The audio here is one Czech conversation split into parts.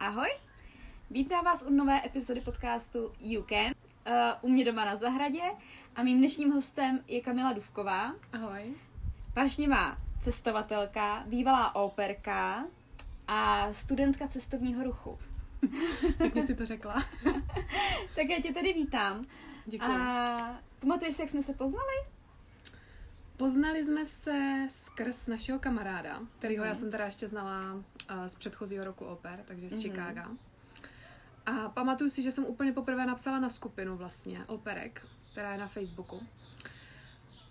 Ahoj! Vítám vás u nové epizody podcastu You Can. Uh, u mě doma na zahradě a mým dnešním hostem je Kamila Duvková. Ahoj. Vášnivá cestovatelka, bývalá operka a studentka cestovního ruchu. Pěkně si to řekla. tak já tě tady vítám. Děkuji. A pamatuješ si, jak jsme se poznali? Poznali jsme se skrz našeho kamaráda, kterýho Mhm. já jsem teda ještě znala z předchozího roku oper, takže z Mhm. Chicaga. A pamatuju si, že jsem úplně poprvé napsala na skupinu vlastně operek, která je na Facebooku.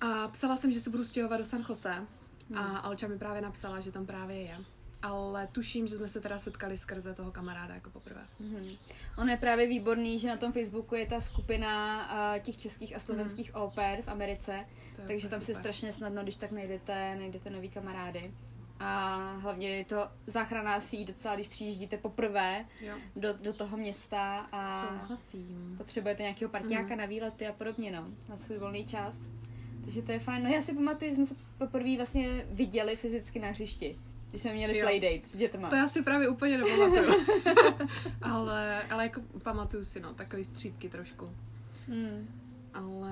A psala jsem, že se budu stěhovat do San Jose. A Mhm. Alča mi právě napsala, že tam právě je. Ale tuším, že jsme se teda setkali skrze toho kamaráda jako poprvé. Mhm. Ono je právě výborný, že na tom Facebooku je ta skupina uh, těch českých a slovenských Mhm. oper v Americe, takže tam si super. strašně snadno, když tak najdete, najdete nový kamarády. A hlavně je to záchranná síť docela, když přijíždíte poprvé Jo, do, do toho města a souhlasím. potřebujete nějakého parťáka Mhm. na výlety a podobně, no, na svůj volný čas. Takže to je fajn. No já si pamatuju, že jsme se poprvé vlastně viděli fyzicky na hřišti, když jsme měli Jo. playdate s dětma. To já si právě úplně nepamatuju. ale, ale jako pamatuju si, no, takový střípky trošku. Hmm. Ale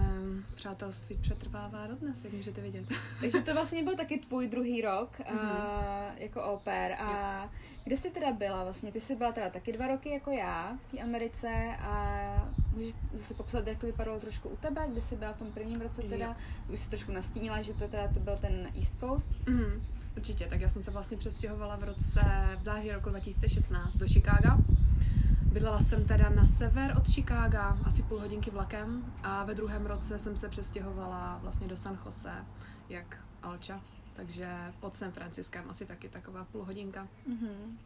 přátelství přetrvává dodnes, jak můžete vidět. Takže to vlastně byl taky tvůj druhý rok Mhm. a, jako oper. A kde jsi teda byla vlastně? Ty jsi byla teda taky dva roky jako já v té Americe a můžeš zase popsat, jak to vypadalo trošku u tebe, kde jsi byla v tom prvním roce teda? Jo. Už si trošku nastínila, že to teda to byl ten East Coast. Mhm, určitě, tak já jsem se vlastně přestěhovala v roce, v září roku 2016 do Chicaga. Bydlela jsem teda na sever od Chicaga, asi půl hodinky vlakem a ve druhém roce jsem se přestěhovala vlastně do San Jose, jak Alča. Takže pod San Franciskem asi taky taková půl hodinka. Mhm.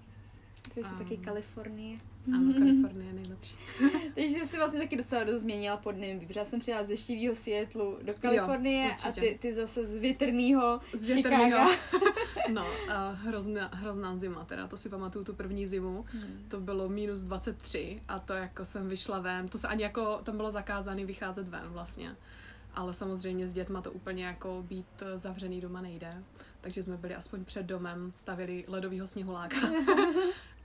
Takže Am. taky Kalifornie. Ano, Kalifornie je nejlepší. Takže jsi vlastně taky docela dost změnila podnebí, protože já jsem přijela z deštivého Seattleu do Kalifornie a určitě. ty, ty zase z větrného Z větrnýho. No, a hrozná, hrozná zima, teda to si pamatuju tu první zimu. Hmm. To bylo minus 23 a to jako jsem vyšla ven, to se ani jako, tam bylo zakázané vycházet ven vlastně. Ale samozřejmě s dětma to úplně jako být eh, zavřený doma nejde. Takže jsme byli aspoň před domem, stavili ledovýho sněhuláka.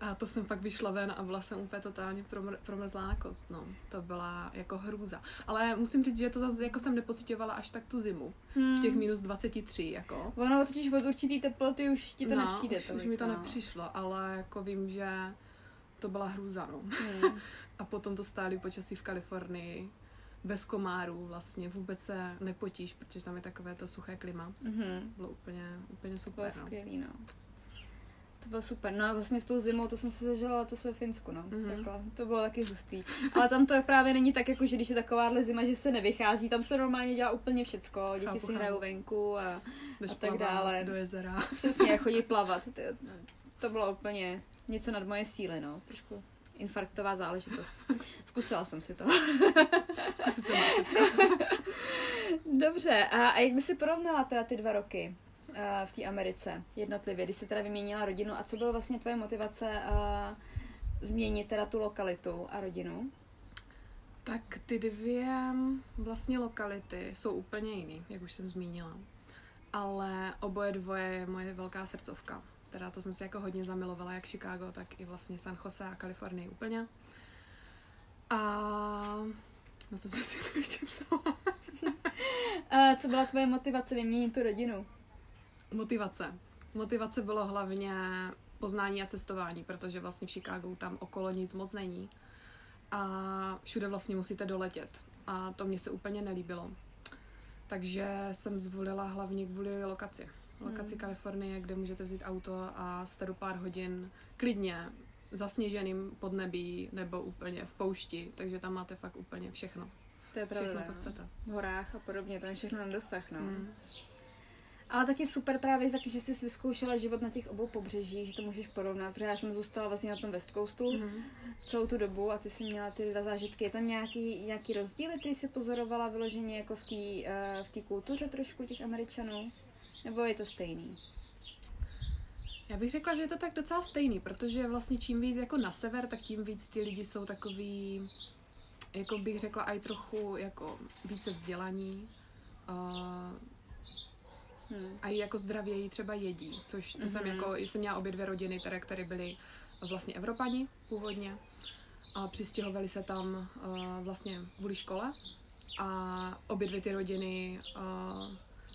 A to jsem fakt vyšla ven a byla jsem úplně totálně promr- promrzlá na kost, no. To byla jako hrůza. Ale musím říct, že to zase jako jsem nepocitovala až tak tu zimu. V těch Hmm. minus 23, jako. Ono totiž od určitý teploty už ti to no, nepřijde. Už, už tolik, mi to no. nepřišlo, ale jako vím, že to byla hrůza, no. Hmm. A potom to stáli počasí v Kalifornii bez komárů vlastně, vůbec se nepotíš, protože tam je takové to suché klima. Mhm. Bylo úplně, úplně To bylo super, no. skvělý, no. To bylo super. No a vlastně s tou zimou, to jsem si zažila to ve Finsku, no. Mhm. Takhle. To bylo taky hustý. Ale tam to právě není tak, jako že když je takováhle zima, že se nevychází, tam se normálně dělá úplně všecko. Děti Chápu, si hrajou venku a Jdeš a tak dále. do jezera. přesně chodí plavat. To, to bylo úplně něco nad moje síly, no. Trošku infarktová záležitost. Zkusila jsem si to. Zkusit, co máš. Dobře, a, a jak by si porovnala teda ty dva roky uh, v té Americe jednotlivě, když jsi teda vyměnila rodinu a co byla vlastně tvoje motivace uh, změnit teda tu lokalitu a rodinu? Tak ty dvě vlastně lokality jsou úplně jiný, jak už jsem zmínila. Ale oboje dvoje je moje velká srdcovka. Teda to jsem si jako hodně zamilovala, jak Chicago, tak i vlastně San Jose a Kalifornii úplně. A no co jsem si to ještě psala? Uh, co byla tvoje motivace vyměnit tu rodinu? Motivace. Motivace bylo hlavně poznání a cestování, protože vlastně v Chicagu tam okolo nic moc není. A všude vlastně musíte doletět. A to mě se úplně nelíbilo. Takže jsem zvolila hlavně kvůli lokaci. Lokaci Hmm. Kalifornie, kde můžete vzít auto a jste do pár hodin klidně zasněženým podnebí nebo úplně v poušti, takže tam máte fakt úplně všechno. To je pravda, Všechno, co no. chcete. V horách a podobně, je všechno na dosah, no. Mm. Ale taky super právě taky, že jsi vyzkoušela život na těch obou pobřežích, že to můžeš porovnat, protože já jsem zůstala vlastně na tom West Coastu Mhm. celou tu dobu a ty jsi měla ty dva zážitky. Je tam nějaký, nějaký rozdíly, který jsi pozorovala vyloženě jako v té uh, v té kultuře trošku těch Američanů? Nebo je to stejný? Já bych řekla, že je to tak docela stejný, protože vlastně čím víc jako na sever, tak tím víc ty lidi jsou takový, jako bych řekla, i trochu jako více vzdělaní. Uh, Hmm. a i jako zdravěji třeba jedí, což to mm-hmm. jsem Mhm. jako, jsem měla obě dvě rodiny, které, které byly vlastně Evropani původně a přistěhovali se tam uh, vlastně kvůli škole a obě dvě ty rodiny uh,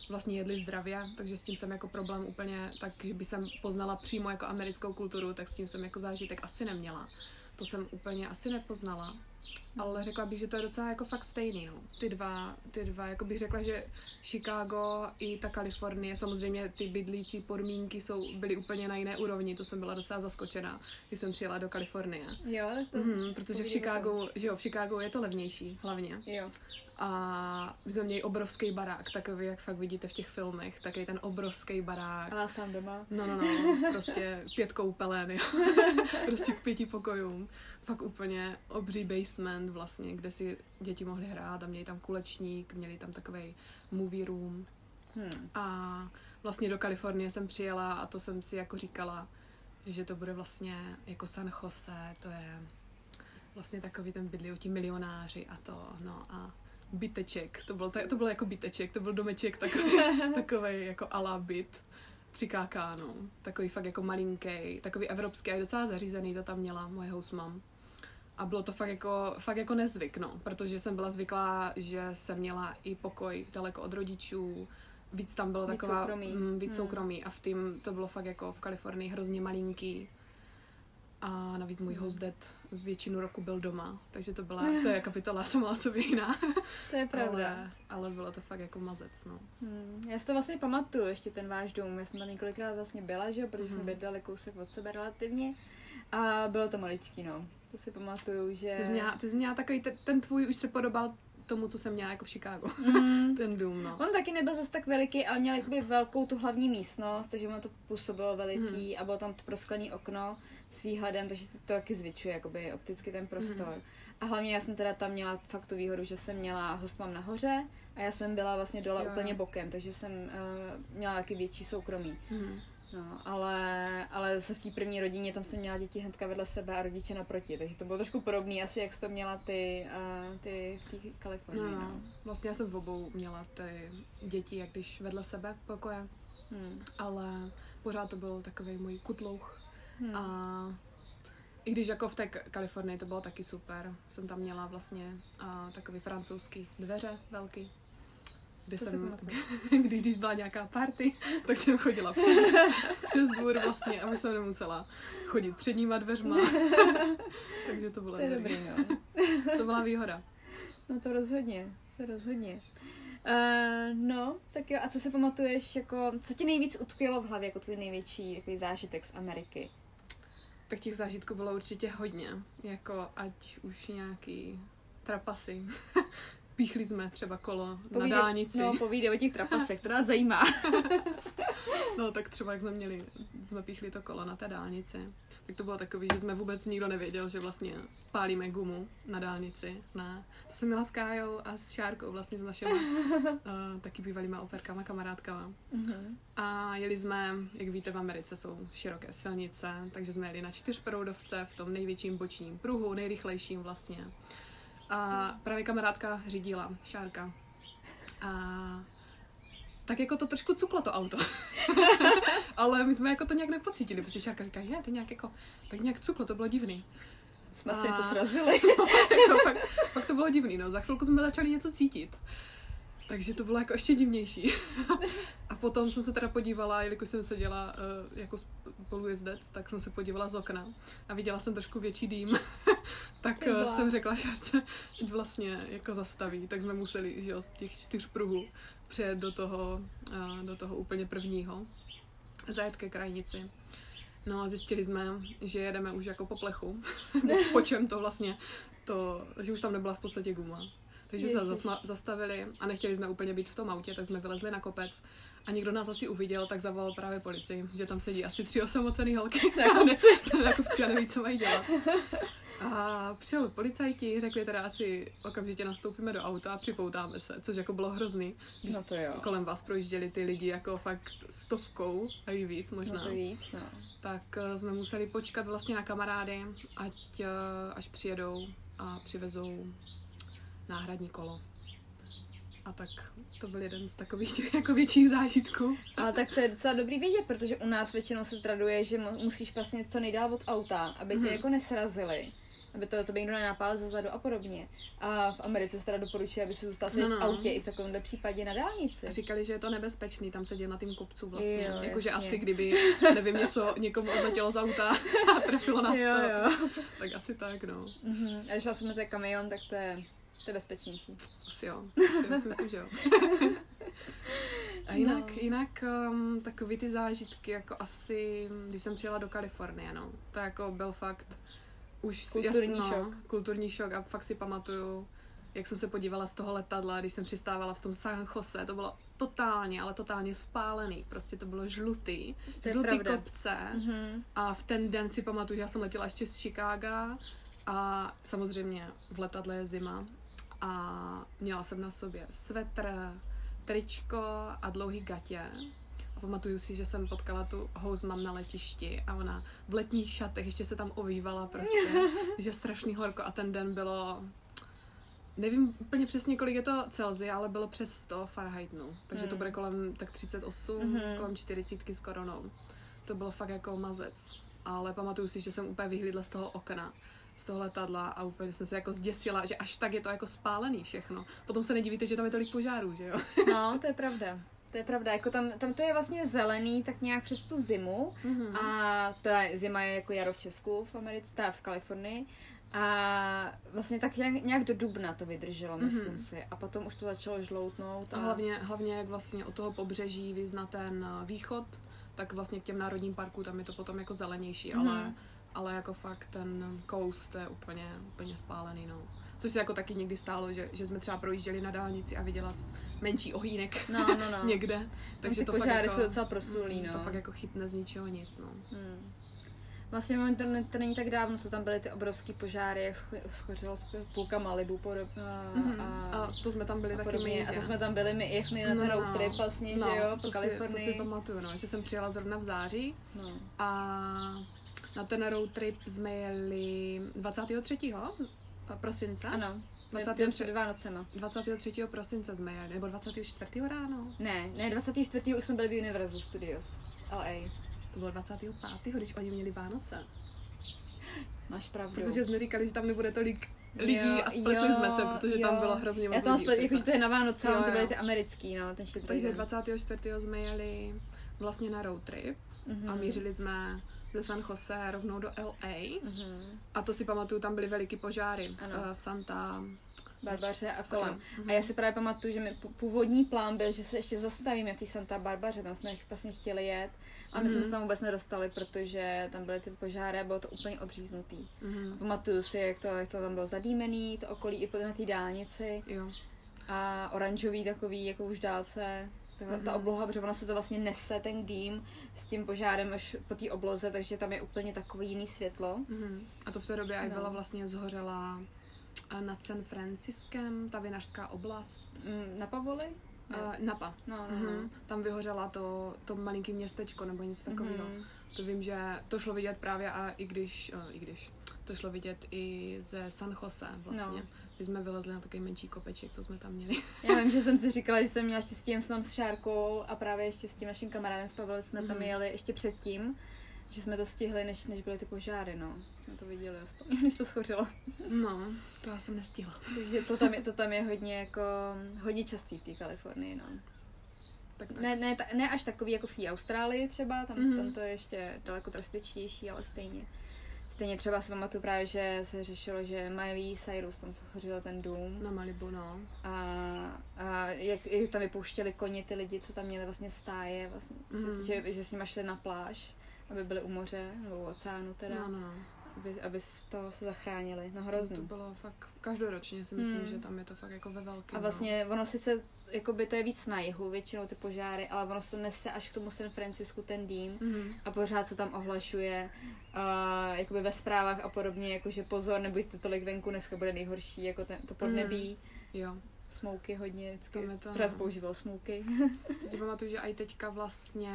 vlastně jedli zdravě, takže s tím jsem jako problém úplně, tak, že by jsem poznala přímo jako americkou kulturu, tak s tím jsem jako zážitek asi neměla. To jsem úplně asi nepoznala. Ale řekla bych, že to je docela jako fakt stejný, no. Ty dva, ty dva, jako bych řekla, že Chicago i ta Kalifornie, samozřejmě ty bydlící podmínky jsou, byly úplně na jiné úrovni, to jsem byla docela zaskočená, když jsem přijela do Kalifornie. Jo, to... Mm-hmm, protože v Chicagu, že jo, v Chicagu je to levnější hlavně. Jo. A my jsme měli obrovský barák, takový, jak fakt vidíte v těch filmech, taky ten obrovský barák. A sám doma. No, no, no, prostě pět koupelen, jo. prostě k pěti pokojům. Fakt úplně obří basement vlastně, kde si děti mohly hrát a měli tam kulečník, měli tam takový movie room. Hmm. A vlastně do Kalifornie jsem přijela a to jsem si jako říkala, že to bude vlastně jako San Jose, to je vlastně takový ten bydlí ti milionáři a to, no a byteček, to byl, to byl jako byteček, to byl domeček takový, takový jako ala byt přikákáno, takový fakt jako malinký, takový evropský a docela zařízený, to tam měla moje housemam. A bylo to fakt jako, fakt jako nezvyk, no, protože jsem byla zvyklá, že jsem měla i pokoj daleko od rodičů, víc tam bylo Víc taková, soukromí. Mm, víc Hmm. soukromí a v tým to bylo fakt jako v Kalifornii hrozně malinký. A navíc můj Hmm. host dad většinu roku byl doma, takže to byla, to je kapitola sama o sobě jiná. To je pravda. Ale, ale bylo to fakt jako mazec, no. Hmm. Já si to vlastně pamatuju, ještě ten váš dům. Já jsem tam několikrát vlastně byla, že jo, protože Mhm. jsme bydleli kousek od sebe relativně. A bylo to maličký, no. To si pamatuju, že... Ty jsi měla, ty jsi měla takový, ten, ten tvůj už se podobal tomu, co jsem měla jako v Chicago. Mm. ten dům, no. On taky nebyl zase tak veliký, ale měl jakoby velkou tu hlavní místnost, takže ono to působilo veliký a bylo tam to prosklený okno s výhledem, takže to taky zvětšuje jakoby opticky ten prostor. A hlavně já jsem teda tam měla fakt tu výhodu, že jsem měla host mám nahoře a já jsem byla vlastně dole Jo, úplně bokem, takže jsem uh, měla taky větší soukromí. Mhm. No, ale, ale zase v té první rodině tam jsem měla děti hnedka vedle sebe a rodiče naproti, takže to bylo trošku podobný asi, jak jsi to měla ty, uh, ty v té Kalifornii. No, No, no. Vlastně já jsem v obou měla ty děti, jak když vedle sebe pokoje, Hmm. ale pořád to byl takový můj kutlouch. Hmm. A i když jako v té Kalifornii to bylo taky super, jsem tam měla vlastně a, takový francouzský dveře velký, kde To jsem, když, když byla nějaká party, tak jsem chodila přes, přes dvůr vlastně, aby jsem nemusela chodit předníma dveřma. Takže to bylo To dobrý. dobrý, no. To byla výhoda. No to rozhodně, to rozhodně. Uh, no, tak jo, a co si pamatuješ, jako, co ti nejvíc utkvělo v hlavě, jako tvůj největší takový zážitek z Ameriky? Tak těch zážitků bylo určitě hodně. Jako ať už nějaký trapasy. Píchli jsme třeba kolo na dálnici. No, povídej o těch trapasech, nás zajímá. No tak třeba jak jsme měli, jsme píchli to kolo na té dálnici, tak to bylo takový, že jsme vůbec nikdo nevěděl, že vlastně pálíme gumu na dálnici. Ne. To jsem měla s Kájou a s Šárkou, vlastně s našimi uh, taky bývalýma operkama, kamarádkama. Mhm. A jeli jsme, jak víte, v Americe jsou široké silnice, takže jsme jeli na čtyřproudovce v tom největším bočním pruhu, nejrychlejším vlastně. A právě kamarádka řídila, Šárka. A tak jako to trošku cuklo to auto. Ale my jsme jako to nějak nepocítili, protože Šárka říká, je, to nějak jako, tak nějak cuklo, to bylo divný. Jsme A- něco srazili. jako fakt, fakt, to bylo divný, no. Za chvilku jsme začali něco cítit. Takže to bylo jako ještě divnější. a potom jsem se teda podívala, jelikož jsem seděla uh, jako spolujezdec, tak jsem se podívala z okna a viděla jsem trošku větší dým. tak uh, blá. jsem řekla Šárce, ať vlastně jako zastaví. Tak jsme museli, že jo, z těch čtyř pruhů přijet do toho, uh, do toho úplně prvního. Zajet ke krajnici. No a zjistili jsme, že jedeme už jako po plechu, po čem to vlastně, to, že už tam nebyla v podstatě guma. Takže se Ježiš. zasma, zastavili a nechtěli jsme úplně být v tom autě, tak jsme vylezli na kopec a někdo nás asi uviděl, tak zavolal právě policii, že tam sedí asi tři osamocený holky na kopci, na kopci a neví, co mají dělat. A přijeli policajti, řekli teda asi okamžitě nastoupíme do auta a připoutáme se, což jako bylo hrozný, když No to jo. kolem vás projížděli ty lidi jako fakt stovkou a i víc možná No to víc, no. tak eh, jsme museli počkat vlastně na kamarády, ať eh, až přijedou a přivezou náhradní kolo. A tak to byl jeden z takových těch jako větších zážitků. Ale tak to je docela dobrý vědět, protože u nás většinou se traduje, že mu- musíš vlastně co nejdál od auta, aby tě Mhm. jako nesrazili. Aby to, to by někdo nenapál ze zadu a podobně. A v Americe se teda doporučuje, aby si zůstal sedět No, v no. autě i v takovémhle případě na dálnici. A říkali, že je to nebezpečný tam sedět na tým kopcu vlastně. Jo, Jakože asi kdyby, nevím, něco někomu odletělo z auta a trefilo nás Jo, to. jo. Tak asi tak, no. Mhm. A když vás ten kamion, tak to je, to je bezpečnější. Asi jo. Asi, si myslím, že jo. A jinak, No. no. jinak um, takový ty zážitky, jako asi, když jsem přijela do Kalifornie, no. To jako byl fakt už Kulturní jasno, šok. Kulturní šok a fakt si pamatuju, jak jsem se podívala z toho letadla, když jsem přistávala v tom San Jose, to bylo totálně, ale totálně spálený. Prostě to bylo žlutý, To žlutý pravda. kopce. Mhm. A v ten den si pamatuju, že já jsem letěla ještě z Chicaga a samozřejmě v letadle je zima a měla jsem na sobě svetr, tričko a dlouhý gatě. A pamatuju si, že jsem potkala tu housmam na letišti a ona v letních šatech ještě se tam ovývala prostě, že strašný horko a ten den bylo Nevím úplně přesně, kolik je to Celsia, ale bylo přes 100 Fahrenheitů. Takže to Hmm. bude kolem tak 38, Mhm. kolem 40 s koronou. To bylo fakt jako mazec. Ale pamatuju si, že jsem úplně vyhlídla z toho okna, z toho letadla a úplně jsem se jako zděsila, že až tak je to jako spálený všechno. Potom se nedivíte, že tam je tolik požárů, že jo? No, to je pravda. To je pravda, jako tam, tam to je vlastně zelený tak nějak přes tu zimu Mhm. a ta zima je jako jaro v Česku, v Americe, ta v Kalifornii a vlastně tak nějak, nějak do dubna to vydrželo, myslím Mhm. si. A potom už to začalo žloutnout. A hlavně, hlavně jak vlastně od toho pobřeží vyzna ten eh, východ, tak vlastně k těm národním parkům tam je to potom jako zelenější, Mhm. ale, ale jako fakt ten coast je úplně, úplně spálený, no. Což se jako taky někdy stálo, že, že jsme třeba projížděli na dálnici a viděla s menší ohýnek No, no, no. někde. Takže ty to fakt požáry jako, jsou docela proslulý, mm, no. To fakt jako chytne z ničeho nic, no. Hmm. Vlastně moment, to, to není tak dávno, co tam byly ty obrovský požáry, jak scho- schořilo půlka Malibu podob, a, Mhm. a, A to jsme tam byli a taky podobně. my, A to že? jsme tam byli my, jak jsme na ten road trip vlastně, že jo, po to Kalifornii. Si, to si pamatuju, no, že jsem přijela zrovna v září no. a na ten road trip jsme jeli 23. prosince. Ano, 23. den před Vánocema. 23. prosince jsme jeli, nebo 24. ráno. Ne, ne, 24. už jsme byli v Universal Studios, LA. To bylo 25. když oni měli Vánoce. Máš pravdu. Protože jsme říkali, že tam nebude tolik lidí Jo, a spletli jo, jsme se, protože jo. tam bylo hrozně moc Já to mám lidí. splet, přece. jakože to je na Vánoce, Jo, ale to byly ty americký, no, ten štědrý Takže den. 24. jsme jeli vlastně na road trip Mhm. a mířili jsme ze San Jose rovnou do LA. Mhm. A to si pamatuju, tam byly veliký požáry Ano. v, Santa... Barbaře a v kolem. Mhm. A já si právě pamatuju, že mi původní plán byl, že se ještě zastavíme v té Santa Barbaře, tam jsme vlastně chtěli jet. A my jsme Mhm. se tam vůbec nedostali, protože tam byly ty požáry a bylo to úplně odříznutý. Mhm. Pamatuju si, jak to, jak to tam bylo zadýmený, to okolí i po- na té dálnici Jo. a oranžový takový, jako už dálce. Ta, ta Mhm. obloha, protože ono se to vlastně nese, ten dým s tím požárem až po té obloze, takže tam je úplně takový jiný světlo. Mhm. A to v té době, No. byla vlastně zhořela eh, nad San Franciskem, ta vinařská oblast, Mm, na Pavoli? Uh, Napa. No, no, no. Mhm. Tam vyhořela to, to malinký městečko nebo něco takového. Mhm. To vím, že to šlo vidět právě a i když, uh, i když, to šlo vidět i ze San Jose vlastně. No. Když jsme vylezli na takový menší kopeček, co jsme tam měli. Já vím, že jsem si říkala, že jsem měla štěstí jen tam s Šárkou a právě ještě s tím naším kamarádem s Pavlem jsme tam Mhm. jeli ještě předtím, že jsme to stihli, než, než byly ty požáry, no. Jsme to viděli aspoň, než to schořilo. No, to já jsem nestihla. Takže to tam je, to tam je hodně jako, hodně častý v té Kalifornii, no. Tak, tak. Ne, ne, ta, ne až takový jako v té Austrálii třeba, tam, Mhm. mm-hmm. tam to je ještě daleko drastičtější, ale stejně. Stejně třeba si pamatuju právě, že se řešilo, že Miley Cyrus tam schořil ten dům Na Malibu, no. a, a jak, jak tam vypouštěli koně ty lidi, co tam měli vlastně stáje, vlastně, Mhm. že, že s nimi šli na pláž, aby byli u moře, nebo u oceánu teda, No, no, no. Aby, aby z toho se zachránili. No To hrozný. bylo fakt každoročně, si myslím, Hmm. že tam je to fakt jako ve velkém. A vlastně ono sice, jakoby to je víc na jihu, většinou ty požáry, ale ono se to nese až k tomu San Francisku ten dým No. Mhm. a pořád se tam ohlašuje uh, jakoby ve zprávách a podobně, jakože pozor, nebuďte tolik venku, dneska bude nejhorší, jako ten, to podnebí, Jo, smouky hodně, vždycky, to, pořád no. používal smouky. to si pamatuju, že i teďka vlastně,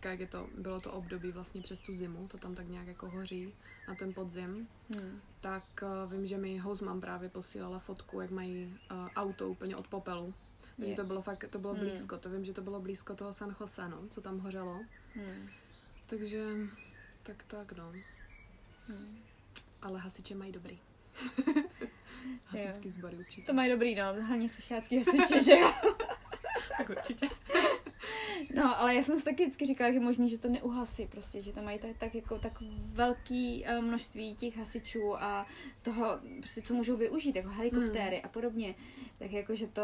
teďka jak je to, bylo to období vlastně přes tu zimu, to tam tak nějak jako hoří na ten podzim, hmm. tak uh, vím, že mi Housman právě posílala fotku, jak mají uh, auto úplně od popelu. Takže to bylo fakt, to bylo Hmm. blízko. To vím, že to bylo blízko toho San Jose, no, co tam hořelo. Hmm. Takže, tak tak, no. Hmm. Ale hasiče mají dobrý. Hasičský sbory určitě. To mají dobrý, no, hlavně fašácký hasiče, že jo? Tak určitě. No, ale já jsem si taky vždycky říkala, že je možný, že to neuhasí prostě, že tam mají tak, tak jako tak velký eh, množství těch hasičů a toho, prostě, co můžou využít, jako helikoptéry Hmm. a podobně, tak jako, že to...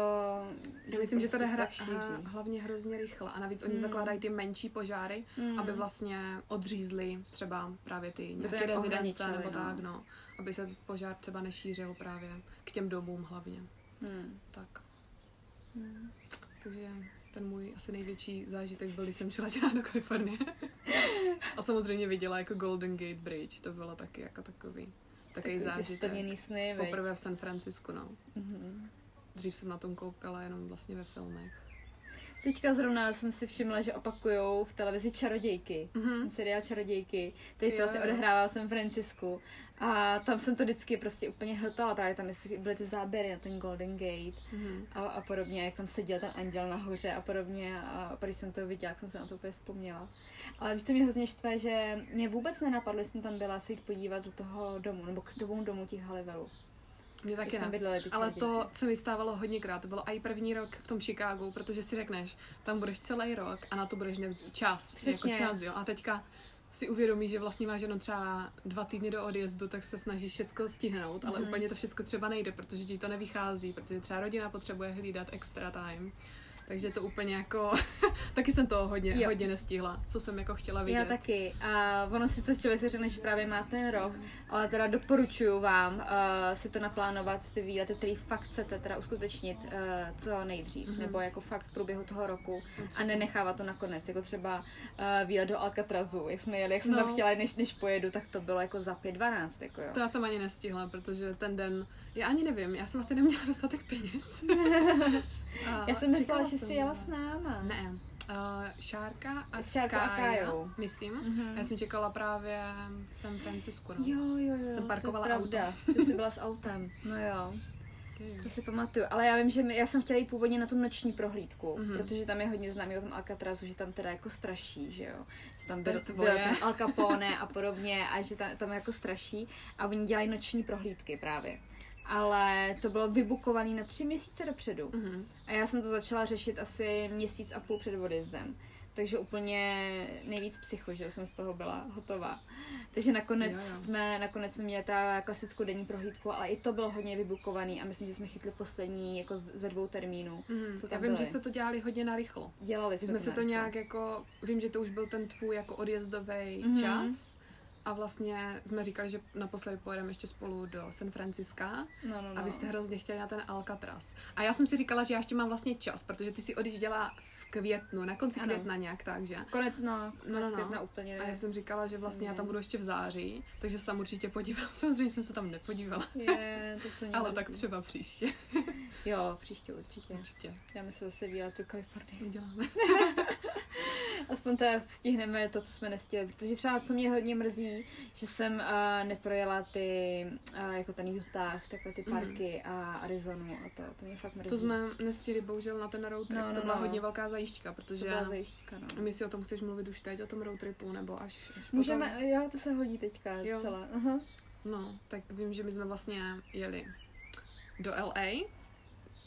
Já myslím, že to jde prostě hra, hlavně hrozně rychle. A navíc oni Hmm. zakládají ty menší požáry, Hmm. aby vlastně odřízli třeba právě ty nějaké nějak rezidence nebo no. tak, no. Aby se požár třeba nešířil právě k těm domům hlavně. Hmm. Tak. Hmm. Takže ten můj asi největší zážitek byl, když jsem dělat do Kalifornie. A samozřejmě viděla jako Golden Gate Bridge, to bylo taky jako takový, takový zážitek. splněný sny. Poprvé v San Francisku, no. Mhm. Dřív jsem na tom koukala jenom vlastně ve filmech. Teďka zrovna jsem si všimla, že opakujou v televizi Čarodějky. Mhm. Ten seriál Čarodějky, který se vlastně odehrává v San Francisku. A tam jsem to vždycky prostě úplně hltala, právě tam byly ty záběry na ten Golden Gate Mhm. a, a podobně, jak tam seděl ten anděl nahoře a podobně a když jsem to viděla, jak jsem se na to úplně vzpomněla. Ale víš, co mě hrozně štve, že mě vůbec nenapadlo, že jsem tam byla se jít podívat do toho domu, nebo k tomu domu těch Halivelů. Mě taky ne. bydlely ty Ale to se mi stávalo hodněkrát. To bylo i první rok v tom Chicagu, protože si řekneš, tam budeš celý rok a na to budeš mít čas. Přesně. Jako čas, jo. A teďka si uvědomíš, že vlastně máš jenom třeba dva týdny do odjezdu, tak se snažíš všecko stihnout, ale Mhm. úplně to všecko třeba nejde, protože ti to nevychází, protože třeba rodina potřebuje hlídat extra time. Takže to úplně jako, taky jsem toho hodně, Jo. hodně nestihla, co jsem jako chtěla vidět. Já taky. A ono sice člověk si řekne, že právě má ten rok, ale teda doporučuju vám uh, si to naplánovat, ty výlety, který fakt chcete teda uskutečnit uh, co nejdřív, Mhm. nebo jako fakt v průběhu toho roku a Určitě. nenechávat to nakonec, jako třeba uh, výlet do Alcatrazu, jak jsme jeli, jak jsem No. tam chtěla, než, než pojedu, tak to bylo jako za 5-12, jako jo. To já jsem ani nestihla, protože ten den, já ani nevím, já jsem asi neměla dostatek peněz. A Já jsem myslela, že jsi jela s náma. Ne, uh, Šárka a S Šárkou a Kája, Kájou. myslím. Mhm. Já jsem čekala právě v San Francisco. No. Jo, jo, jo. Jsem parkovala to je pravda. Ty jsi byla s autem. No jo. Okay. To si pamatuju, ale já vím, že my, já jsem chtěla jít původně na tu noční prohlídku, mm-hmm. protože tam je hodně známý o tom Alcatrazu, že tam teda jako straší, že jo. Že tam byl, byl ten Al Capone a podobně a že tam, tam jako straší a oni dělají noční prohlídky právě. Ale to bylo vybukované na tři měsíce dopředu. Mhm. A já jsem to začala řešit asi měsíc a půl před odjezdem. Takže úplně nejvíc psycho, že jsem z toho byla hotová. Takže nakonec Jo, jo. jsme, nakonec jsme měli ta klasickou denní prohlídku, ale i to bylo hodně vybukovaný a myslím, že jsme chytli poslední jako ze dvou termínů. Mhm. Co Já tam vím, byly? že jste to dělali hodně narychlo. Dělali jsme, jsme se to nějak jako, vím, že to už byl ten tvůj jako odjezdový Mhm. čas. A vlastně jsme říkali, že naposledy pojedeme ještě spolu do San Franciska. No, no, no. A vy jste hrozně chtěli na ten Alcatraz. A já jsem si říkala, že já ještě mám vlastně čas, protože ty si odjížděla v květnu, na konci Ano. května nějak tak, že? Konec, no, No, no, no, no. úplně. A já jsem říkala, že vlastně já tam budu ještě v září, takže se tam určitě podívám. Samozřejmě jsem se tam nepodívala, Je, to ale tak třeba příště. Jo, příště určitě. Určitě. Dáme se zase výlet do Kalifornie. Uděláme. Aspoň teda stihneme to, co jsme nestihli, protože třeba co mě hodně mrzí, že jsem uh, neprojela ty, uh, jako ten Utah, takové ty parky mm. a Arizonu a to, to mě fakt mrzí. To jsme nestihli bohužel na ten road trip. No, no, to byla no. hodně velká zajišťka, to protože byla zajišťka, no. my si o tom chceš mluvit už teď, o tom road tripu, nebo až, až Můžeme, potom? jo, to se hodí teďka Jo. docela. Aha. No, tak vím, že my jsme vlastně jeli do LA,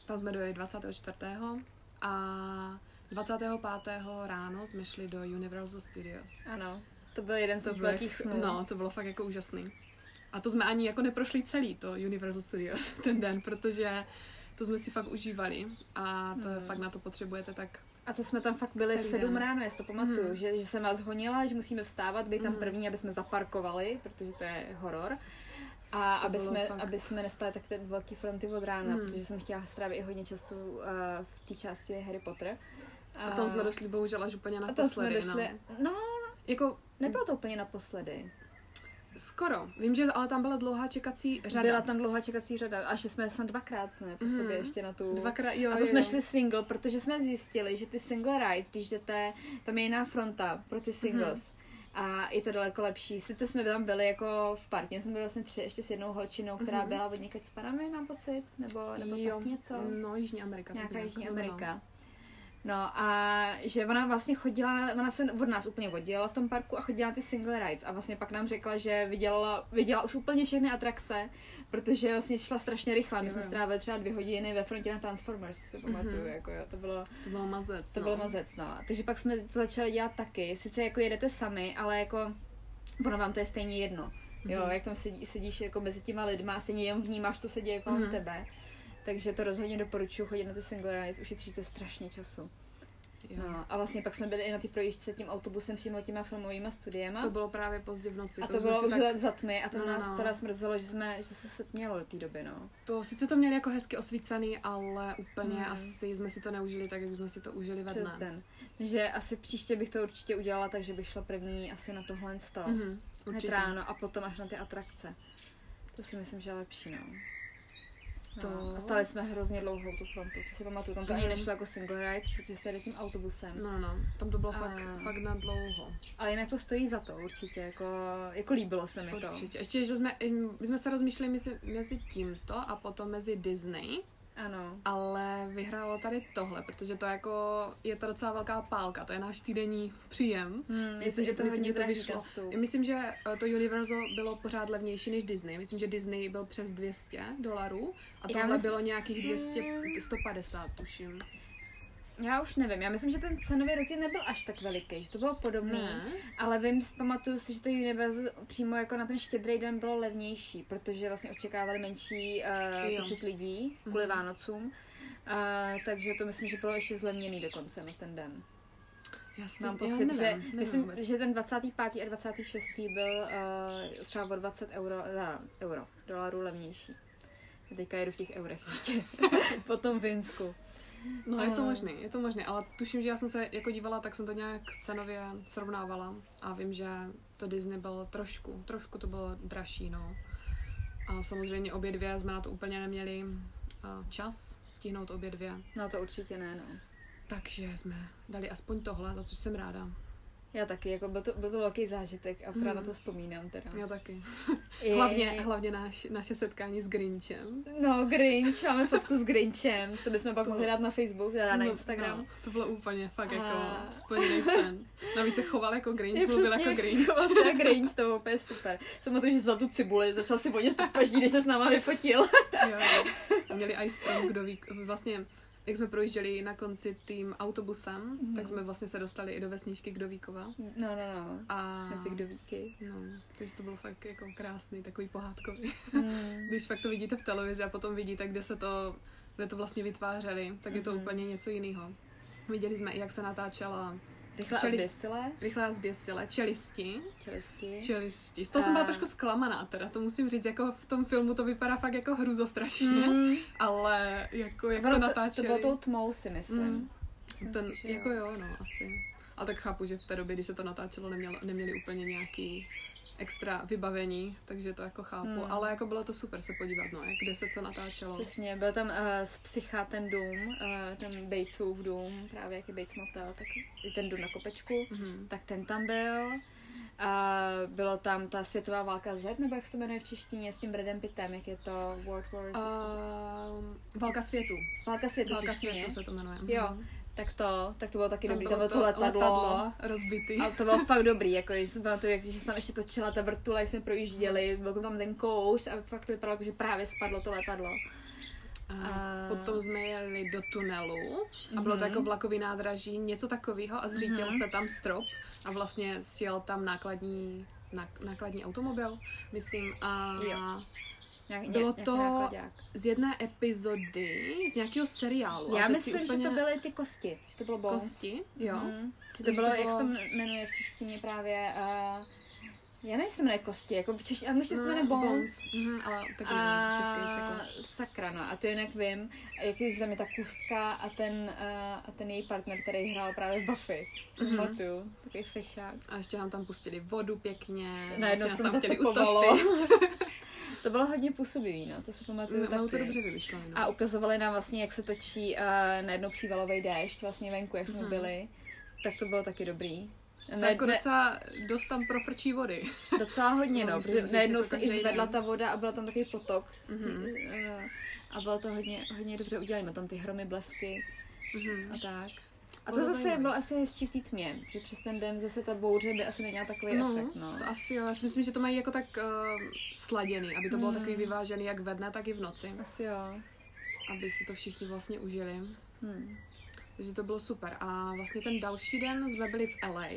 tam jsme dojeli 24. a 25. ráno jsme šli do Universal Studios. Ano, to byl jeden z To bylo, velkých snů. no, to bylo fakt jako úžasný. A to jsme ani jako neprošli celý to Universal Studios ten den, protože to jsme si fakt užívali a to je Hmm. fakt na to potřebujete tak A to jsme tam fakt byli v sedm den. ráno, já si to pamatuju, Mhm. že, že jsem vás honila, že musíme vstávat, být tam Mhm. první, aby jsme zaparkovali, protože to je horor. A To aby jsme, fakt. aby jsme nestali tak ty velký fronty od rána, Mhm. protože jsem chtěla strávit i hodně času uh, v té části Harry Potter. a tam jsme došli bohužel až úplně a tam naposledy. jsme došli, No. no. Jako nebylo to úplně naposledy. Skoro. Vím, že ale tam byla dlouhá čekací řada. Byla tam dlouhá čekací řada, a že jsme snad dvakrát ne, po Mhm. sobě ještě na tu... Dvakrát, jo, a to jo, jsme šli single, protože jsme zjistili, že ty single rides, když jdete, tam je jiná fronta pro ty singles. A je to daleko lepší. Sice jsme tam byli jako v partě, jsme byli vlastně tři, ještě s jednou holčinou, která Mhm. byla od někde s Panamy, mám pocit, nebo, nebo jo, tak něco. No, Jižní Amerika. Nějaká nějak. Jižní No, no, no. A že ona vlastně chodila, ona se od nás úplně oddělila v tom parku a chodila na ty single rides a vlastně pak nám řekla, že viděla, viděla už úplně všechny atrakce, protože vlastně šla strašně rychle. My jsme strávili třeba dvě hodiny ve frontě na Transformers, si pamatuju, Mhm. jako jo, to bylo, To bylo mazec. to no. bylo mazec, no. Takže pak jsme to začali dělat taky, sice jako jedete sami, ale jako ono vám to je stejně jedno. Jo, Mhm. jak tam sedí, sedíš jako mezi těma lidma a stejně jen vnímáš, co se děje kolem Mhm. tebe. Takže to rozhodně doporučuji chodit na ty single rides, ušetří to strašně času. Jo. No, a vlastně pak jsme byli i na ty projížďce tím autobusem přímo těma filmovými studiema. To bylo právě pozdě v noci. a to, jsme bylo už tak, za tmy a to No, nás no. teda smrzelo, že, jsme, že se setmělo do té doby, no. to sice to měli jako hezky osvícený, ale úplně Hmm. asi jsme si to neužili tak, jak jsme si to užili ve dne. den. Takže asi příště bych to určitě udělala, takže bych šla první asi na tohle sto. Mm-hmm. Mhm, Hned určitě. ráno a potom až na ty atrakce. To si myslím, že je lepší, no. No, To- A stali jsme hrozně dlouhou tu frontu, to si pamatuju. Tam to ani Mhm. nešlo jako single rides, protože se jede tím autobusem. No, no, tam to bylo A- fakt, fakt na dlouho. Ale jinak to stojí za to určitě, jako, jako líbilo se mi to. Určitě. Ještě, že jsme, my jsme se rozmýšleli mezi, mezi tímto a potom mezi Disney, Ano. ale vyhrálo tady tohle, protože to jako, je to docela velká pálka, to je náš týdenní příjem. Hmm, Myslím, že to myslím, že to vyšlo. Myslím, že to Universal bylo pořád levnější než Disney. Myslím, že Disney byl přes 200 dolarů a Já tohle myslím- bylo nějakých 200, 150, tuším. Já už nevím, já myslím, že ten cenový rozdíl nebyl až tak veliký, že to bylo podobný, Ne? ale vím, pamatuju si, že to Universal přímo jako na ten štědrý den bylo levnější, protože vlastně očekávali menší uh, Jo. počet lidí kvůli Mhm. Vánocům, uh, takže to myslím, že bylo ještě zlevněný dokonce na ten den. Jasně, Mám pocit, nevím, že, nevím myslím, vůbec. že ten 25. a 26. byl uh, třeba o 20 euro, uh, euro, dolarů levnější. Teďka jedu v těch eurech ještě, po tom Finsku. No, je to A- možný, je to možný, ale tuším, že já jsem se jako dívala, tak jsem to nějak cenově srovnávala a vím, že to Disney bylo trošku, trošku to bylo dražší, no. A samozřejmě obě dvě jsme na to úplně neměli uh, čas stihnout obě dvě, No to určitě ne, no. takže jsme dali aspoň tohle, za což jsem ráda. Já taky, jako byl to, byl to velký zážitek a právě Mhm. na to vzpomínám teda. Já taky. I- Hlavně, hlavně náš, naše setkání s Grinchem. No, Grinch, máme fotku s Grinchem, to bychom pak To- mohli dát na Facebook, teda na No, Instagram. No, to bylo úplně fakt A- jako splněný sen. Navíc se choval jako Grinch, Je mluvil přesně jako Grinch. choval se jak Grinch, to bylo úplně super. Jsem to, že vzal tu cibuli, začal si vonět pod paždí, když se s náma vyfotil. jo, jo. A měli i strom, kdo ví, vlastně, jak jsme projížděli na konci tím autobusem, Mhm. tak jsme vlastně se dostali i do vesničky Kdovíkova. No, no, no. A, Mezi kdo víky. no, takže to bylo fakt jako krásný, takový pohádkový. Hmm. Když fakt to vidíte v televizi a potom vidíte, kde se to, kde to vlastně vytvářeli, tak je to Mhm. úplně něco jiného. Viděli jsme i, jak se natáčela Rychle a Čili- zběsile, Rychlá zběsile, čelisti. čelisti. Čelisti. Z toho jsem byla A- trošku zklamaná teda, to musím říct, jako v tom filmu to vypadá fakt jako hruzostrašně, Mm. ale jako jak Ono to to, natáčeli. to bylo tou tmou, si myslím. Mm. Myslím ten, jako jo, no, asi. Ale tak chápu, že v té době, kdy se to natáčelo, nemělo, neměli úplně nějaký extra vybavení, takže to jako chápu. Hmm. Ale jako bylo to super se podívat, no, jak kde se co natáčelo. Přesně, byl tam uh, z Psycha ten dům, uh, ten Batesův dům, právě jak je Bates Motel, tak i ten dům na kopečku, Mhm. tak ten tam byl. A bylo tam ta světová válka Z, nebo jak se to jmenuje v češtině, s tím Bradem Pittem, jak je to World War Z. Um, Válka světu. válka světu Válka češtině. světu se to jmenuje. Jo, Mhm. Tak to, tak to bylo taky Tam dobrý, bylo tam bylo to, letadlo. letadlo rozbitý. Ale to bylo fakt dobrý, jako když jsem pamatuju, jak, že jsem tam ještě točila ta vrtule, jak jsme projížděli, byl tam ten kouš a fakt to vypadalo, jako, že právě spadlo to letadlo. A A- potom jsme jeli do tunelu a bylo to Mhm. jako vlakový nádraží, něco takového a zřítil Mhm. se tam strop a vlastně sjel tam nákladní, ná- nákladní automobil, myslím, a Jo. Nějak, Bylo nějaký to- z jedné epizody z nějakého seriálu. Já myslím, úplně že to byly ty kosti, že to bylo bones. kosti, jo. Mhm. Že to bylo, to jak se to bylo- jmenuje v češtině právě, uh, já nevím, se jmenuje kosti, jako v češtině, angličtině se to jmenuje No, bones. Mhm, ale taky A nevím, český překlad. sakra, no. A to jinak vím, jak je, že tam je ta kustka a ten, uh, a ten její partner, který hrál právě v Buffy. Mhm. pamatuju, takový fešák. A ještě nám tam pustili vodu pěkně. Najednou vlastně se nás tam chtěli utopit. to bylo hodně působivý, no, to se pamatuju No, taky. to dobře vymyšlené. No. A ukazovali nám vlastně, jak se točí uh, najednou přívalový déšť vlastně venku, jak jsme Mhm. byli. Tak to bylo taky dobrý. Ne- jako ne- docela dost tam profrčí vody. Docela hodně, No, no, protože najednou se i zvedla ta voda a byl tam takový potok. Mhm. Eh, A bylo to hodně, hodně dobře udělané. Má tam ty hromy, blesky a tak. A to zase bylo asi hezčí v té tmě, že přes ten den zase ta bouře by asi neměla takový efekt, no. to asi jo. Já si myslím, že to mají jako tak uh, sladěný, aby to bylo Mm. takový vyvážený jak ve dne, tak i v noci. Asi jo. Aby si to všichni vlastně užili. Hm. Takže to bylo super. A vlastně ten další den jsme byli v LA.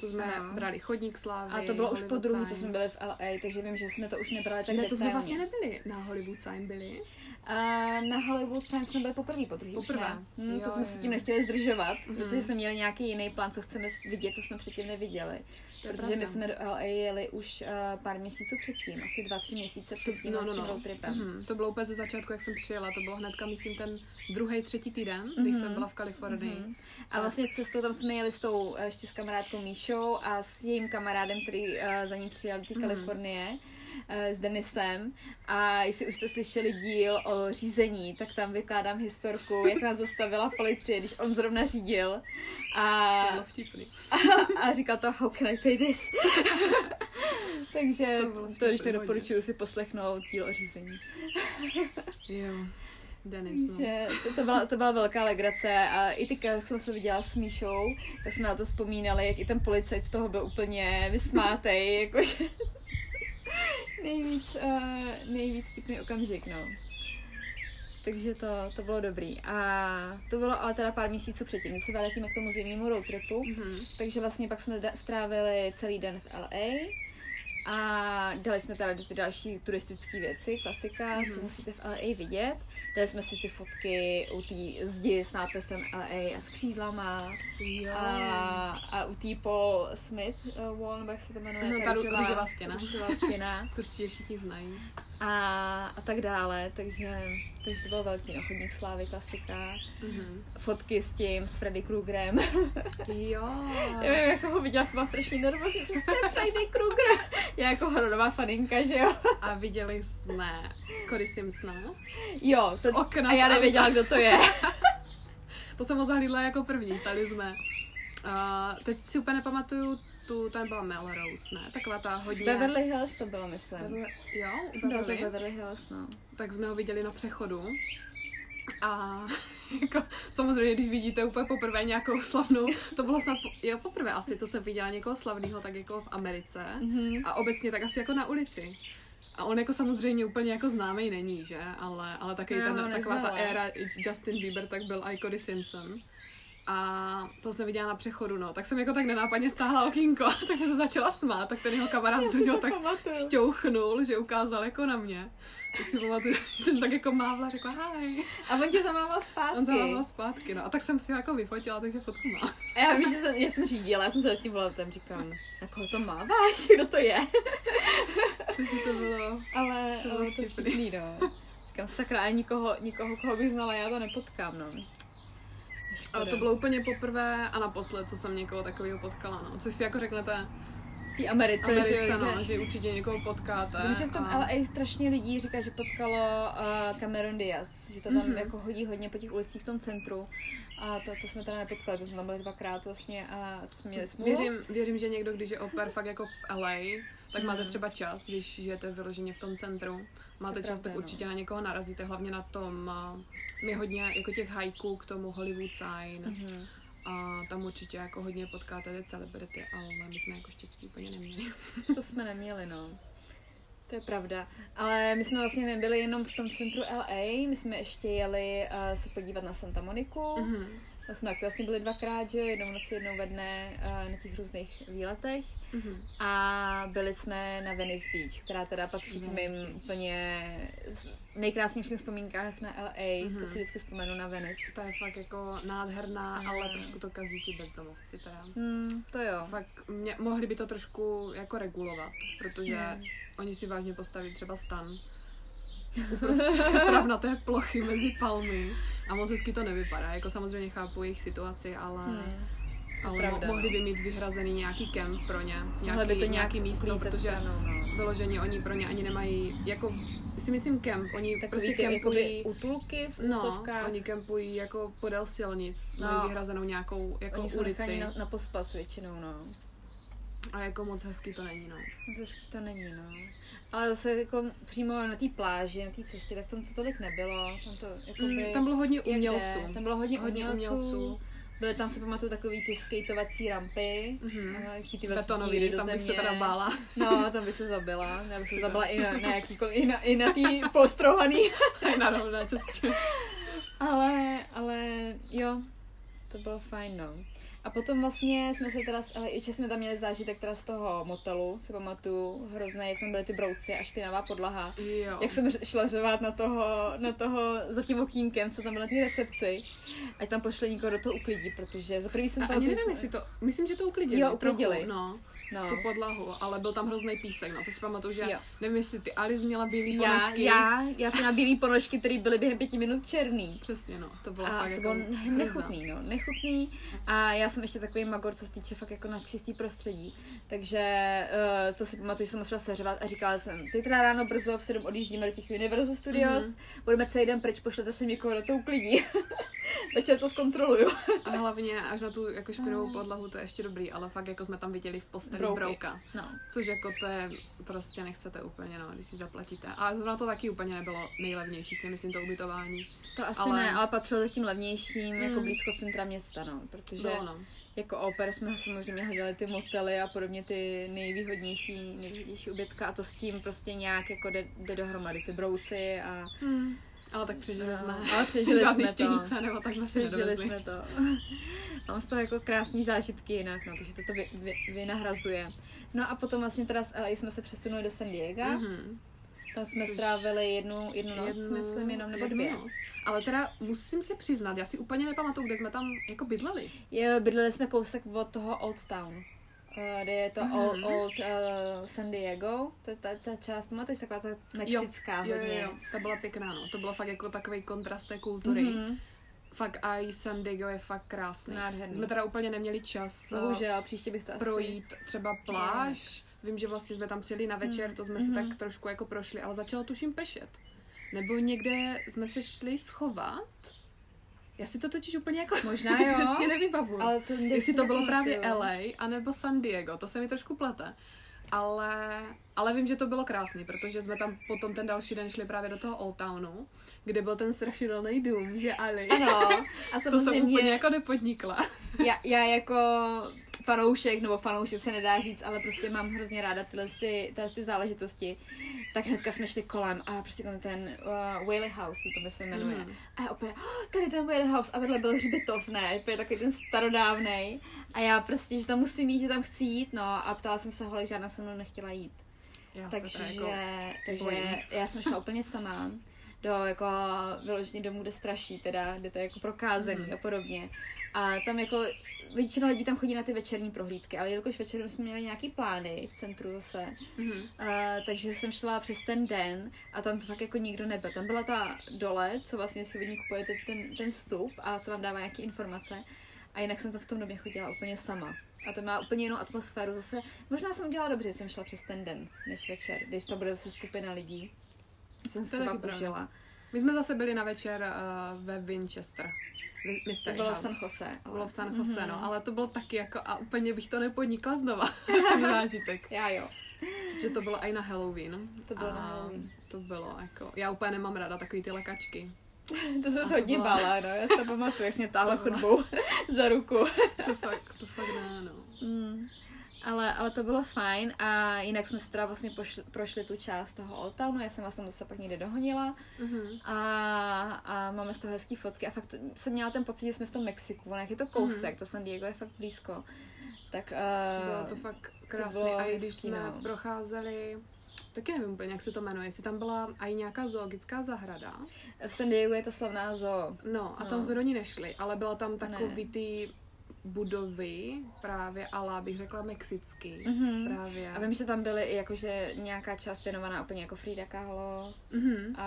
To jsme Ano. brali chodník slávy. A to bylo už po druhý, co jsme byli v LA, takže vím, že jsme to už nebrali tak ne, to jsme vlastně nebyli. Na Hollywood sign byli. A na Hollywood Sign jsme byli poprvé, po druhý už Poprvé. ne. Hm, to jsme jo, se tím nechtěli zdržovat, Mhm. protože jsme měli nějaký jiný plán, co chceme vidět, co jsme předtím neviděli. To Protože my pravda. jsme do LA jeli už uh, pár měsíců předtím, asi dva, tři měsíce předtím No, no, no, s tím road tripem. Mhm, to bylo úplně ze začátku, jak jsem přijela. To bylo hnedka, myslím, ten druhý, třetí týden, když Mhm. jsem byla v Kalifornii. Mhm. A vlastně cestou tam jsme jeli s tou eh, ještě s kamarádkou Míšou a s jejím kamarádem, který uh, za ní přijel do Mhm. Kalifornie. S Denisem a jestli už jste slyšeli díl o řízení, tak tam vykládám historku, jak nás zastavila policie, když on zrovna řídil a, vtipný. a říkal to, how can I pay this? Takže To to, když tak hodně. doporučuji si poslechnout díl o řízení. Jo. Denis, no. Že to, to, byla, to byla velká legrace a i ty, jak jsem se viděla s Míšou, tak jsme na to vzpomínali, jak i ten policajt z toho byl úplně vysmátej, jakože nejvíc, uh, nejvíc vtipný okamžik, no. Takže to, to bylo dobrý. A to bylo ale teda pár měsíců předtím, když se vrátíme k tomu zimnímu road tripu. Mhm. Takže vlastně pak jsme da- strávili celý den v LA a dali jsme teda ty další turistické věci, klasika, Mhm. co musíte v LA vidět. Dali jsme si ty fotky u té zdi s nápisem LA a s křídlama Jo. a, a u té Paul Smith uh, wall, nebo jak se to jmenuje, No, ta růžová- růžová stěna. růžová stěna určitě všichni znají. a, a tak dále, takže, takže to bylo velký no, chodník slávy, klasika. Mhm. Fotky s tím, s Freddy Kruegerem. Jo. Já vím, jak jsem ho viděla, jsem byla strašně nervózní, protože to je Friday Krueger. Já jako hororová faninka, že jo? A viděli jsme Cody Simpsona. Jo, Z to, okna a já z nevěděla, kdo to je. To jsem ho zahlídla jako první, stali jsme. Uh, teď si úplně nepamatuju, tu, tam byla Melrose, ne? Taková ta hodně... Beverly Hills to bylo, myslím. Beverly jo, u Bylo to Beverly. Beverly Hills, no. Tak jsme ho viděli na přechodu. A jako, samozřejmě, když vidíte úplně poprvé nějakou slavnou, to bylo snad, po, jo, poprvé asi, to jsem viděla někoho slavného tak jako v Americe Mhm. a obecně tak asi jako na ulici. A on jako samozřejmě úplně jako známý není, že? Ale, ale taky ho ten, taková ta éra Justin Bieber, tak byl i Cody Simpson. A to jsem viděla na přechodu, no. Tak jsem jako tak nenápadně stáhla okýnko, tak jsem se začala smát, tak ten jeho kamarád do něho tak pamatuju. šťouchnul, že ukázal jako na mě. Tak si pamatuju, že jsem tak jako mávla, řekla hi. A on tě zamával zpátky. On zamával zpátky, no. A tak jsem si ho jako vyfotila, takže fotku má. A já víš, že jsem, já jsem řídila, já jsem se zatím volatem říkám, na koho to máváš, kdo to je? Takže to bylo... Ale To bylo ale to vtipný. vtipný, no. Říkám, sakra, a nikoho, nikoho, koho bych znala, já to nepotkám, no. Škoda. Ale to bylo úplně poprvé a naposled, co jsem někoho takového potkala, no. Což si jako řeknete, v té Americe, Americe, že, no, že, že určitě někoho potkáte. Vím, že v tom a... LA strašně lidí říká, že potkalo uh, Cameron Diaz, že to tam Mhm. jako hodí hodně po těch ulicích v tom centru. A to, to jsme teda nepotkali, to jsme tam byli dvakrát vlastně a jsme měli smůlu. Věřím, věřím, že někdo, když je oper fakt jako v LA, tak máte třeba čas, když žijete vyloženě v tom centru. Máte To čas, tak no. určitě na někoho narazíte, hlavně na tom, my hodně jako těch hajků k tomu Hollywood sign Mhm. a tam určitě jako hodně potkáte ty celebrity, ale my jsme jako štěstí úplně neměli. To jsme neměli, no. To je pravda. Ale my jsme vlastně nebyli jenom v tom centru LA, my jsme ještě jeli uh, se podívat na Santa Moniku. Mhm. Tam jsme taky vlastně byli dvakrát, že jednou noci, jednou ve dne uh, na těch různých výletech. Mhm. A byli jsme na Venice Beach, která teda patří k mým Beach. úplně nejkrásnějších vzpomínkách na LA. Mhm. To si vždycky vzpomenu na Venice. Ta je fakt jako nádherná, Mm. ale trošku to kazí ti bezdomovci teda. Hmm, to jo. Fakt mě, mohli by to trošku jako regulovat, protože Hmm. oni si vážně postaví třeba stan té travnaté plochy mezi palmy a moc hezky to nevypadá. Jako samozřejmě chápu jejich situaci, ale, Hmm. ale pravda, mo- mohli no. by mít vyhrazený nějaký kemp pro ně, nějaký, by to nějak nějaký místo, protože stranou, no. vyloženě oni pro ně ani nemají, jako si myslím kemp, oni Takový prostě ty kempují, útulky v no, úzovkách. oni kempují jako podél silnic, No. mají vyhrazenou nějakou jako Oni ulici. nechaní na, na pospas většinou, no. A jako moc hezký to není, no. Moc hezký to není, no. Ale zase jako přímo na té pláži, na té cestě, tak tam to tolik nebylo. Tam to jakoby, Mm, tam bylo hodně jde. umělců. Tam bylo hodně, Hodně umělců. umělců. Byly tam, si pamatuju, takový ty skatebovací rampy. Mhm. a jaký ty Betonový, tam bych se teda bála. No, tam bych se zabila. Já bych se zabila i na, na jakýkoliv, i na, i na tý postrohaný. na rovné cestě. ale, ale jo, to bylo fajn, no. A potom vlastně jsme se teda, ale ještě jsme tam měli zážitek teda z toho motelu, si pamatuju, hrozné, jak tam byly ty brouci a špinavá podlaha. Jo. Jak jsem šla řovat na toho, na toho za tím okýnkem, co tam bylo na té recepci, ať tam pošle někoho do toho uklidí, protože za prvý jsem A tam ani nevím, jestli to, myslím, že to uklidili. Jo, uklidili. Trochu, no, no. tu podlahu, ale byl tam hrozný písek, no, to si pamatuju, že, Jo. nevím, jestli ty Alice měla bílý Já, ponožky. já, já jsem měla bílý ponožky, které byly během pěti minut černý. Přesně, no, to bylo A fakt to jako bylo hrůza. nechutný, no, nechutný. A já jsem ještě takový magor, co se týče fakt jako na čistý prostředí. Takže uh, to si pamatuju, že jsem musela seřvat a říkala jsem, zítra ráno brzo v 7 odjíždíme do těch Universal Studios, Mhm. budeme celý den pryč, pošlete si někoho do toho uklidí. Večer to zkontroluju. A hlavně až na tu jako špinovou podlahu, to je ještě dobrý, ale fakt jako jsme tam viděli v posteli Brouky. brouka. No. Což jako to je, prostě nechcete úplně, no, když si zaplatíte. A zrovna to taky úplně nebylo nejlevnější, si myslím, to ubytování. To asi Ale- ne, ale patřilo to tím levnějším, jako Mm. blízko centra města, no, protože Bylo, no. jako oper jsme samozřejmě hledali ty motely a podobně ty nejvýhodnější, nejvýhodnější ubytka a to s tím prostě nějak jako jde, jde dohromady, ty brouci a Hmm. Ale tak přežili No, jsme. ale přežili Žádný jsme to. nebo tak jsme si přežili nedovezli. jsme to. Mám z toho jako krásný zážitky jinak, no, takže to to vy, vy, vynahrazuje. No a potom vlastně teda s LA jsme se přesunuli do San Diego, mm-hmm. Mhm. tam jsme Což- strávili jednu, jednu noc, jednu, myslím, jenom nebo dvě. Noc. Ale teda musím se přiznat, já si úplně nepamatuju, kde jsme tam jako bydleli. Je, bydleli jsme kousek od toho Old Town. Uh, kde je to Mhm. Old, Old uh, San Diego, to je ta, ta část, pamatuješ, taková ta mexická jo, hodně. jo, jo, ta byla pěkná, no. To bylo fakt jako takový kontrast té kultury. Mhm. Fakt a i San Diego je fakt krásný. Nádherný. Jsme teda úplně neměli čas eh, Bohužel, příště bych to asi... projít třeba pláž. Vím, že vlastně jsme tam přijeli na večer, to jsme si Mhm. tak trošku jako prošli, ale začalo tuším pršet. Nebo někde jsme se šli schovat. Já si to totiž úplně jako Možná jo. přesně nevybavuju. Ale to Jestli to bylo právě nepamatuju. LA, anebo San Diego, to se mi trošku plete. Ale, ale vím, že to bylo krásný, protože jsme tam potom ten další den šli právě do toho Old Townu, kde byl ten strašidelný dům, že Ali. Ano, a to jsem samozřejmě úplně jako nepodnikla. já, já jako fanoušek, nebo fanoušek se nedá říct, ale prostě mám hrozně ráda tyhle, ty, tyhle ty záležitosti. Tak hnedka jsme šli kolem a prostě tam ten uh, Whaley House, to by se jmenuje. Mhm. A já opět, oh, tady ten Whaley House a vedle byl hřbitov, ne, to je takový ten starodávnej. A já prostě, že tam musím jít, že tam chci jít, no a ptala jsem se holek, žádná se mnou nechtěla jít. Já Takže, jako takže bojím. já jsem šla úplně sama do jako vyloženě domů, kde straší, teda, kde to je jako prokázený Mhm. a podobně. A tam jako většina lidí tam chodí na ty večerní prohlídky, ale jelikož večer jsme měli nějaký plány v centru zase, Mhm. uh, takže jsem šla přes ten den a tam fakt jako nikdo nebyl. Tam byla ta dole, co vlastně si od ní kupujete ten, ten vstup a co vám dává nějaké informace. A jinak jsem to v tom době chodila úplně sama. A to má úplně jinou atmosféru. Zase, možná jsem udělala dobře, že jsem šla přes ten den, než večer, když to bude zase skupina lidí. Jsem To se je to pak užila. My jsme zase byli na večer uh, ve Winchester. To Mystery bylo v House. San Jose. To bylo v San Jose, Mhm. no, ale to bylo taky jako, a úplně bych to nepodnikla znova, ten zážitek. Já jo. Protože to bylo i na Halloween. To bylo a na Halloween. To bylo jako, já úplně nemám ráda takový ty lekačky. To jsem se to hodně byla- bála, no. Já to pamatuju, jak mě táhla To chodbou za ruku. To fakt, to fakt ne, no. Mm. Ale, ale to bylo fajn a jinak jsme si teda vlastně pošli, prošli tu část toho Old Townu, já jsem vás tam zase pak někde dohonila Mhm. a, a máme z toho hezký fotky a fakt jsem měla ten pocit, že jsme v tom Mexiku, ono jak je to kousek, Mhm. to San Diego je fakt blízko. Tak Bylo uh, to fakt krásné. bylo A i když hezký, jsme no. procházeli, taky nevím úplně, jak se to jmenuje, jestli tam byla i nějaká zoologická zahrada. v San Diego je ta slavná zoo. No, a No. tam jsme do ní nešli, ale byla tam takový Ne. ty budovy, právě ala, bych řekla mexický. Mhm. Právě. A vím, že tam byly i jakože nějaká část věnovaná úplně jako Frida Kahlo Mhm. a,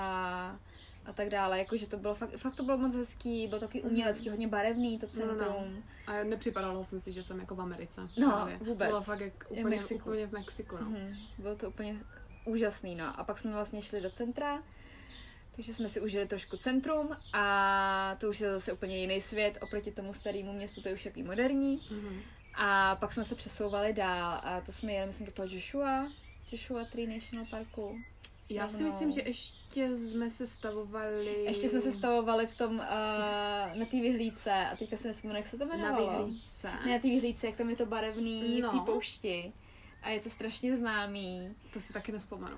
a tak dále, jakože to bylo fakt, fakt to bylo moc hezký, bylo taky Mhm. umělecký, hodně barevný to No, no, centrum. no. A nepřipadalo jsem si, že jsem jako v Americe. No, právě. vůbec. To bylo fakt jak Je v úplně, Mexiku. úplně v Mexiku, no. Mhm, bylo to úplně úžasný, no. A pak jsme vlastně šli do centra, takže jsme si užili trošku centrum a to už je zase úplně jiný svět oproti tomu starému městu, to je už takový moderní. Mhm. A pak jsme se přesouvali dál a to jsme jeli, myslím, do toho Joshua, Joshua Tree National Parku. Já si myslím, že ještě jsme se stavovali... Ještě jsme se stavovali v tom, uh, na té vyhlídce a teďka si nespomenu, jak se to na jmenovalo. vyhlídce. Ne, na té vyhlídce, jak tam je to barevný No. v té poušti. A je to strašně známý. To si taky nespomenu.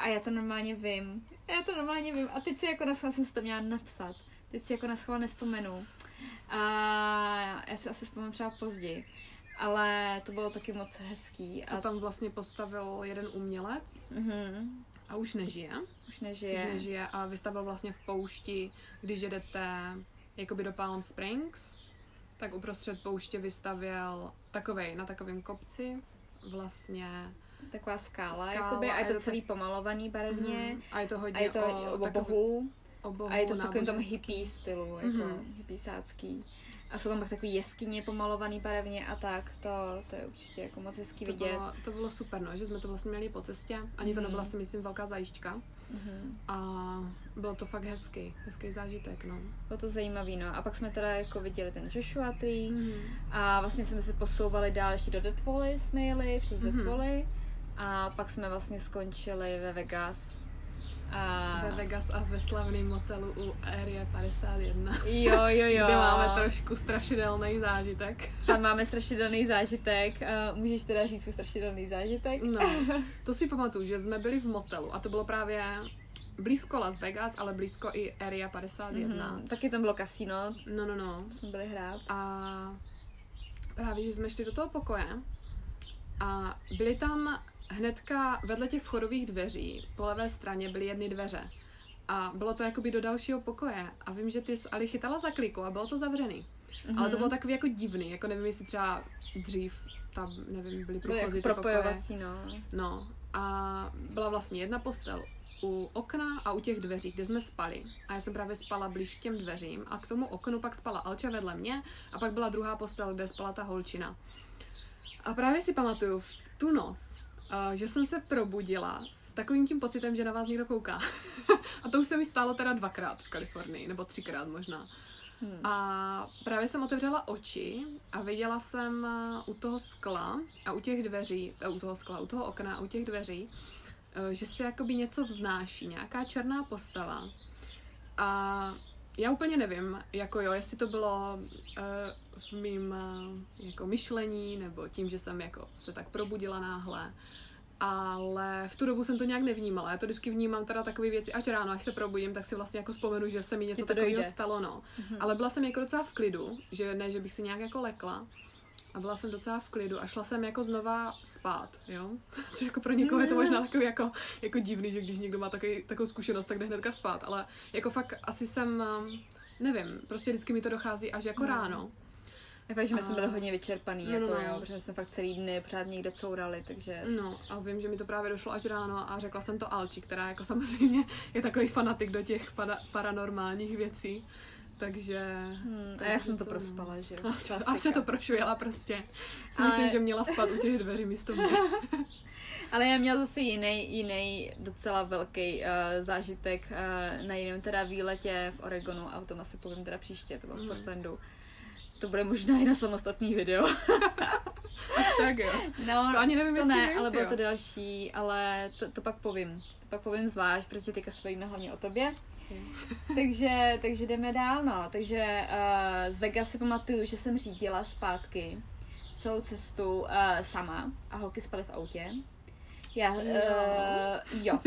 A já to normálně vím. Já to normálně vím. A teď si jako na schvál jsem si to měla napsat. Teď si jako na schvál nespomenu. A já si asi vzpomenu třeba později. Ale to bylo taky moc hezký. To A tam vlastně postavil jeden umělec Mhm, a už nežije. už nežije. Už nežije a vystavil vlastně v poušti, když jedete jakoby do Palm Springs, tak uprostřed pouště vystavěl takovej, na takovém kopci vlastně. Taková skála, Skála, jakoby, a je to to celý pomalovaný barevně. Mhm. A je to hodně A je to o, o bohu. o bohu A je to v takovém tom hippie stylu, jako Mhm. hippiesácký. A jsou tam pak takový jeskyně pomalovaný barevně a tak, to, to je určitě jako moc hezký To vidět. bylo, to bylo super, no, že jsme to vlastně měli po cestě. Ani to Mhm. nebyla si myslím velká zajišťka. Mhm. A bylo to fakt hezký, hezký zážitek, no. Bylo to zajímavý, no. A pak jsme teda jako viděli ten Joshua Tree Mhm. a vlastně jsme se posouvali dál ještě do Death Valley, jsme jeli přes Death Mhm. A pak jsme vlastně skončili ve Vegas. A... Ve Vegas a ve slavném motelu u Area 51. Jo, jo, jo. Kde máme trošku strašidelný zážitek. Tam máme strašidelný zážitek. Můžeš teda říct svůj strašidelný zážitek? No, to si pamatuju, že jsme byli v motelu a to bylo právě blízko Las Vegas, ale blízko i Area 51. Mhm. Taky tam bylo kasino, No, no, no. jsme byli hrát. A právě, že jsme šli do toho pokoje a byly tam hnedka vedle těch vchodových dveří, po levé straně byly jedny dveře. A bylo to jakoby do dalšího pokoje. A vím, že ty jsi Ali chytala za kliku a bylo to zavřený. Mm-hmm. Ale to bylo takový jako divný, jako nevím, jestli třeba dřív tam, nevím, byly Byly jako pokoje. propojovací, no. No a byla vlastně jedna postel u okna a u těch dveří, kde jsme spali. A já jsem právě spala blíž k těm dveřím a k tomu oknu pak spala Alča vedle mě a pak byla druhá postel, kde spala ta holčina. A právě si pamatuju v tu noc, že jsem se probudila s takovým tím pocitem, že na vás někdo kouká. a to už se mi stalo teda dvakrát v Kalifornii, nebo třikrát možná. Hmm. A právě jsem otevřela oči a viděla jsem eh, u toho skla a u těch dveří, eh, u toho skla, u toho okna a u těch dveří, eh, že se jakoby něco vznáší, nějaká černá postava. A já úplně nevím, jako jo, jestli to bylo uh, v mým uh, jako myšlení, nebo tím, že jsem jako se tak probudila náhle. Ale v tu dobu jsem to nějak nevnímala. Já to vždycky vnímám teda takové věci, až ráno, až se probudím, tak si vlastně jako vzpomenu, že se mi něco takového stalo, no. Ale byla jsem jako docela v klidu, že ne, že bych si nějak jako lekla. A byla jsem docela v klidu a šla jsem jako znova spát, jo. Což jako pro někoho je to možná takový jako, jako divný, že když někdo má takový, takovou zkušenost, tak jde hnedka spát. Ale jako fakt asi jsem, um, nevím, prostě vždycky mi to dochází až jako Hmm. ráno. Jako, že my jsme A- byli hodně vyčerpaný, No, jako no, no. jo, protože jsme fakt celý dny pořád někde courali, takže... No a vím, že mi to právě došlo až ráno a řekla jsem to Alči, která jako samozřejmě je takový fanatik do těch para, paranormálních věcí. Takže... Hmm, a já jsem to no. prospala, že jo. Alča, klasika. Alča to prošujela prostě. Si Ale- myslím, že měla spát u těch dveří místo mě. Ale já měla zase jiný, jiný docela velký uh, zážitek uh, na jiném teda výletě v Oregonu a o tom asi povím teda příště, to bylo v Mhm. Portlandu. To bude možná i na samostatný video. Až tak, jo. No, To ani nevím, to ne, vím, ale bylo to další, ale to, to pak povím. To pak povím zvlášť, protože teďka se bavíme hlavně o tobě. takže, takže jdeme dál, no. Takže uh, z Vegas si pamatuju, že jsem řídila zpátky celou cestu uh, sama a holky spaly v autě. Já, uh, jo.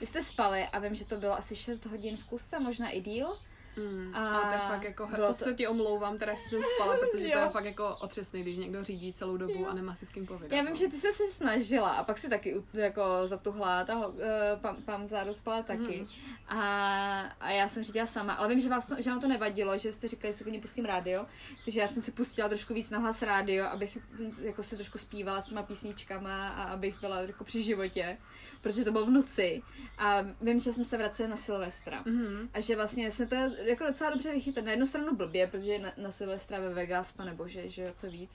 Vy jste spali a vím, že to bylo asi 6 hodin v kuse, možná i díl. Mm, A a to je fakt jako, to, to- se ti omlouvám, teda jestli jsem spala, protože to Jo. je fakt jako otřesný, když někdo řídí celou dobu a nemá si s kým povídat. Já vím, no. že ty se si snažila a pak si taky jako zatuhla, ta uh, pam, pam spala taky. Mhm. A, a já jsem řídila sama, ale vím, že, vás to, že vám to nevadilo, že jste říkali, že si klidně pustím rádio, takže já jsem si pustila trošku víc na hlas rádio, abych jako si trošku zpívala s těma písničkama a abych byla jako při životě, protože to bylo v noci. A vím, že jsme se vraceli na Silvestra. Mhm. A že vlastně jsme to jako docela dobře vychytali. Na jednu stranu blbě, protože na, na Silvestra ve Vegas, pane bože, že jo, co víc.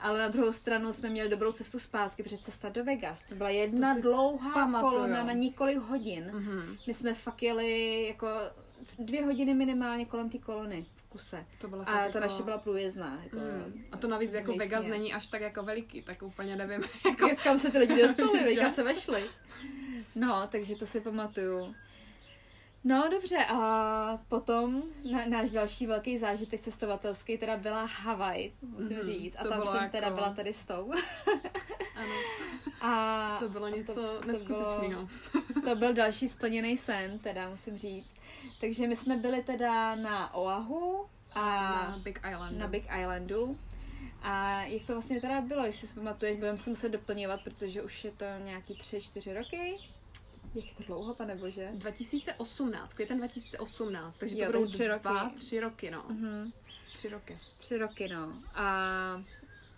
Ale na druhou stranu jsme měli dobrou cestu zpátky, protože cesta do Vegas. To byla jedna To dlouhá pamatuju. kolona na několik hodin. Mhm. My jsme fakt jeli jako dvě hodiny minimálně kolem té kolony kuse. To bylo A ta jako... naše byla průjezdná. Jako, Mm. A to navíc jako. Vegas není až tak jako veliký, tak úplně nevím. Jako, kam se ty lidi dostali, kam se vešli. No, takže to si pamatuju. No dobře, a potom na, náš další velký zážitek cestovatelský teda byla Havaj, musím Mhm, říct. A to tam jsem jako- teda byla tady s tou. Ano, A to bylo něco to neskutečného. to byl další splněný sen, teda musím říct. Takže my jsme byli teda na Oahu a Na Big Island. na Big Islandu. A jak to vlastně teda bylo, jestli si pamatuješ, budeme si muset doplňovat, protože už je to nějaký tři, čtyři roky. Jak je to dlouho, pane bože? 2018, květen 2018, takže Jo, to budou tři roky. dva, tři roky, no. Mhm. Tři roky. Tři roky, no. A,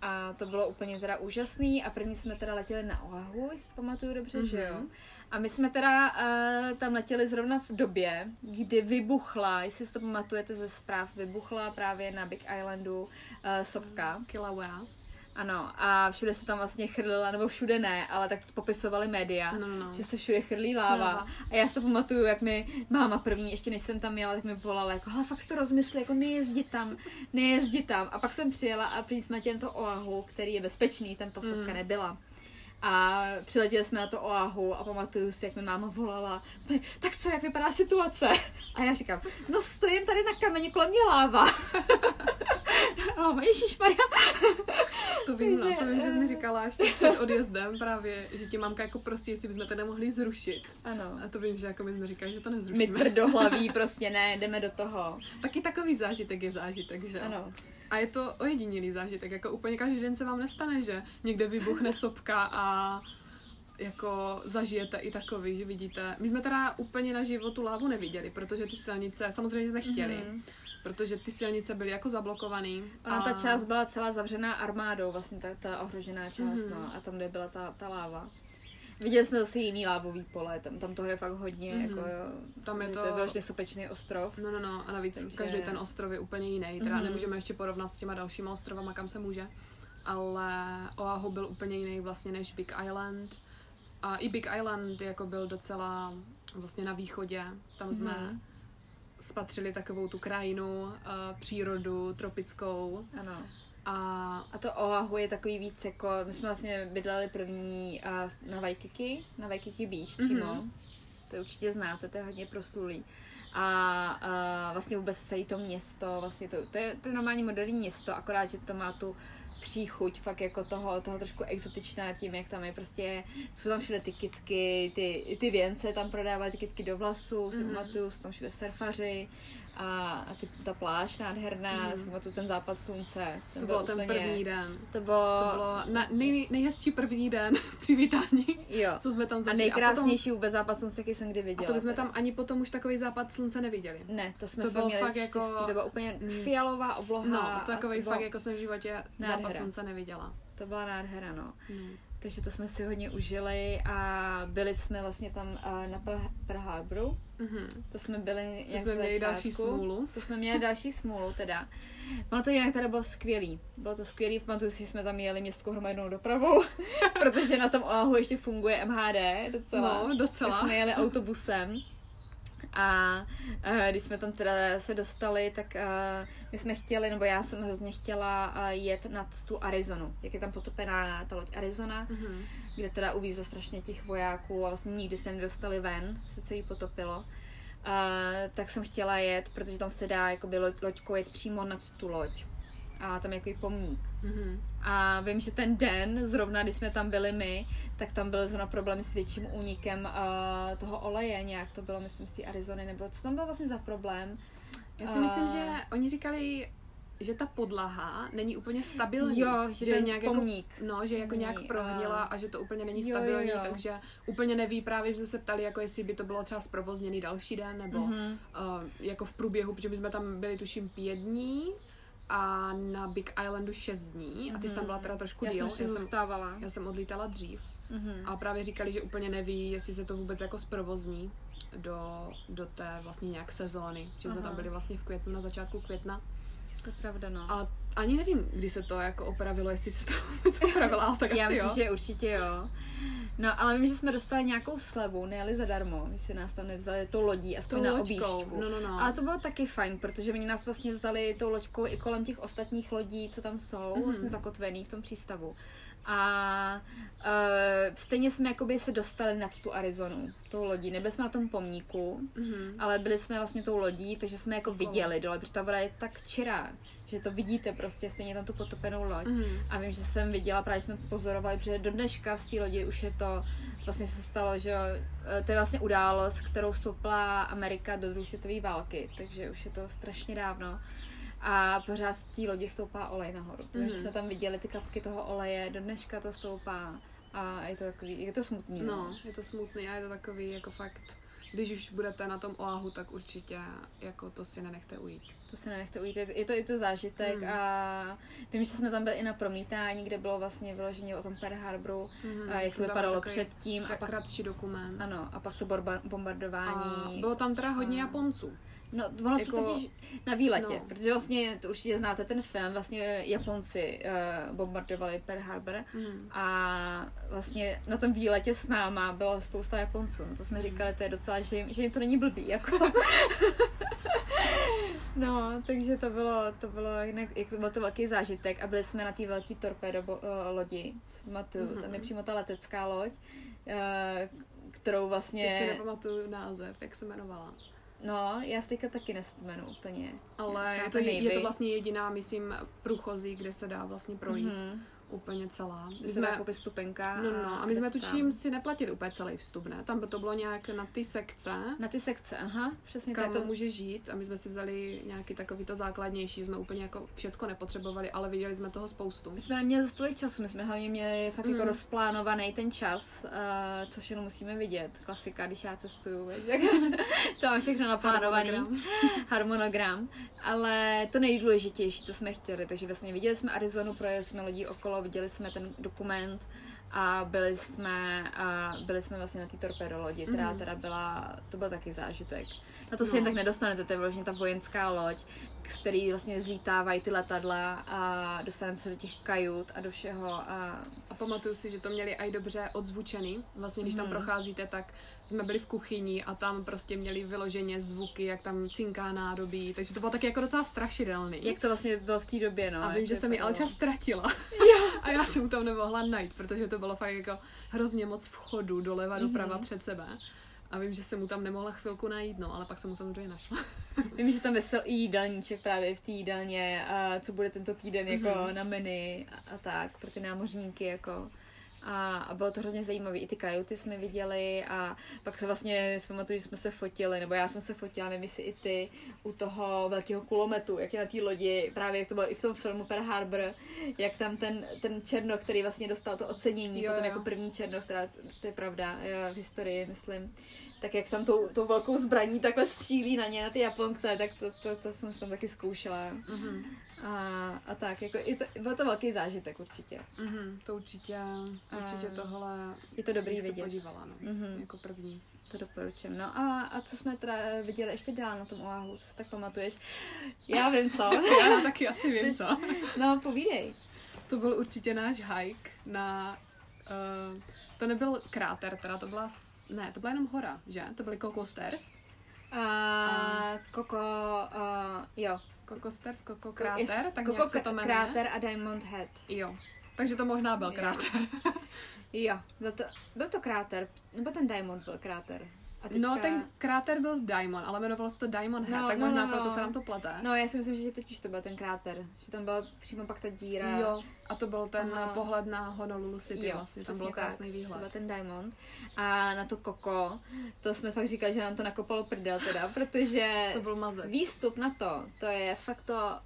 a to bylo úplně teda úžasný a první jsme teda letěli na Oahu, jestli pamatuju dobře, mm-hmm. že jo. Mhm. A my jsme teda uh, tam letěli zrovna v době, kdy vybuchla, jestli si to pamatujete ze zpráv, vybuchla právě na Big Islandu uh, sopka. Kilauea. Ano, a všude se tam vlastně chrlila, nebo všude ne, ale tak to popisovaly média, No, no, no. že se všude chrlí láva. Láva. A já si to pamatuju, jak mi máma první, ještě než jsem tam jela, tak mi volala, jako, hele, fakt si to rozmysli, jako nejezdit tam, nejezdit tam. A pak jsem přijela a prý jsme to Oahu, který je bezpečný, tam ta sopka Mm. nebyla. A přiletěli jsme na to Oahu a pamatuju si, jak mi máma volala, tak co, jak vypadá situace? A já říkám, no stojím tady na kameni, kolem mě láva. A máma, ježišmarja. To vím, no, Takže, to vím, že jsi eh. mi říkala ještě před odjezdem právě, že tě mamka jako prosí, jestli bychom to nemohli zrušit. Ano. A to vím, že jako my jsme říkali, že to My nezrušíme. tvrdohlaví, prostě ne, jdeme do toho. Taky takový zážitek je zážitek, že? Ano. A je to ojedinělý zážitek, jako úplně každý den se vám nestane, že někde vybuchne sopka a jako zažijete i takový, že vidíte. My jsme teda úplně na životu lávu neviděli, protože ty silnice, samozřejmě jsme chtěli, Mhm. mm-hmm. protože ty silnice byly jako zablokovaný. Ona a... ta část byla celá zavřená armádou, vlastně ta, ta ohrožená část, Mhm. no, a tam, kde byla ta, ta láva. Viděli jsme zase jiný lávový pole, tam, tam toho je fakt hodně, Mhm. jako. Tam je to- To je vyloženě sopečný ostrov. No, no, no, a navíc Takže- každý ten ostrov je úplně jiný. Teda Mhm. mm-hmm. nemůžeme ještě porovnat s těma dalšíma ostrovama, kam se může. Ale Oahu byl úplně jiný vlastně než Big Island. A i Big Island jako byl docela vlastně na východě. Tam jsme Mhm. mm-hmm. spatřili takovou tu krajinu, uh, přírodu tropickou. Ano. A A to Oahu je takový víc jako, my jsme vlastně bydleli první uh, na Waikiki, na Waikiki Beach přímo. Mhm. To určitě znáte, to je hodně proslulý. A uh, vlastně vůbec celé to město, vlastně to, to, je, to je normální moderní město, akorát, že to má tu příchuť fakt jako toho, toho trošku exotičná tím, jak tam je prostě, jsou tam všude ty kitky, ty, ty věnce tam prodávají ty kitky do vlasů, Mhm. pamatuju, jsou tam všude surfaři a, a ty, ta pláž nádherná, si pamatuju ten západ slunce. to byl ten první den. To bylo, To bylo na, nej, nejhezčí první den přivítání, jo. co jsme tam A zažili. nejkrásnější vůbec západ slunce, jaký jsem kdy A, viděla. potom, a to teda. tam ani potom už takový západ slunce neviděli. Ne, to jsme To bylo fakt štěstí, jako- to byla úplně Mm. fialová obloha. No, a takový bylo, fakt, jako jsem v životě Nádhera. slunce neviděla. To byla nádhera, no. No. Takže to jsme si hodně užili a byli jsme vlastně tam uh, na Pearl- Harboru. Mhm. To jsme byli Co nějak jsme měli začátku. další smůlu. To jsme měli další smůlu teda. Ono to jinak teda bylo skvělý. Bylo to skvělý, pamatuju si, že jsme tam jeli městskou hromadnou dopravou, protože na tom Oahu ještě funguje MHD docela. No, docela. Tak jsme jeli autobusem. A uh, když jsme tam teda se dostali, tak uh, my jsme chtěli, nebo já jsem hrozně chtěla uh, jet nad tu Arizonu. Jak je tam potopená ta loď Arizona, Mhm. kde teda uvízlo strašně těch vojáků a vlastně nikdy se nedostali ven, se celý potopilo. Uh, tak jsem chtěla jet, protože tam se dá jakoby loď, loďkou jet přímo nad tu loď. A tam je jako pomník. Mhm. A vím, že ten den, zrovna když jsme tam byli my, tak tam byl zrovna problém s větším únikem uh, toho oleje nějak, to bylo myslím z té Arizony, nebo co tam byl vlastně za problém? Já si A- myslím, že oni říkali, že ta podlaha není úplně stabilní. Jo, že ten nějak pomník Jako, no, že jako nějak prohnila a- a že to úplně není Jo, jo, stabilní, jo. takže úplně neví právě, že se ptali, jako jestli by to bylo třeba zprovozněný další den, nebo Mhm. uh, jako v průběhu, protože my jsme tam byli tuším pět dní a na Big Islandu šest dní a ty jsi tam byla teda trošku Já díl. jsem já, jsem, zůstávala. já jsem odlítala dřív Mhm. a právě říkali, že úplně neví, jestli se to vůbec jako zprovozní do, do té vlastně nějak sezóny, že jsme tam byli vlastně v květnu, na začátku května To je pravda, no. A ani nevím, kdy se to jako opravilo, jestli se to vůbec opravilo, ale tak Já asi myslím, jo. že určitě jo. No, ale vím, že jsme dostali nějakou slevu, nejeli zadarmo, když si nás tam nevzali tou lodí, aspoň Tou na loďkou, objížďku. no, no, no. Ale to bylo taky fajn, protože oni nás vlastně vzali tou loďkou i kolem těch ostatních lodí, co tam jsou, Mhm. mm-hmm. vlastně zakotvený v tom přístavu. A uh, stejně jsme jakoby se dostali nad tu Arizonu, tou lodí. Nebyli jsme na tom pomníku, Mhm. ale byli jsme vlastně tou lodí, takže jsme jako viděli dole, protože ta voda je tak čirá, že to vidíte prostě, stejně tam tu potopenou loď. Mhm. A vím, že jsem viděla, právě jsme pozorovali, protože do dneška z té lodi už je to, vlastně se stalo, že eh, to je vlastně událost, kterou stoupla Amerika do druhé světové války, takže už je to strašně dávno. A pořád z té lodi stoupá olej nahoru. Takže Mhm. jsme tam viděli ty kapky toho oleje, do dneška to stoupá a je to takový, je to smutný. No, je to smutný a je to takový jako fakt, když už budete na tom Oahu, tak určitě jako to si nenechte ujít. To se nenechte ujít, je to, je to zážitek Hmm. a vím, že jsme tam byli i na promítání, kde bylo vlastně vyloženě o tom Pearl Harboru, Mhm. a jak to vypadalo předtím a pak kratší dokument. Ano, a pak to borba- A bombardování. bylo tam teda hodně a- Japonců. No, ono jako- to totiž na výletě, no. protože vlastně, to určitě znáte ten film, vlastně Japonci uh, bombardovali Pearl Harbor Mhm. a vlastně na tom výletě s náma bylo spousta Japonců. No to jsme říkali, to je docela, že jim, že jim to není blbý, jako. no, takže to bylo, to bylo jinak, byl to velký zážitek a byli jsme na té velké torpedo uh, lodi, si pamatuju, Mhm. tam je přímo ta letecká loď, uh, kterou Teď si vlastně, nepamatuju název, jak se jmenovala. No, já si teďka taky nespomenu úplně. Ale je to, je, to vlastně jediná, myslím, průchozí, kde se dá vlastně projít Mhm. Úplně celá. My Jsme... Koupit stupenka. no, no, a my jsme teď tuším si neplatili úplně celý vstup, ne? Tam by to bylo nějak na ty sekce, Na ty sekce, aha, přesně kam tak. To... může žít a my jsme si vzali nějaký takový to základnější, jsme úplně jako všecko nepotřebovali, ale viděli jsme toho spoustu. My jsme měli za tolik času, my jsme hlavně měli fakt jako Mm. rozplánovaný ten čas, uh, což jenom musíme vidět. Klasika, když já cestuju, tak to mám všechno naplánovaný. Harmonogram. Harmonogram. Ale to nejdůležitější, co jsme chtěli, takže vlastně viděli jsme Arizonu, projeli jsme lodí okolo, viděli jsme ten dokument a byli jsme, a byli jsme vlastně na té torpedo lodi, která Mhm. teda byla, to byl taky zážitek. Na to si No. jen tak nedostanete, to je vlastně ta vojenská loď, z který vlastně zlítávají ty letadla a dostanete se do těch kajut a do všeho a A pamatuju si, že to měli i dobře odzvučený. Vlastně, když tam Mhm. procházíte, tak jsme byli v kuchyni a tam prostě měli vyloženě zvuky, jak tam cinká nádobí, takže to bylo taky jako docela strašidelný. jak to vlastně bylo v té době, no. a vím, že jsem ji. Alča ztratila. a já jsem tam nemohla najít, protože to bylo fakt jako hrozně moc vchodu doleva, doprava Mhm. před sebe. A vím, že jsem mu tam nemohla chvilku najít, no, ale pak jsem mu samozřejmě našla. Vím, že tam vysel i jídelníček právě v té jídelně, a co bude tento týden jako Mhm. na menu a, a tak, pro ty námořníky jako. A, a bylo to hrozně zajímavé. I ty kajuty jsme viděli a pak se vlastně, si pamatuju, že jsme se fotili, nebo já jsem se fotila, nevím jestli i ty, u toho velkého kulometu, jak je na té lodi, právě jak to bylo i v tom filmu Pearl Harbor, jak tam ten, ten černoch, který vlastně dostal to ocenění, Jo, potom jo. jako první černoch, teda to je pravda, jo, v historii, myslím, tak jak tam tou, tou velkou zbraní takhle střílí na ně, na ty Japonce, tak to, to, to jsem tam taky zkoušela. Mhm. A, a tak, jako, je to, byl to velký zážitek určitě. Mhm, to určitě, určitě A- tohle Je to dobrý vidět. podívala, no, Mhm. jako první. To doporučím. No a, a co jsme teda eh, viděli ještě dál na tom Oahu, co si tak pamatuješ? Já vím co. Já taky asi vím, co. No, povídej. To byl určitě náš hike na... Uh, to nebyl kráter, teda to byla... Ne, to byla jenom hora, že? To byly Coco Stairs. A Koko, uh, jo. Coco Stairs, Coco kráter, tak Koko se to jmenuje. Kráter a Diamond Head. Jo. Takže to možná byl Jo. kráter. Jo, byl to, byl to kráter, nebo ten Diamond byl kráter. A teďka... No, ten kráter byl Diamond, ale jmenovalo se to Diamond Head, No, tak no, možná no, proto no. se nám to plete. No, já si myslím, že totiž to byl ten kráter, že tam byla přímo pak ta díra. Jo, a to byl ten Aha. pohled na Honolulu City Jo, vlastně, tam byl tak. krásný To byl výhled. ten Diamond. A na to Koko, to jsme fakt říkali, že nám to nakopalo prdel teda, protože To byl mazec. výstup na to, to je fakt to,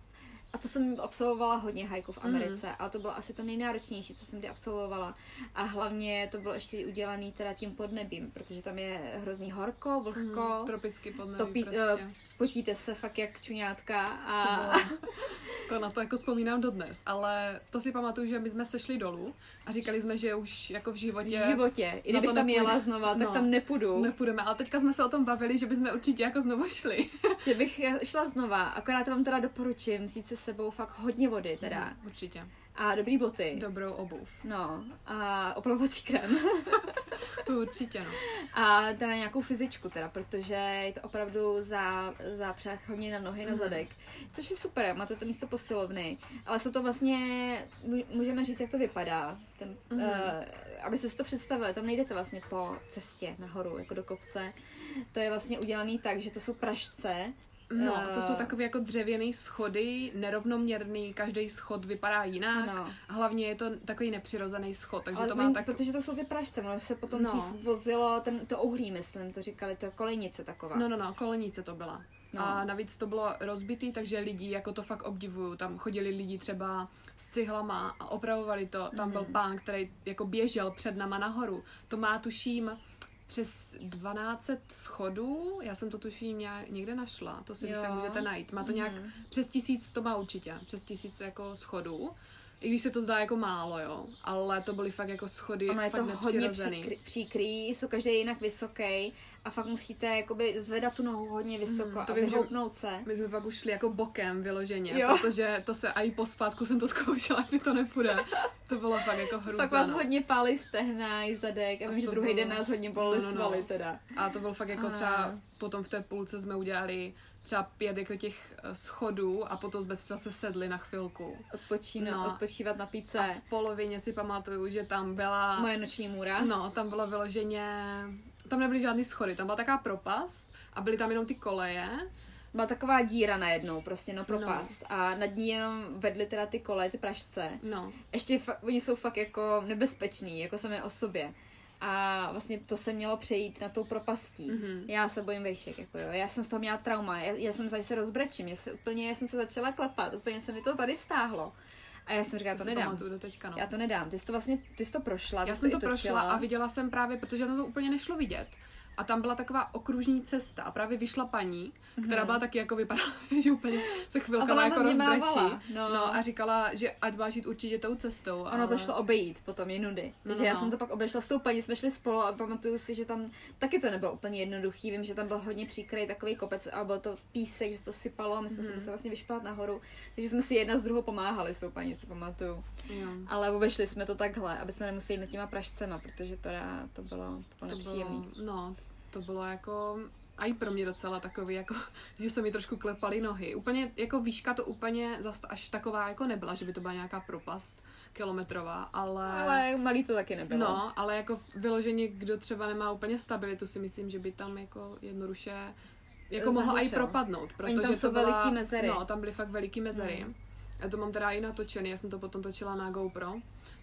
a to jsem absolvovala hodně hajku v Americe, mm. a to bylo asi to nejnáročnější, co jsem kdy absolvovala. A hlavně to bylo ještě udělaný teda tím podnebím, protože tam je hrozný horko, vlhko, Mm, tropický podnebí topí, prostě. eh, potíte se fakt jak čuňátka a... To, bylo, to na to jako vzpomínám dodnes, ale to si pamatuju, že my jsme sešli dolů a říkali jsme, že už jako v životě, v životě. I kdybych tam jela znova, tak No. tam nepůjdu. nepůjdeme, ale teďka jsme se o tom bavili, že bychom určitě jako znovu šli. Že bych šla znova, akorát vám teda doporučím vzít se sebou fakt hodně vody teda. Mm, určitě. A dobrý boty. Dobrou obuv. No, a opalovací krém. to určitě, no. A teda nějakou fyzičku teda, protože je to opravdu za, zápřah hodně na nohy, mm. na zadek. Což je super, má to to místo posilovny. Ale jsou to vlastně, můžeme říct, jak to vypadá. Ten, mm. uh, aby se si to představili, tam nejdete vlastně po cestě nahoru, jako do kopce. To je vlastně udělaný tak, že to jsou pražce, No, to jsou eh. takové jako dřevěné schody, nerovnoměrný, každý schod vypadá jinak. Ano. Hlavně je to takový nepřirozený schod, takže Ale to má tak... Protože to jsou ty pražce, ono se potom no. dřív vozilo, ten, to uhlí, myslím, to říkali, to kolejnice taková. No, no, no, kolejnice to byla. No. A navíc to bylo rozbitý, takže lidi jako to fakt obdivují. Tam chodili lidi třeba s cihlama a opravovali to. Tam mm-hmm. byl mhm. pán, který jako běžel před nama nahoru. To má tuším přes 12 schodů, já jsem to tuším někde našla, to si když tak můžete najít. Má to nějak mm. přes tisíc, to má určitě, přes tisíc jako schodů. I když se to zdá jako málo, jo, ale to byly fakt jako schody ono je fakt to hodně příkrý, příkrý, jsou každý jinak vysoký a fakt musíte jakoby zvedat tu nohu hodně vysoko mm, to a vyhoupnout se. My jsme pak už šli jako bokem vyloženě, jo. protože to se, a i po spátku jsem to zkoušela, jestli to nepůjde. To bylo fakt jako hrůza. Pak vás no. hodně pálí stehna i zadek a vím, že druhý bylo... den nás hodně bolely no, no, no. svaly teda. A to bylo fakt jako a... třeba potom v té půlce jsme udělali třeba pět jako těch eh, schodů a potom jsme si zase sedli na chvilku. Odpočínat, no. odpočívat na píce. A v polovině si pamatuju, že tam byla... Moje noční můra. No, tam bylo vyloženě... Tam nebyly žádný schody, tam byla taková propast a byly tam jenom ty koleje. Byla taková díra najednou, prostě no propast. No. A nad ní jenom vedly teda ty koleje, ty pražce. No. Ještě fa- oni jsou fakt jako nebezpeční, jako samé o sobě a vlastně to se mělo přejít na tou propastí. Mm-hmm. Já se bojím vejšek, jako jo. Já jsem z toho měla trauma, já, já jsem se rozbrečím, já, se úplně, já jsem se začala klepat, úplně se mi to tady stáhlo. A já jsem říkala, to, to nedám. Do teďka, no. Já to nedám. Ty jsi to vlastně, ty jsi to prošla. Já jsem to, to prošla a viděla jsem právě, protože na to úplně nešlo vidět. A tam byla taková okružní cesta a právě vyšla paní, mm-hmm. která byla taky jako vypadala, že úplně se chvilkala jako rozbrečí. No. no. a říkala, že ať máš jít určitě tou cestou. Ono ale... to šlo obejít potom je nudy. No, Takže no, já no. jsem to pak obešla s tou paní, jsme šli spolu a pamatuju si, že tam taky to nebylo úplně jednoduchý. Vím, že tam byl hodně příkrý takový kopec a byl to písek, že to sypalo a my jsme mm-hmm. se museli vlastně vyšpat nahoru. Takže jsme si jedna z druhou pomáhali s tou paní, si pamatuju. Jo. Ale obešli jsme to takhle, aby jsme nemuseli jít těma pražcema, protože to, to bylo, to bylo nepříjemné. No, to bylo jako a i pro mě docela takový, jako, že se mi trošku klepaly nohy. Úplně, jako výška to úplně zas až taková jako nebyla, že by to byla nějaká propast kilometrová, ale... Ale malý to taky nebylo. No, ale jako vyloženě, kdo třeba nemá úplně stabilitu, si myslím, že by tam jako jednoduše jako mohla i propadnout, protože tam to byla, veliký mezery. No, tam byly fakt veliký mezery. Hmm. Já to mám teda i natočený, já jsem to potom točila na GoPro,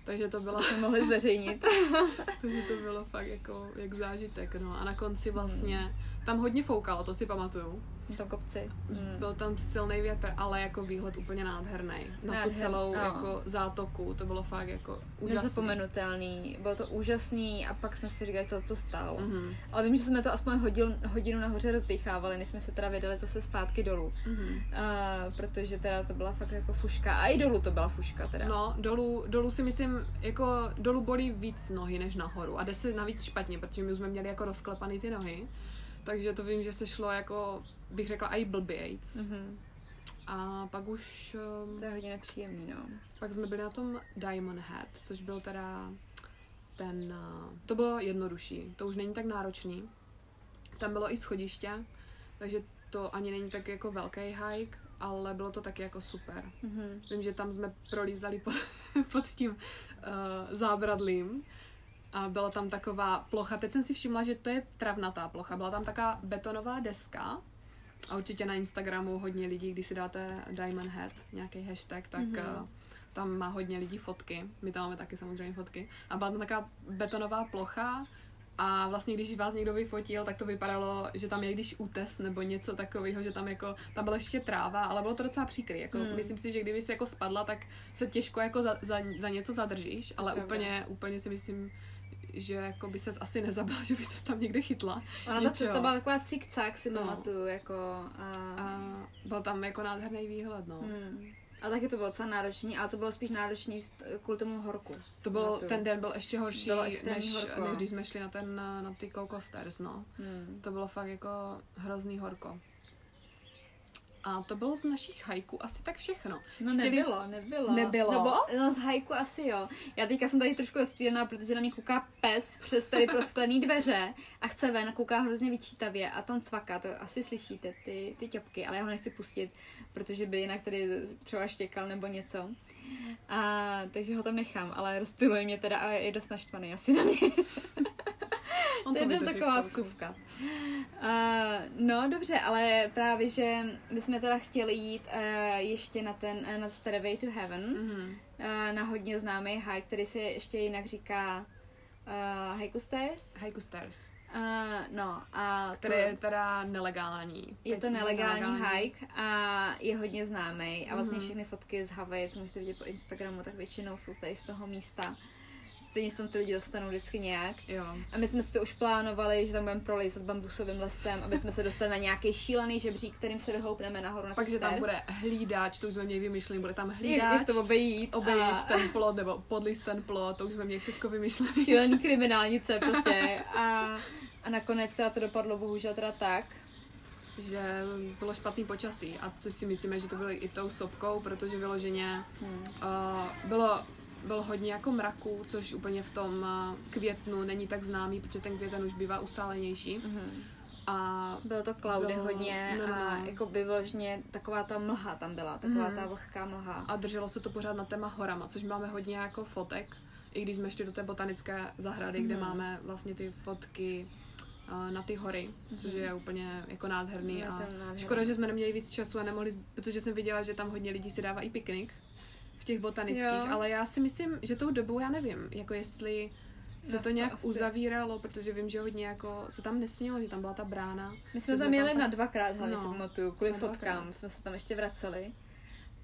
takže to bylo... To mohli zveřejnit. takže to bylo fakt jako jak zážitek, no. A na konci vlastně... Hmm tam hodně foukalo, to si pamatuju. Na tom kopci. Mm. Byl tam silný větr, ale jako výhled úplně nádherný. Na Nádher, tu celou no. jako zátoku, to bylo fakt jako úžasný. Nezapomenutelný, bylo to úžasný a pak jsme si říkali, že to to stálo. Mm-hmm. Ale vím, že jsme to aspoň hodil, hodinu nahoře rozdýchávali, než jsme se teda vydali zase zpátky dolů. Mm-hmm. Uh, protože teda to byla fakt jako fuška. A i dolů to byla fuška teda. No, dolů, dolů si myslím, jako dolů bolí víc nohy než nahoru. A jde se navíc špatně, protože my už jsme měli jako rozklepaný ty nohy. Takže to vím, že se šlo jako, bych řekla, i blbějc. Mm-hmm. A pak už... Um, to je hodně nepříjemný, no. Pak jsme byli na tom Diamond Head, což byl teda ten... Uh, to bylo jednodušší, to už není tak náročný. Tam bylo i schodiště, takže to ani není tak jako velký hike, ale bylo to taky jako super. Mm-hmm. Vím, že tam jsme prolízali pod, pod tím uh, zábradlím a byla tam taková plocha, teď jsem si všimla, že to je travnatá plocha, byla tam taková betonová deska. A určitě na Instagramu hodně lidí, když si dáte Diamond Head, nějaký hashtag, tak mm-hmm. uh, tam má hodně lidí fotky, my tam máme taky samozřejmě fotky. A byla tam taková betonová plocha. A vlastně, když vás někdo vyfotil, tak to vypadalo, že tam je když útes nebo něco takového, že tam jako, tam byla ještě tráva, ale bylo to docela příkrý. Jako, hmm. Myslím si, že kdyby si jako spadla, tak se těžko jako za, za, za něco zadržíš, ale úplně, úplně si myslím, že jako by ses asi nezabila, že by ses tam někde chytla. Ona ta cesta byla taková cik-cak, si no. pamatuju, jako... A... a... byl tam jako nádherný výhled, no. Hmm. A taky to bylo docela náročný, ale to bylo spíš náročný kvůli tomu horku. To byl, ten den byl ještě horší, bylo než, než když jsme šli na ten, na ty Coco Stairs, no. Hmm. To bylo fakt jako hrozný horko. A to bylo z našich hajků asi tak všechno. No Chtěli nebylo, s- nebylo. Nebylo? Nebo, no z hajku asi jo. Já teďka jsem tady trošku rozptýlená, protože na mě kouká pes přes tady prosklený dveře a chce ven, kouká hrozně vyčítavě a tam cvaká, to asi slyšíte, ty, ty ťapky, ale já ho nechci pustit, protože by jinak tady třeba štěkal nebo něco. A, takže ho tam nechám, ale rozptyluje mě teda a je dost naštvaný asi na mě. On to je vydrží taková vsuvka. Uh, no dobře, ale právě, že bychom teda chtěli jít uh, ještě na ten, uh, na Stairway to Heaven, Mhm. uh, na hodně známý hike, který se ještě jinak říká uh, Haiku Stairs. Haiku Stairs, Uh, no a který to, je teda nelegální. je to už nelegální hike a je hodně známý a vlastně Mhm. všechny fotky z Havaje, co můžete vidět po Instagramu, tak většinou jsou tady z toho místa. Stejně se tam ty lidi dostanou vždycky nějak. Jo. A my jsme si to už plánovali, že tam budeme prolejzat bambusovým lesem, aby jsme se dostali na nějaký šílený žebřík, kterým se vyhoupneme nahoru na Pak, že tam bude hlídač, to už jsme měli vymyšlený, bude tam hlídač, jak to obejít. obejít a ten plot, nebo podlist ten plot, to už jsme měli všechno vymyšlené. šílený kriminálnice prostě. A, a nakonec teda to dopadlo bohužel teda tak, že bylo špatný počasí a což si myslíme, že to bylo i tou sopkou, protože vyloženě hmm. uh, bylo, bylo hodně jako mraků, což úplně v tom uh, květnu není tak známý, protože ten květen už bývá ustálenější. Mhm. A Bylo to cloudy Bylo- hodně no, no, a jako by vyloženě taková ta mlha tam byla, taková Mhm. ta vlhká mlha. a drželo se to pořád na téma horama, což máme hodně jako fotek, i když jsme šli do té botanické zahrady, kde Mhm. máme vlastně ty fotky uh, na ty hory, což je úplně jako nádherný. A nádherný. škoda, že jsme neměli víc času a nemohli, protože jsem viděla, že tam hodně lidí si dávají piknik v těch botanických, Jo. ale já si myslím, že tou dobou já nevím, jako jestli se Nás to to nějak asi- uzavíralo, protože vím, že hodně jako se tam nesmělo, že tam byla ta brána. My jsme tam jeli pak- na dvakrát, hlavně No, si pamatuju, kvůli fotkám, dvakrát. jsme se tam ještě vraceli.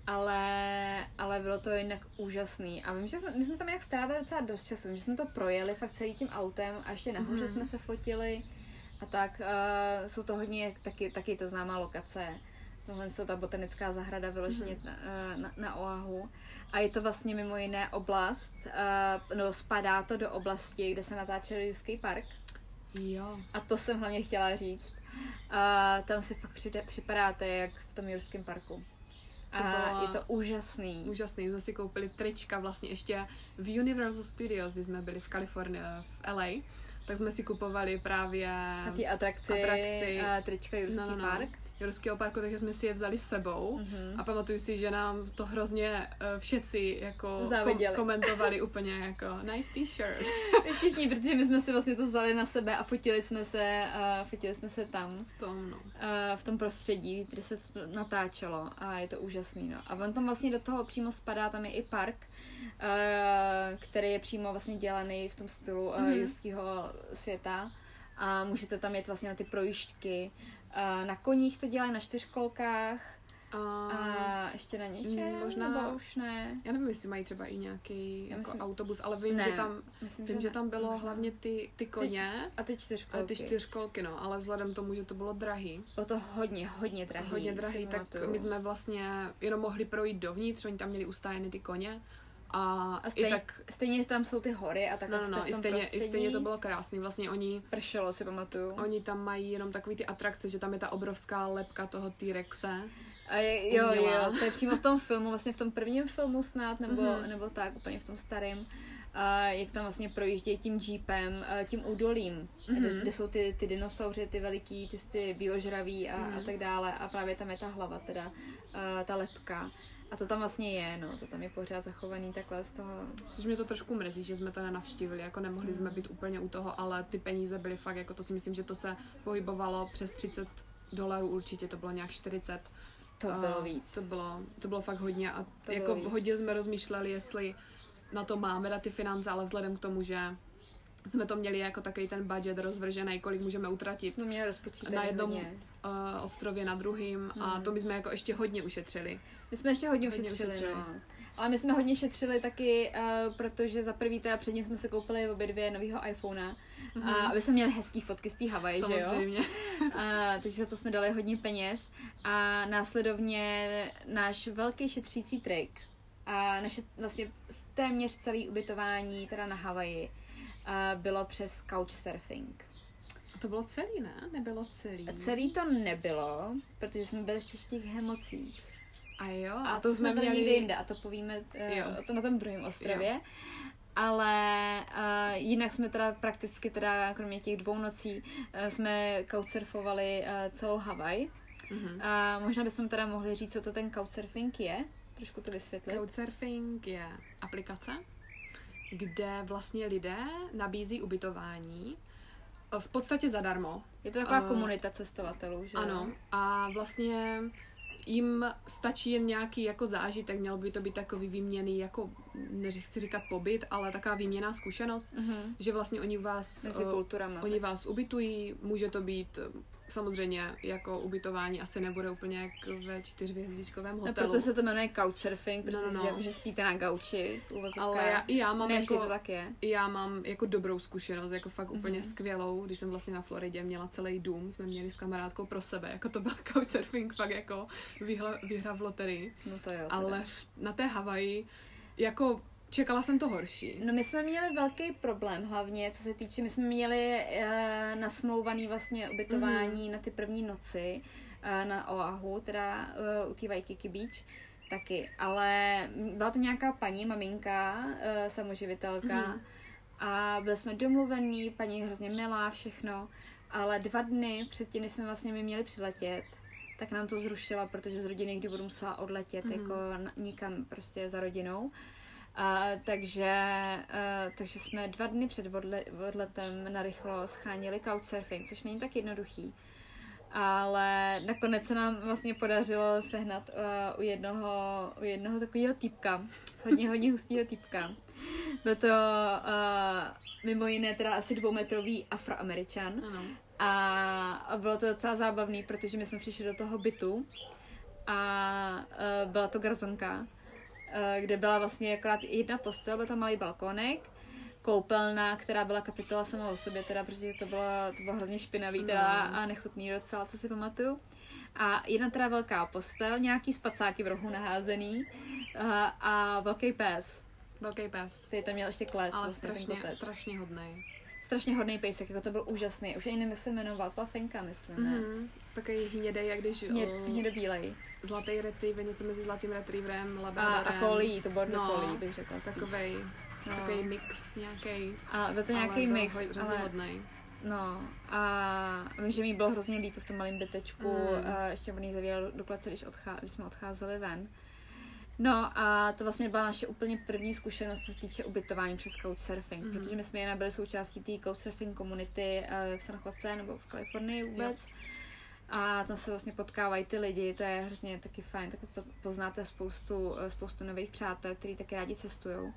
Ale, ale bylo to jinak úžasný. A vím, že jsme, my jsme tam jinak strávili docela dost času, že jsme to projeli fakt celý tím autem a ještě nahoře Mhm. jsme se fotili. A tak uh, jsou to hodně, taky, taky to známá lokace. Tohle je ta botanická zahrada vyloženě Mhm. na, eh, na, na Oahu. A je to vlastně mimo jiné oblast, uh, no spadá to do oblasti, kde se natáčel Jurský park. Jo. A to jsem hlavně chtěla říct. A tam si fakt přijde, připadáte jak v tom Jurském parku. A To bylo- je to úžasný. Úžasný, jsme si koupili trička vlastně ještě v Universal Studios, kdy jsme byli v Kalifornii, v LA, tak jsme si kupovali právě Na té atrakci, atrakci. a trička Jurský no, no, no, park. Jurského parku, takže jsme si je vzali s sebou. Mhm. A pamatuju si, že nám to hrozně uh, všetci jako Záviděli. komentovali úplně jako nice t-shirt. Všichni, protože my jsme si vlastně to vzali na sebe a fotili jsme se, uh, fotili jsme se tam. V tom, no. uh, v tom prostředí, kde se to natáčelo a je to úžasný, no. A on tam vlastně do toho přímo spadá, tam je i park, uh, který je přímo vlastně dělaný v tom stylu uh, Mhm. jurského světa a můžete tam jet vlastně na ty projížďky. Na koních to dělají, na čtyřkolkách A, a ještě na něčem, možná- nebo už ne. já nevím, jestli mají třeba i nějaký Já jako myslím- autobus, ale vím, Ne, že tam, Myslím, vím, že ne. tam bylo Možná. hlavně ty, ty koně A ty a čtyřkolky. ty čtyřkolky, no, ale vzhledem k tomu, že to bylo drahý, Bylo to hodně, hodně drahý. hodně drahý, tak my jsme vlastně jenom mohli projít dovnitř, oni tam měli ustájeny ty koně a, A i stejně, tak, stejně tam jsou ty hory a tak no, no, no, i stejně, i prostředí. stejně to bylo krásný, vlastně oni, Pršelo, si pamatuju. oni tam mají jenom takový ty atrakce, že tam je ta obrovská lepka toho T-Rexe, A je, jo, umělá. jo, to je přímo v tom filmu, vlastně v tom prvním filmu snad, nebo, Mhm. nebo tak, úplně v tom starém. A jak tam vlastně projíždějí tím jeepem, tím údolím, Mhm. kde, kde, jsou ty, ty dinosauři, ty veliký, ty, ty bíložraví a, Mhm. a tak dále. A právě tam je ta hlava, teda ta lepka. A to tam vlastně je, no, to tam je pořád zachovaný takhle z toho. Což mě to trošku mrzí, že jsme to nenavštívili, jako nemohli jsme být úplně u toho, ale ty peníze byly fakt, jako to si myslím, že to se pohybovalo přes 30 dolarů určitě, to bylo nějak 40. To bylo víc. To bylo, to bylo fakt hodně a To jako hodně jsme rozmýšleli, jestli na to máme dát ty finance, ale vzhledem k tomu, že jsme to měli jako takový ten budget rozvržený, kolik můžeme utratit Jsme měli na jednom hodně. uh, ostrově, na druhým a Hmm. to my jsme jako ještě hodně ušetřili. My jsme ještě hodně, Hodně ušetřili, ušetřili. no. Ale my jsme hodně šetřili taky, uh, protože za prvý teda předtím jsme si koupili obě dvě novýho iPhonea. Mhm. A aby jsme měli hezký fotky z té Havaji, že jo? Samozřejmě. A, takže za to jsme dali hodně peněz. A následovně náš velký šetřící trik a naše vlastně téměř celé ubytování teda na Havaji a bylo přes couchsurfing. To bylo celý, ne? Nebylo celý. Celý to nebylo, protože jsme byli ještě v těch hemocích. A jo, a, a to, to jsme byli měli... někde jinde a to povíme uh, to na tom druhém ostrově. Jo. Ale uh, jinak jsme teda prakticky teda, kromě těch dvou nocí, uh, jsme couchsurfovali uh, celou Havaj. Mm-hmm. A možná bychom teda mohli říct, co to ten couchsurfing je. Trošku to vysvětlit. Couchsurfing je aplikace, kde vlastně lidé nabízí ubytování v podstatě zadarmo. Je to taková uh, komunita cestovatelů, že Ano. A vlastně jim stačí jen nějaký jako zážitek, měl by to být takový výměný, jako nechci říkat pobyt, ale taková výměná zkušenost, uh-huh. že vlastně oni vás, Mezi kulturama, oni vás ubytují, může to být samozřejmě jako ubytování asi nebude úplně jak ve čtyřvězdičkovém no, hotelu. No, proto se to jmenuje couchsurfing, protože no, no. že spíte na gauči v Ale já, já mám ne, jako, to tak je. Já mám jako dobrou zkušenost, jako fakt mm-hmm. úplně skvělou, když jsem vlastně na Floridě měla celý dům, jsme měli s kamarádkou pro sebe, jako to byl couchsurfing fakt jako vyhra, vyhra v loterii. No to jo. Teda. Ale na té Havaji jako Čekala jsem to horší. No my jsme měli velký problém hlavně, co se týče, my jsme měli uh, nasmlouvaný vlastně ubytování mm. na ty první noci uh, na Oahu, teda uh, u té Waikiki Beach taky, ale byla to nějaká paní, maminka, uh, samoživitelka mm. a byli jsme domluvení, paní hrozně milá, všechno, ale dva dny předtím, než jsme vlastně my měli přiletět, tak nám to zrušila, protože z rodiny kdy budu musela odletět mm. jako nikam prostě za rodinou. A, takže, a, takže jsme dva dny před odle, odletem narychlo schánili couchsurfing, což není tak jednoduchý. Ale nakonec se nám vlastně podařilo sehnat uh, u jednoho, u jednoho takového typka, hodně, hodně hustého typka. Byl to uh, mimo jiné teda asi dvoumetrový afroameričan. Ano. A, a bylo to docela zábavný, protože my jsme přišli do toho bytu a uh, byla to garzonka kde byla vlastně akorát jedna postel, byl tam malý balkónek, koupelna, která byla kapitola sama o sobě, teda, protože to bylo, to bylo hrozně špinavý teda, no. a nechutný docela, co si pamatuju. A jedna teda velká postel, nějaký spacáky v rohu naházený a, eh, a velký pes. Velký pes. Který tam měl ještě klec. Ale vlastně, strašně, strašně hodný. Strašně hodný pejsek, jako to byl úžasný. Už ani nevím, jak se jmenoval, to byla Fenka, myslím, ne? Mm-hmm. Takový hnědej, jak když... Hně, hnědobílej. Zlatý retriever, něco mezi zlatým retrieverem, labradorem. A, a kolí, to border no, collie bych řekla spíš. Takovej, no. takový mix nějaký. A byl to nějaký mix, ho, ale... hodnej. No a vím, že mi bylo hrozně líto v tom malém bytečku, mm. a ještě on zavíral do klece, když, odchá- když jsme odcházeli ven. No a to vlastně byla naše úplně první zkušenost, co se týče ubytování přes Couchsurfing, mm-hmm. protože my jsme jen byli součástí té Couchsurfing komunity uh, v San Jose nebo v Kalifornii vůbec. Jo. A tam se vlastně potkávají ty lidi, to je hrozně taky fajn, tak poznáte spoustu, eh, spoustu nových přátel, kteří taky rádi cestují.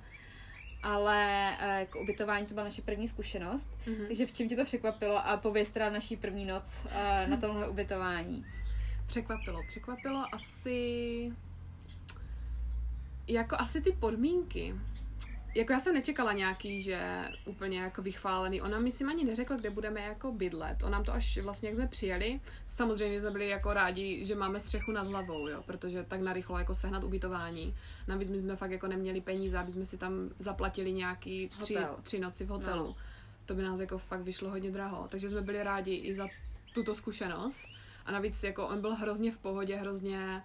Ale uh, jako ubytování to byla naše první zkušenost, mm-hmm. takže v čem tě to překvapilo a pověz teda naší první noc uh, na tomhle ubytování. Překvapilo, překvapilo asi jako asi ty podmínky. Jako já jsem nečekala nějaký, že úplně jako vychválený. Ona mi si ani neřekla, kde budeme jako bydlet. On nám to až vlastně, jak jsme přijeli, samozřejmě jsme byli jako rádi, že máme střechu nad hlavou, jo, protože tak narychlo jako sehnat ubytování. Navíc my jsme fakt jako neměli peníze, aby jsme si tam zaplatili nějaký tři, tři noci v hotelu. No. To by nás jako fakt vyšlo hodně draho. Takže jsme byli rádi i za tuto zkušenost. A navíc jako on byl hrozně v pohodě, hrozně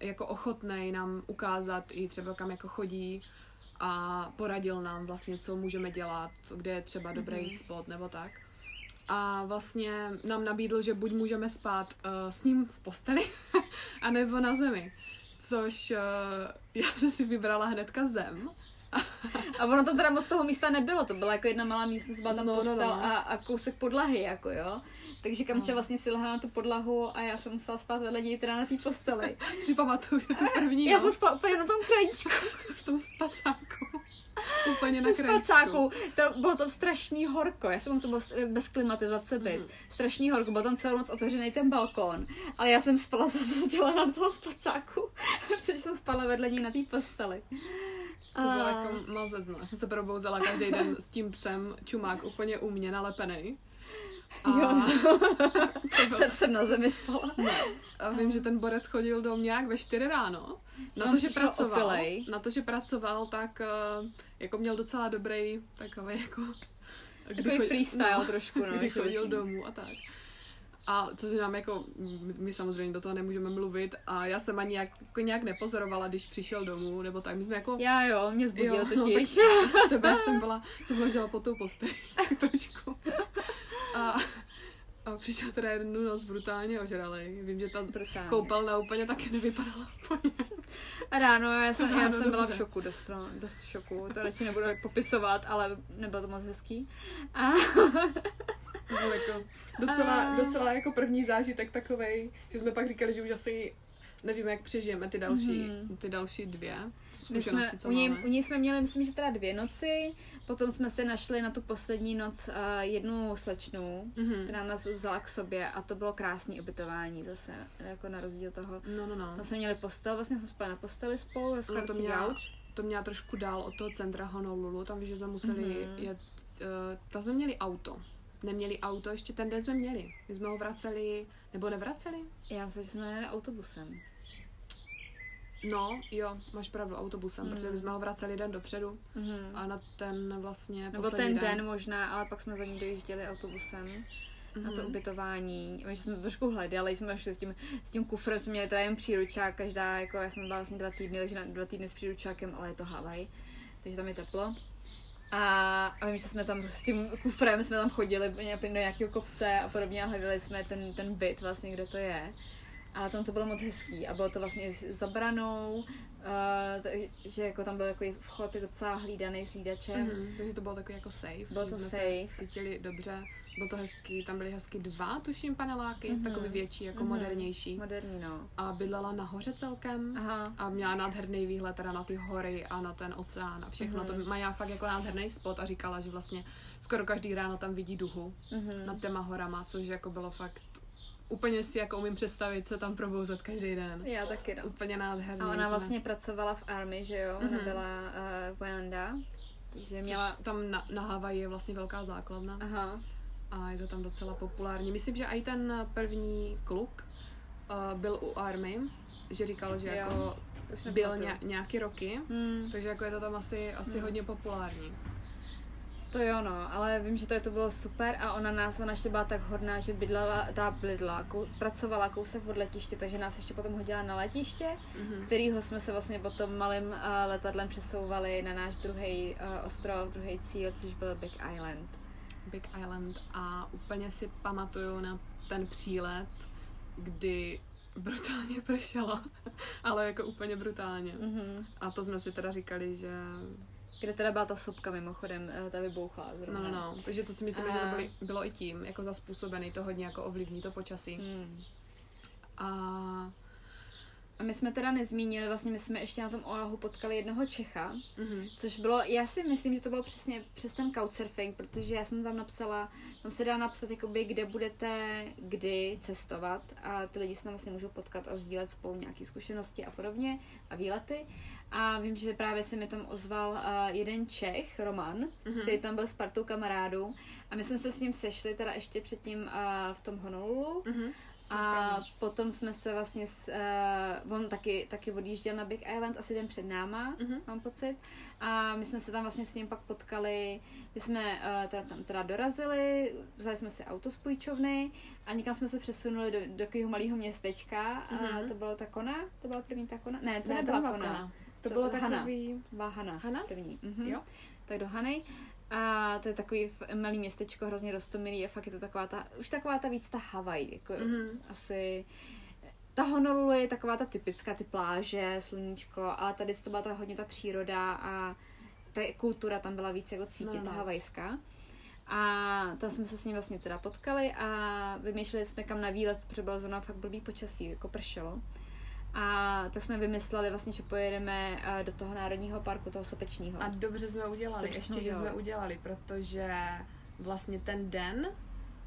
jako ochotný nám ukázat i třeba kam jako chodí a poradil nám vlastně, co můžeme dělat, kde je třeba dobrý mm-hmm. spot nebo tak. A vlastně nám nabídl, že buď můžeme spát uh, s ním v posteli, anebo na zemi. Což uh, já jsem si vybrala hnedka zem. a ono to teda moc toho místa nebylo, to byla jako jedna malá místnost, byla tam no, postel no, no. A, a kousek podlahy, jako jo. Takže Kamča no. vlastně si lehla na tu podlahu a já jsem musela spát vedle něj teda na té posteli. si pamatuju, že to první Já jsem spala úplně na tom krajíčku. v tom spacáku. úplně na krajíčku. spacáku. To, bylo to strašný horko. Já jsem to bylo bez klimatizace byt. Mm. Strašný horko. Byl tam celou noc otevřený ten balkón. Ale já jsem spala zase dělala na toho spacáku. protože jsem spala vedle ní na té posteli. To bylo a... jako mazec, no. Já jsem se probouzela každý den s tím psem, čumák úplně u mě nalepený. A... Jo, no. jsem, jsem na zemi spala. No. A vím, že ten borec chodil do mě jak ve 4 ráno. Na to, že pracoval, opilej. na to, že pracoval, tak uh, jako měl docela dobrý takový jako Takový chodil- freestyle trošku, no, kdy chodil životní. domů a tak. A co se nám jako, my- samozřejmě do toho nemůžeme mluvit a já jsem ani jak, jako nějak nepozorovala, když přišel domů, nebo tak, my jsme jako, Já jo, mě zbudil Jo, no, totiž. tebe jsem byla, jsem ležela pod tou postelí trošku. A, a přišel teda jednu noc brutálně ožralej. Vím, že ta Brutálně. koupelna úplně taky nevypadala úplně. A ráno já jsem, já Ráno, jsem byla v šoku, dost, no, dost v šoku, to radši nebudu popisovat, ale nebylo to moc hezký. A To byl jako docela, docela jako první zážitek takovej, že jsme pak říkali, že už asi nevíme, jak přežijeme ty další, Mhm. ty další dvě my jsme, co u, něj, máme. u něj jsme měli, myslím, že teda dvě noci, potom jsme se našli na tu poslední noc uh, jednu slečnu, Mhm. která nás vzala k sobě a to bylo krásné ubytování zase, jako na rozdíl toho. No, no, no. Tam jsme měli postel, vlastně jsme spali na posteli spolu, No, to měla, gauč. to měla trošku dál od toho centra Honolulu, tam víš, že jsme museli Mhm. jet, uh, tam jsme měli auto. Neměli auto, ještě ten den jsme měli. My jsme ho vraceli, nebo nevraceli? Já myslím, že jsme jeli autobusem. No, jo, máš pravdu, autobusem, Mhm. protože my jsme ho vraceli den dopředu Mhm. a na ten vlastně Nebo poslední ten den možná, ale pak jsme za ní dojížděli autobusem. na to Mhm. ubytování. My jsme to trošku hledali, jsme šli s tím, s tím kufrem, jsme měli teda jen příručák, každá, jako já jsem byla vlastně dva týdny, takže na dva týdny s příručákem, ale je to Havaj, takže tam je teplo. A, a vím, že jsme tam s tím kufrem, jsme tam chodili do nějakého kopce a podobně a hledali jsme ten, ten byt vlastně, kde to je. A tam to bylo moc hezký a bylo to vlastně s zabranou, uh, že jako tam byl takový vchod je docela hlídaný s hlídačem. Mhm, takže to bylo takový jako safe. Bylo to jsme safe. Se cítili dobře. Bylo to hezký, tam byly hezky dva, tuším, paneláky, Mhm. takový větší, jako Mhm. modernější. Moderní, no. A bydlela nahoře celkem. Aha. A měla nádherný výhled teda na ty hory a na ten oceán a všechno. Mhm. To má fakt jako nádherný spot a říkala, že vlastně skoro každý ráno tam vidí duhu Mhm. nad těma horama, což jako bylo fakt úplně si jako umím představit se tam probouzet každý den. Já taky, no. Úplně nádherný. A ona jsme- vlastně pracovala v army, že jo? Ona Mhm. byla uh, vojanda, takže Což měla... tam na, na Havaji je vlastně velká základna Aha, a je to tam docela populární. Myslím, že i ten první kluk uh, byl u army, že říkal, že Jo, jako byl ně, nějaký roky, Hmm, takže jako je to tam asi, asi Hmm. hodně populární. To jo, no, ale vím, že to, to bylo super a ona nás, ona ještě byla tak hodná, že bydlela, ta bydla, kou, pracovala kousek od letiště, takže nás ještě potom hodila na letiště, z Mhm. kterého jsme se vlastně potom malým uh, letadlem přesouvali na náš druhý uh, ostrov, druhý cíl, což byl Big Island. Big Island a úplně si pamatuju na ten přílet, kdy brutálně pršelo, ale jako úplně brutálně. Mhm. A to jsme si teda říkali, že Kde teda byla ta sopka mimochodem, eh, ta vybouchla no, zrovna. no, no. Takže to si myslím, A- že to byly, bylo i tím, jako zaspůsobený, to hodně jako ovlivní to počasí. Hmm. A A my jsme teda nezmínili, vlastně my jsme ještě na tom Oahu potkali jednoho Čecha, mhm. což bylo, já si myslím, že to bylo přesně přes ten couchsurfing, protože já jsem tam napsala, tam se dá napsat, jakoby, kde budete kdy cestovat a ty lidi se tam vlastně můžou potkat a sdílet spolu nějaké zkušenosti a podobně a výlety. A vím, že právě se mi tam ozval uh, jeden Čech, Roman, Mhm. který tam byl s partou kamarádů a my jsme se s ním sešli teda ještě předtím uh, v tom Honolulu Mhm. a potom jsme se vlastně, s, uh, on taky, taky odjížděl na Big Island, asi den před náma, Mhm. mám pocit. A my jsme se tam vlastně s ním pak potkali, my jsme uh, teda, tam teda dorazili, vzali jsme si auto z půjčovny a někam jsme se přesunuli do, do takového malého městečka a Mhm. to bylo ta Kona, to byla první ta Kona, ne, to Ne, nebyla nebyla Kona, Kona. To To bylo Hana. takový... byla Hana, Hana? první. Mhm. Jo. Tak do Hany. A to je takový malý městečko, hrozně rostomilý a fakt je to taková ta, už taková ta víc ta Havaj, jako Mhm. asi ta Honolulu je taková ta typická, ty pláže, sluníčko, ale tady to byla ta hodně ta příroda a ta kultura tam byla víc jako cítit, No, no. ta havajská. A tam jsme se s ním vlastně teda potkali a vymýšleli jsme kam na výlet, protože bylo zrovna fakt blbý počasí, jako pršelo. A tak jsme vymysleli vlastně, že pojedeme eh, do toho národního parku, toho sopečního. A dobře jsme udělali, Dobře ještě, jsme že jsme udělali, protože vlastně ten den,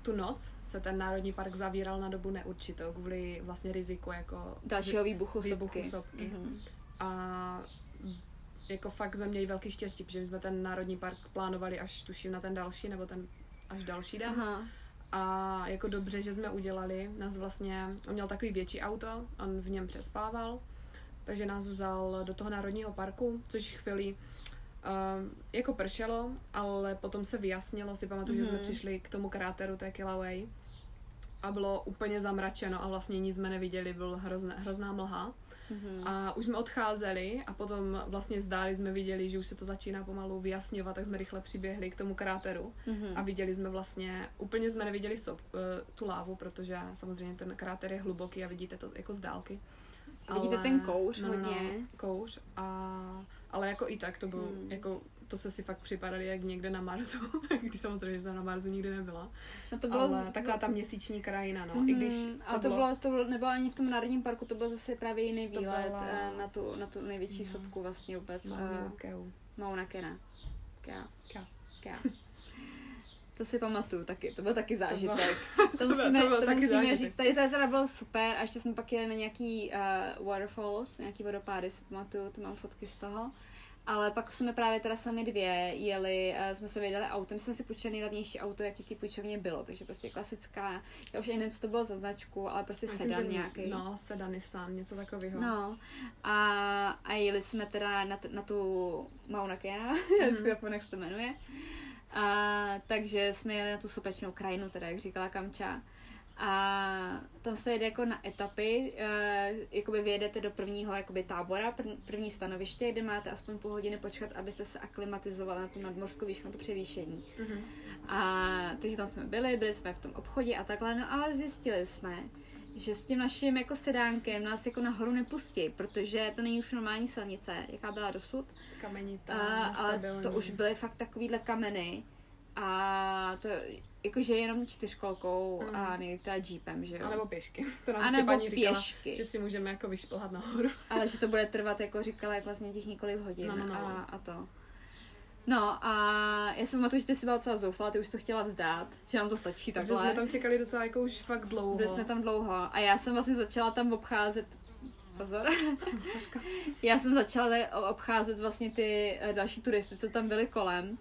tu noc, se ten národní park zavíral na dobu neurčitou kvůli vlastně riziku jako Dalšího výbuchu, výbuchu sopky. sopky. Mhm. A jako fakt jsme měli velký štěstí, protože my jsme ten národní park plánovali až tuším na ten další, nebo ten až další den. Aha. A jako dobře, že jsme udělali, nás vlastně, on měl takový větší auto, on v něm přespával, takže nás vzal do toho národního parku, což chvíli Um, jako pršelo, ale potom se vyjasnilo, si pamatuju, mm-hmm. že jsme Mhm. přišli k tomu kráteru té Kilauea a bylo úplně zamračeno a vlastně nic jsme neviděli, byl hrozná, hrozná mlha. Mhm. A už jsme odcházeli a potom vlastně zdáli jsme viděli, že už se to začíná pomalu vyjasňovat, tak jsme rychle přiběhli k tomu kráteru Mhm. a viděli jsme vlastně, úplně jsme neviděli sop, eh, tu lávu, protože samozřejmě ten kráter je hluboký a vidíte to jako z dálky. Vidíte ten kouř hodně. No, kouř, a, ale jako i tak to byl, Hmm. jako to se si fakt připadali jak někde na Marsu, když samozřejmě jsem na Marsu nikdy nebyla. No to bylo ale z- taková ta měsíční krajina, no, i když Mhm, ale to bylo, to bylo, nebylo ani v tom národním parku, to byl zase právě jiný To výlet byla- eh, na, tu, na tu největší No. sopku vlastně vůbec. Mauna Kea. Mauna Kea. Kea. Kea. To si pamatuju taky, to byl taky zážitek. To, to byl- musíme, to byl to taky musíme zážitek. říct. Tady to teda bylo super a ještě jsme pak jeli na nějaký uh, waterfalls, nějaký vodopády, si pamatuju, to mám fotky z toho. Ale pak jsme právě teda sami dvě jeli, uh, jsme se vydali autem, jsme si půjčili nejlevnější auto, jaký v té půjčovně bylo, takže prostě klasická, já už ani nevím, co to bylo za značku, ale prostě Myslím, sedan že nějaký. No, sedan Nissan, něco takového. No, a, a jeli jsme teda na, t- na tu Mauna Kea, Mhm. zapomenu, jak se to jmenuje. A, takže jsme jeli na tu sopečnou krajinu, teda, jak říkala Kamča. A tam se jede jako na etapy, e, jakoby vyjedete do prvního jakoby tábora, prv, první stanoviště, kde máte aspoň půl hodiny počkat, abyste se aklimatizovali na tu nadmorskou výšku, na to převýšení. Mhm. A takže tam jsme byli, byli jsme v tom obchodě a takhle, no ale zjistili jsme, že s tím naším jako sedánkem nás jako nahoru nepustí, protože to není už normální silnice, jaká byla dosud, Kamenitá, a, ale to už byly fakt takovýhle kameny a to jakože jenom čtyřkolkou Mm. a nejde teda jeepem, že jo. A nebo pěšky. To nám A ještě nebo paní říkala, pěšky. že si můžeme jako vyšplhat nahoru. Ale že to bude trvat, jako říkala, jak vlastně těch několik hodin No, no, no. A, a to. No a já si pamatuju, že ty jsi byla docela zoufalá, ty už to chtěla vzdát, že nám to stačí Takže takhle. jsme tam čekali docela jako už fakt dlouho. Byli jsme tam dlouho a já jsem vlastně začala tam obcházet Pozor. Já jsem začala obcházet vlastně ty eh, další turisty, co tam byly kolem.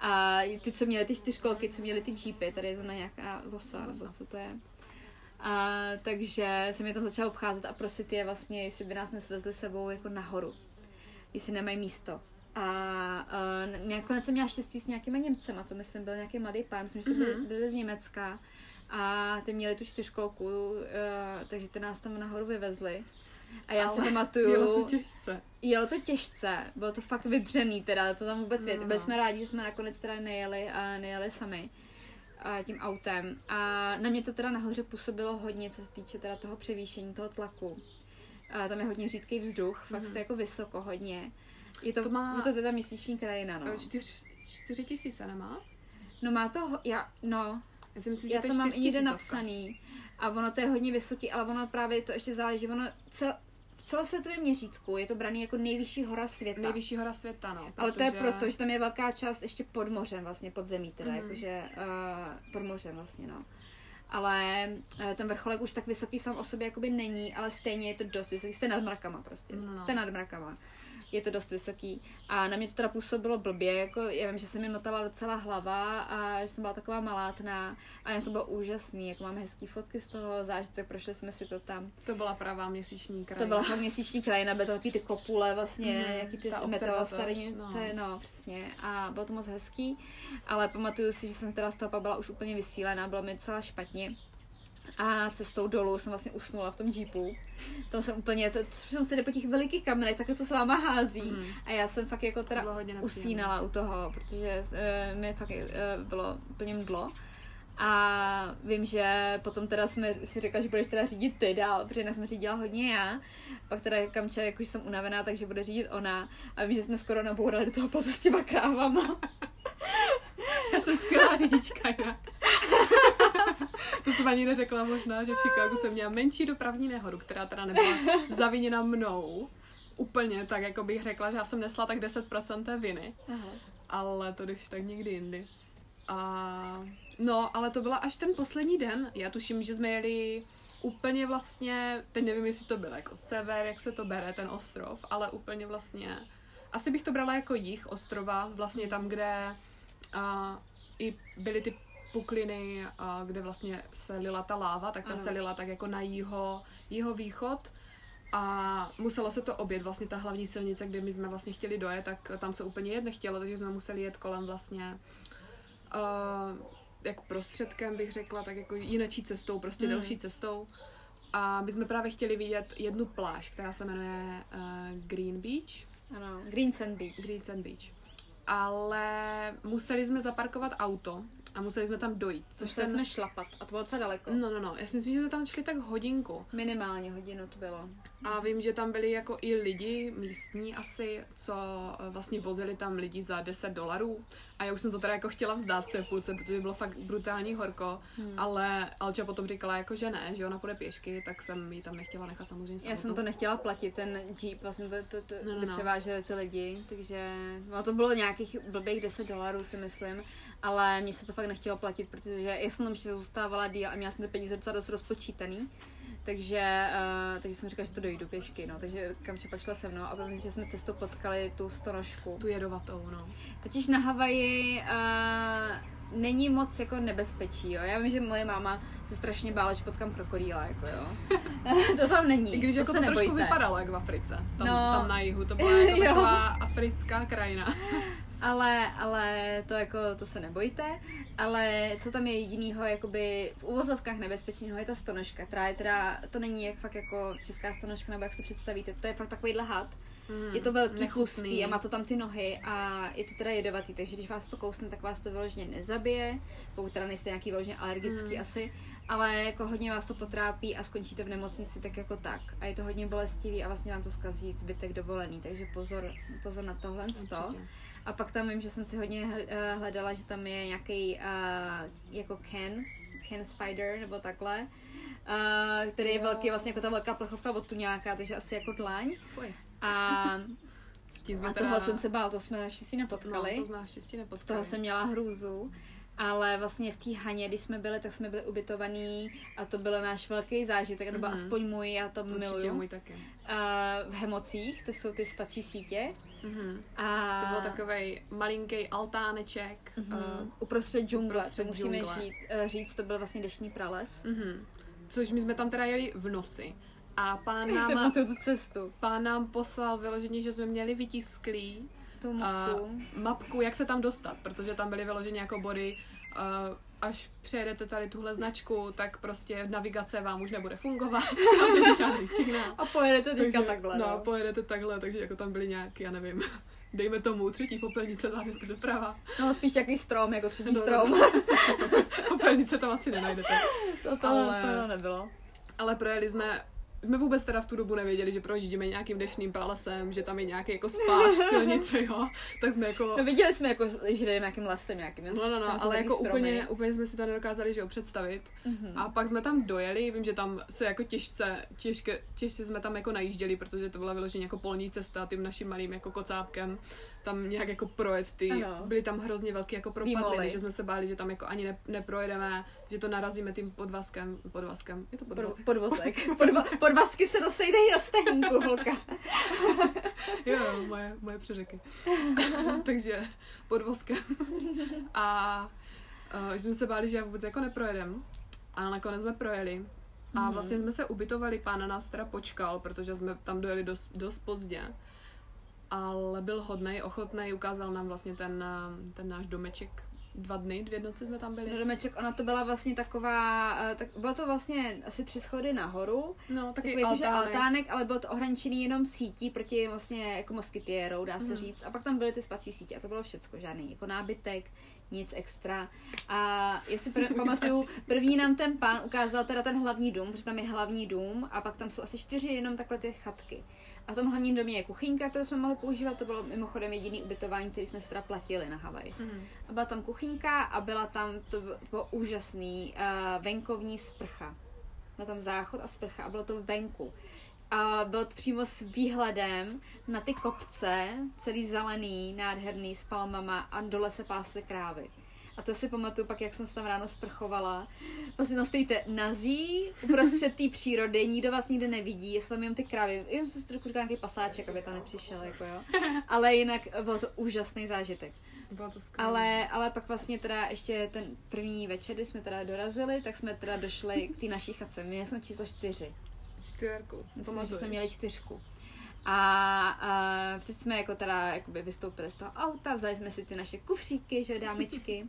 A ty, co měli ty čtyřkolky, co měli ty jeepy, tady je zrovna nějaká vosa, Vosa. nebo co to je. A, takže jsem je tam začala obcházet a prosit je vlastně, jestli by nás nesvezli sebou jako nahoru. Jestli nemají místo. A uh, nakonec jsem měla štěstí s nějakýma Němcema, to myslím byl nějaký mladý pár, myslím, že to byli, Mhm. byli z Německa. A ty měli tu čtyřkolku, uh, takže ty nás tam nahoru vyvezli. A já si Ale pamatuju, Jelo se těžce. jelo to těžce, bylo to fakt vydřený teda, to tam vůbec vědět. No, Byli no. jsme rádi, že jsme nakonec teda nejeli a nejeli sami a tím autem. A na mě to teda nahoře působilo hodně, co se týče teda toho převýšení, toho tlaku. A tam je hodně řídký vzduch, fakt jste jako vysoko hodně. Je to, To má- je to teda měsíční krajina, no. Čtyř, čtyři tisíce nemá? No má to, ho- já, no, Já si myslím, já že to je mám i někde napsaný. A ono to je hodně vysoký, ale ono právě to ještě záleží, ono cel, v celosvětovém měřítku je to braný jako nejvyšší hora světa. Nejvyšší hora světa, no. Ale to je proto, že tam je velká část ještě pod mořem, vlastně pod zemí teda, mm. jakože uh, pod mořem vlastně, no. Ale uh, ten vrcholek už tak vysoký sám o sobě jakoby není, ale stejně je to dost vysoký. Jste nad mrakama prostě. No, no. Jste nad mrakama. Je to dost vysoký. A na mě to teda působilo blbě, jako já vím, že se mi motala docela hlava a že jsem byla taková malátná. A to bylo úžasný, jako máme hezký fotky z toho zážitek, prošli jsme si to tam. To byla pravá měsíční krajina. To byla fakt měsíční krajina, byly to takový ty kopule vlastně, Mhm, jaký ty ta meteorostarinice, observatoř, no. no přesně. A bylo to moc hezký, ale pamatuju si, že jsem teda z toho pak byla už úplně vysílená, bylo mi docela špatně. A cestou dolů jsem vlastně usnula v tom jeepu. Tam jsem úplně, to, jsem se jde po těch velikých kamenech, tak to s váma hází. Mhm. A já jsem fakt jako To teda usínala u toho, protože uh, mi fakt uh, bylo úplně mdlo. A vím, že potom teda jsme si řekla, že budeš teda řídit ty dál, protože jinak jsem řídila hodně já. Pak teda Kamča, jakož jsem unavená, takže bude řídit ona. A vím, že jsme skoro nabourali do toho plazu s těma krávama. Já jsem skvělá řidička jinak. to jsem ani neřekla možná, že v Chicagu jsem měla menší dopravní nehodu, která teda nebyla zaviněna mnou. Úplně tak, jako bych řekla, že já jsem nesla tak 10% té viny, Aha. ale to když tak někdy jindy. A no, ale to byla až ten poslední den. Já tuším, že jsme jeli úplně vlastně, teď nevím, jestli to byl jako sever, jak se to bere, ten ostrov, ale úplně vlastně, asi bych to brala jako jich ostrova, vlastně tam, kde a, i byly ty pukliny, kde vlastně se lila ta láva, tak ta Ano. se lila tak jako na jiho, jiho východ A muselo se to obět, vlastně ta hlavní silnice, kde my jsme vlastně chtěli dojet, tak tam se úplně jet nechtělo, takže jsme museli jet kolem vlastně uh, jak prostředkem bych řekla, tak jako jinačí cestou, prostě mm. delší cestou. A my jsme právě chtěli vidět jednu pláž, která se jmenuje uh, Green Beach. Ano, Green Sand Beach. Green Sand Beach. Ale museli jsme zaparkovat auto a museli jsme tam dojít. Což museli ten... jsme šlapat a to bylo docela daleko. No, no, no. Já si myslím, že jsme tam šli tak hodinku. Minimálně hodinu to bylo. A vím, že tam byli jako i lidi místní asi, co eh, vlastně vozili tam lidi za 10 dolarů. A já už jsem to teda jako chtěla vzdát v té půlce, protože bylo fakt brutální horko. Hmm. Ale Alča potom říkala jako, že ne, že ona půjde pěšky, tak jsem ji tam nechtěla nechat samozřejmě Já jsem to nechtěla platit, ten jeep, vlastně to, to, to no, no, no. převáželi ty lidi, takže no, to bylo nějakých blbých 10 dolarů si myslím ale mě se to fakt nechtělo platit, protože já jsem tam ještě zůstávala díl a měla jsem ty peníze docela dost rozpočítaný. Takže, uh, takže jsem říkala, že to dojdu pěšky, no. Takže Kamče pak šla se mnou a myslím, že jsme cestou potkali tu stonožku. Tu jedovatou, no. Totiž na Havaji uh, není moc jako nebezpečí, jo. Já vím, že moje máma se strašně bála, že potkám krokodýla, jako jo. to tam není. I když to jako to trošku vypadalo jak v Africe. Tam, no, tam na jihu, to byla jako taková africká krajina ale, ale to jako, to se nebojte, ale co tam je jedinýho, jakoby v uvozovkách nebezpečného je ta stonožka, která je teda, to není jak fakt jako česká stonožka, nebo jak si představíte, to je fakt takovýhle had, Mm, je to velký, chustý a má to tam ty nohy a je to teda jedovatý, takže když vás to kousne, tak vás to vyloženě nezabije, pokud teda nejste nějaký vyloženě alergický mm. asi, ale jako hodně vás to potrápí a skončíte v nemocnici tak jako tak. A je to hodně bolestivý a vlastně vám to zkazí zbytek dovolený, takže pozor, pozor na tohle. A pak tam vím, že jsem si hodně eh, hledala, že tam je nějaký uh, jako Ken, Ken Spider nebo takhle, uh, který je jo. velký, vlastně jako ta velká plechovka od tuňáka, takže asi jako dlaň. Fuj. A a toho jsem se bál, to jsme naštěstí nepotkali. No, to jsme naštěstí nepotkali. Z toho jsem měla hrůzu. Ale vlastně v té Haně, když jsme byli, tak jsme byli ubytovaní a to byl náš velký zážitek, nebo mm-hmm. aspoň můj, já to Určitě miluju. můj taky. Uh, v Hemocích, to jsou ty spací sítě. Mm-hmm. A... To byl takový malinký altáneček. Mm-hmm. Uh, uprostřed džungle, uprostřed to musíme džungle. Žít, uh, říct, to byl vlastně deštní prales. Mm-hmm. Což my jsme tam teda jeli v noci. A pán nám, na tu cestu. pán nám poslal vyloženě, že jsme měli vytisklý tu mapku. Uh, mapku, jak se tam dostat, protože tam byly vyloženě jako body, uh, až přejedete tady tuhle značku, tak prostě navigace vám už nebude fungovat, tam není žádný signál. A pojedete teďka takhle. No, no, pojedete takhle, takže jako tam byly nějaký, já nevím, dejme tomu třetí popelnice tady doprava. No spíš jaký strom, jako třetí no, strom. popelnice tam asi nenajdete. To, to, ale, to nebylo. Ale projeli jsme jsme vůbec teda v tu dobu nevěděli, že projíždíme nějakým dešným pralesem, že tam je nějaký jako spát silnice, jo. Tak jsme jako... No viděli jsme jako, že jdeme nějakým lesem nějakým. No, no, no, ale jako úplně, úplně jsme si to nedokázali, že jo, představit. Mm-hmm. A pak jsme tam dojeli, vím, že tam se jako těžce, těžké, těžce jsme tam jako najížděli, protože to byla vyloženě jako polní cesta tím naším malým jako kocápkem tam nějak jako projet ty, ano. byly tam hrozně velké jako propadliny, že jsme se báli, že tam jako ani ne, neprojedeme, že to narazíme tím podvazkem, podvazkem, je to podvazek? Podvozek, Podva, podvazky se dosejdejí na stehínku, holka. jo, moje, moje přeřeky. Takže podvozkem. A uh, že jsme se báli, že já vůbec jako neprojedem, a nakonec jsme projeli. A mhm. vlastně jsme se ubytovali, pán nás teda počkal, protože jsme tam dojeli dost, dost pozdě ale byl hodnej, ochotný, ukázal nám vlastně ten, eh, ten náš domeček, dva dny, dvě noci jsme tam byli. Domeček, ona to byla vlastně taková, eh, tak bylo to vlastně asi tři schody nahoru. No, taky takový altánek. altánek. ale bylo to ohraničený jenom sítí proti vlastně jako moskytiérou, dá se mm. říct. A pak tam byly ty spací sítě a to bylo všecko, žádný jako nábytek, nic extra. A jestli pr- pamatuju, první nám ten pán ukázal teda ten hlavní dům, protože tam je hlavní dům a pak tam jsou asi čtyři jenom takhle ty chatky. A v tom hlavním domě je kuchyňka, kterou jsme mohli používat, to bylo mimochodem jediný ubytování, který jsme teda platili na Havaji. Mm. A byla tam kuchyňka a byla tam, to bylo úžasný, uh, venkovní sprcha. Byl tam záchod a sprcha a bylo to venku. A bylo to přímo s výhledem na ty kopce, celý zelený, nádherný, s palmama a dole se pásly krávy. A to si pamatuju pak, jak jsem se tam ráno sprchovala. Vlastně no stojíte nazí, uprostřed té přírody, nikdo vás nikde nevidí, jsou tam jenom ty krávy. Jenom jsem si trošku říkala nějaký pasáček, aby tam nepřišel, jako jo. Ale jinak bylo to úžasný zážitek. Bylo to ale, ale pak vlastně teda ještě ten první večer, kdy jsme teda dorazili, tak jsme teda došli k té naší chatce. My jsme číslo čtyři. Čtyřku, Myslím, že jsme měli čtyřku. A, a teď jsme jako teda jakoby vystoupili z toho auta, vzali jsme si ty naše kufříky, že dámečky.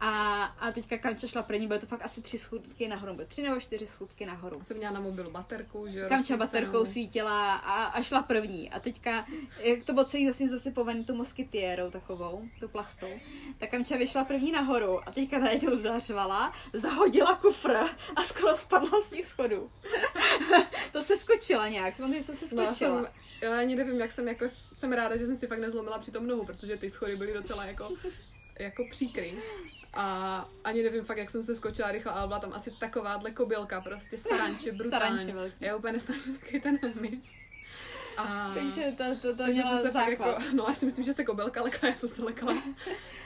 A, a teďka Kamča šla první, bylo to fakt asi tři schůdky nahoru, bylo tři nebo čtyři schůdky nahoru. Jsem měla na mobilu baterku, že jo. Kamča baterkou svítila a, a šla první. A teďka, jak to bylo celý zase zasypovaný tou moskytiérou takovou, tou plachtou, tak Kamča vyšla první nahoru a teďka najednou zařvala, zahodila kufr a skoro spadla z těch schodů. to se skočila nějak, si pamatuju, co se No, skočila. jsem, já ani nevím, jak jsem, jako, jsem ráda, že jsem si fakt nezlomila při tom nohu, protože ty schody byly docela jako, jako příkrý. A ani nevím fakt, jak jsem se skočila rychle, ale byla tam asi takováhle kobylka, prostě saranče, brutální. Saranče velký. Já úplně nesnáším taky ten mis. A... Takže to, to, to takže měla jsem se fakt jako, no já si myslím, že se kobylka lekla, já jsem se lekla.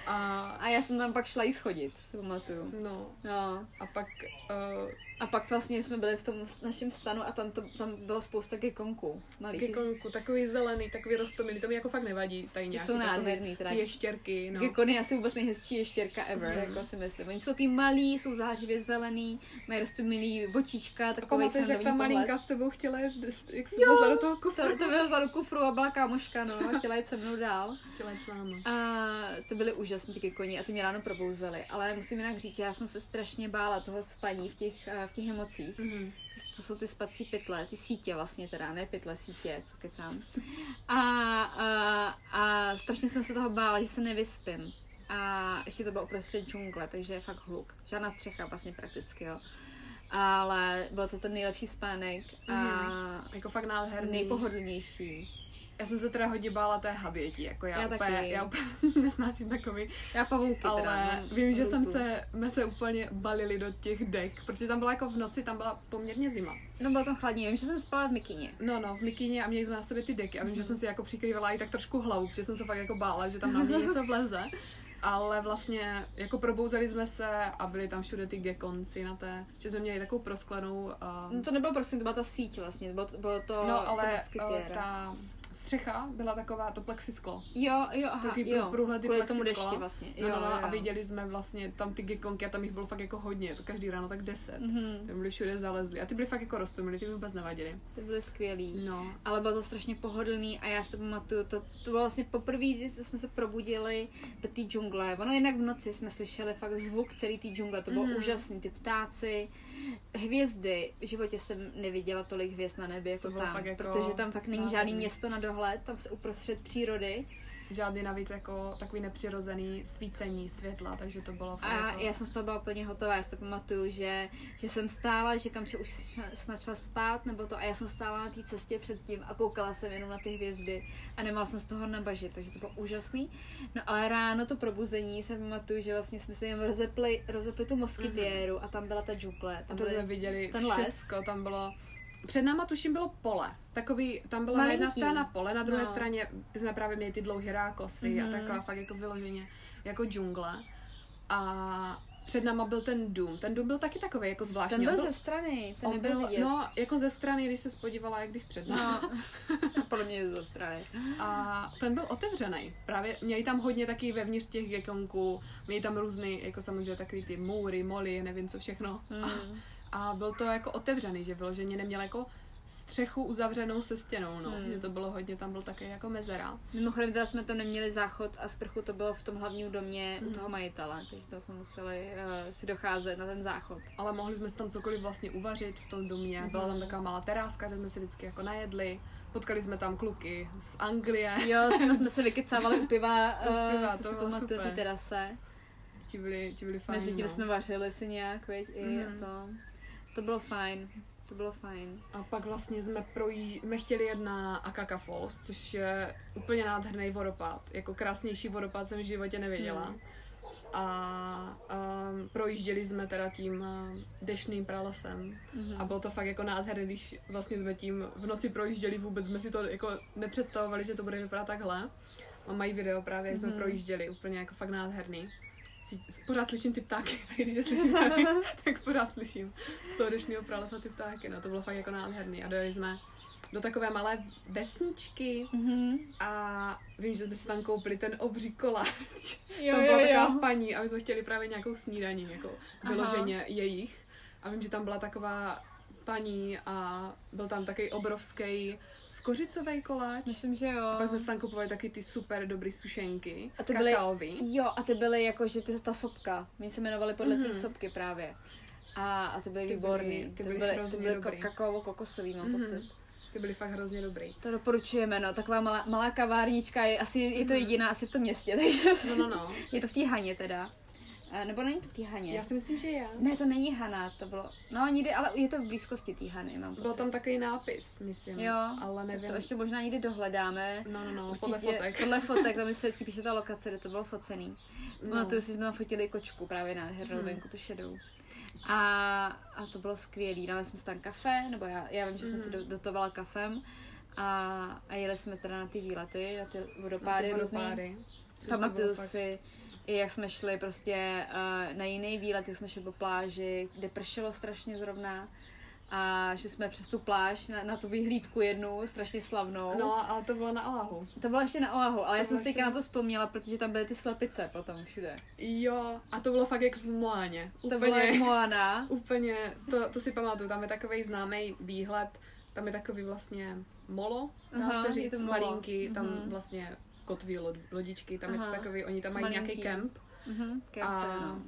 A A já jsem tam pak šla jí schodit, si pamatuju. no, No. a pak uh, A pak vlastně jsme byli v tom našem stanu a tam, to, tam bylo spousta gekonků malých. gekonku, takový zelený, takový rostomilý, to mi jako fakt nevadí, tady nějaký jsou nádherný, teda. ty ještěrky, no. Gekon je asi vůbec nejhezčí ještěrka ever, Mhm. jako si myslím. Oni jsou takový malí, jsou zářivě zelený, mají rostomilý očička, takový pamatuješ, jak ta malinka pohled. s tebou chtěla, jak jsi Jo. do toho kufru, To, to bylo za kufru a byla kámoška, no, a chtěla jít se mnou dál. chtěla jít s náma. A to byly úžasní ty gekoni a ty mě ráno probouzely. Ale musím jinak říct, že já jsem se strašně bála toho spaní v těch, eh, v těch emocích. Mhm. To jsou ty spací pytle, ty sítě vlastně teda, ne pytle, sítě, co kecám. A, a, a strašně jsem se toho bála, že se nevyspím. A ještě to bylo uprostřed džungle, takže fakt hluk. Žádná střecha vlastně prakticky, jo. Ale byl to ten nejlepší spánek a Jako fakt nádherný. nejpohodlnější. Já jsem se teda hodně bála té haběti, jako já, Já úplně, taky. já úplně nesnáším takový, Já pavouky ale teda, no, vím, že jsem se, jsme se úplně balili do těch dek, protože tam byla jako v noci, tam byla poměrně zima. No bylo tam chladně, vím, že jsem spala v mikině. No, no, v mikině a měli jsme na sobě ty deky a vím, že jsem si jako přikrývala i tak trošku hlavu, protože jsem se fakt jako bála, že tam na mě něco vleze. Ale vlastně jako probouzeli jsme se a byly tam všude ty gekonci na té, že jsme měli takovou prosklenou uh, No to nebylo prostě, to byla ta síť vlastně, bylo to, bylo to No, ale to moskytiéra. ta střecha byla taková, to plexisklo. Jo, jo, aha, Takový jo, průhledný kvůli tomu dešti vlastně. Jo, no, no, jo, a jo. viděli jsme vlastně tam ty gekonky a tam jich bylo fakt jako hodně, to každý ráno tak deset. Mhm, Ty byly všude zalezly a ty byly fakt jako rostomilý, ty mi vůbec nevadily. ty byly skvělý. No, Ale bylo to strašně pohodlný a já si pamatuju, to, to bylo vlastně poprvé, kdy jsme se probudili do té džungle. Ono jinak v noci jsme slyšeli fakt zvuk celý té džungle, to bylo Mhm. úžasný, ty ptáci, hvězdy. V životě jsem neviděla tolik hvězd na nebi jako tam, jako protože tam fakt není žádný město na dohled, tam se uprostřed přírody. žádný navíc jako takový nepřirozený svícení světla, takže to bylo fakt A jako... já jsem z toho byla plně hotová, já si to pamatuju, že, že jsem stála, že Kamče už šla spát, nebo to, a já jsem stála na té cestě předtím a koukala jsem jenom na ty hvězdy a nemohla jsem z toho nabažit, takže to bylo úžasný. No ale ráno to probuzení se pamatuju, že vlastně jsme si jenom rozepli, rozepli tu moskytiéru a tam byla ta džuple. A Tam to byly- jsme viděli ten les. všecko, tam bylo... Před náma tuším bylo pole. Takový, tam byla Malinký. jedna strana pole, na druhé No. straně jsme právě měli ty dlouhé rákosy Mhm. a taková fakt jako vyloženě jako džungle. A před náma byl ten dům. Ten dům byl taky takový jako zvláštní. ten On byl ze strany, ten nebyl byl, vidět. no, jako ze strany, když se spodívala, jak když před náma. no. podle mě je ze strany. A ten byl otevřený. Právě měli tam hodně taky vevnitř těch gekonků, měli tam různý, jako samozřejmě takový ty můry, moly, nevím co všechno. Mm. A byl to jako otevřený, že vyloženě neměl jako střechu uzavřenou se stěnou, no. Hmm. Že to bylo hodně, tam byl také jako mezera. Mimochodem teda jsme to neměli záchod a sprchu to bylo v tom hlavním domě Mhm. u toho majitele, takže tam jsme museli uh, si docházet na ten záchod. Ale mohli jsme si tam cokoliv vlastně uvařit v tom domě. Mhm. Byla tam taková malá teráska, kde jsme si vždycky jako najedli. Potkali jsme tam kluky z Anglie. Jo, s nimi jsme se vykecávali u piva, U piva, uh, to to si bylo pamatuju, ty terase. Ti byli, ti byli fajn, Mezi tím no. jsme vařili si nějak, veď, i Mhm. a to. To bylo fajn, to bylo fajn. A pak vlastně jsme projíž... jsme chtěli jet na Akaka Falls, což je úplně nádherný vodopád. Jako krásnější vodopád jsem v životě neviděla. Hmm. A um, projížděli jsme teda tím uh, dešným pralesem. Mhm. A bylo to fakt jako nádherné, když vlastně jsme tím v noci projížděli, vůbec jsme si to jako nepředstavovali, že to bude vypadat takhle. A mají video právě, jak jsme Mhm. projížděli, úplně jako fakt nádherný. Pořád slyším ty ptáky, když je slyším tady, tak pořád slyším z toho dešního pralesa ty ptáky, no to bylo fakt jako nádherný. A dojeli jsme do takové malé vesničky Mhm. a vím, že jsme si tam koupili ten obří koláč. Jo, tam jo, byla taková jo. paní a my jsme chtěli právě nějakou snídaní, jako Aha. vyloženě jejich. A vím, že tam byla taková paní a byl tam takový obrovský skořicový koláč. Myslím, že jo. A pak jsme si tam kupovali taky ty super dobrý sušenky, A ty byly, kakaový. jo, a ty byly jako, že ty, ta sopka. My se jmenovali podle mm-hmm. Mhm. ty sopky právě. A, a ty byly Ty výborný. byly- ty byly byly, hrozně ty byly dobrý. kakaovo-kokosový, mám Mhm. pocit. Ty byly fakt hrozně dobrý. To doporučujeme, no. Taková malá, malá kavárnička, je, asi je to Mhm. jediná asi v tom městě, takže No, no, no. je to v té Haně teda. A, nebo není to v té Haně? Já si myslím, že já. Ne, to není Hana, to bylo, no někdy, ale je to v blízkosti té Hany, mám Byl tam takový nápis, myslím. Jo, ale nevím. To ještě možná někdy dohledáme. No, no, no, Určitě, podle fotek. Podle fotek, tam se vždycky píše ta lokace, kde to bylo focený. No. Pamatuju si, že jsme tam fotili kočku právě na hernou Hmm. venku, tu šedou. A, a to bylo skvělý. Dali jsme si tam kafe, nebo já, já vím, že jsem si do, dotovala kafem. A, a jeli jsme teda na ty výlety, na ty vodopády, Na ty různý. vodopády. To Pamatuju bylo fakt- si, i jak jsme šli prostě uh, na jiný výlet, jak jsme šli po pláži, kde pršelo strašně zrovna. A že jsme přes tu pláž na, na tu vyhlídku jednu, strašně slavnou. No, ale to bylo na Alahu. To bylo ještě na Oahu, ale To já jsem si teďka na na- to vzpomněla, protože tam byly ty slepice potom všude. Jo, a to bylo fakt jak v Moáně. To bylo jak Moana. Úplně, to, to si pamatuju, tam je takový známý výhled, tam je takový vlastně molo, dá Aha, se říct, malinký, tam Mhm. vlastně kotví lod, lodičky, tam je Aha. to takový, oni tam mají Malinký. nějaký kemp Mhm, kemp, A to je, no.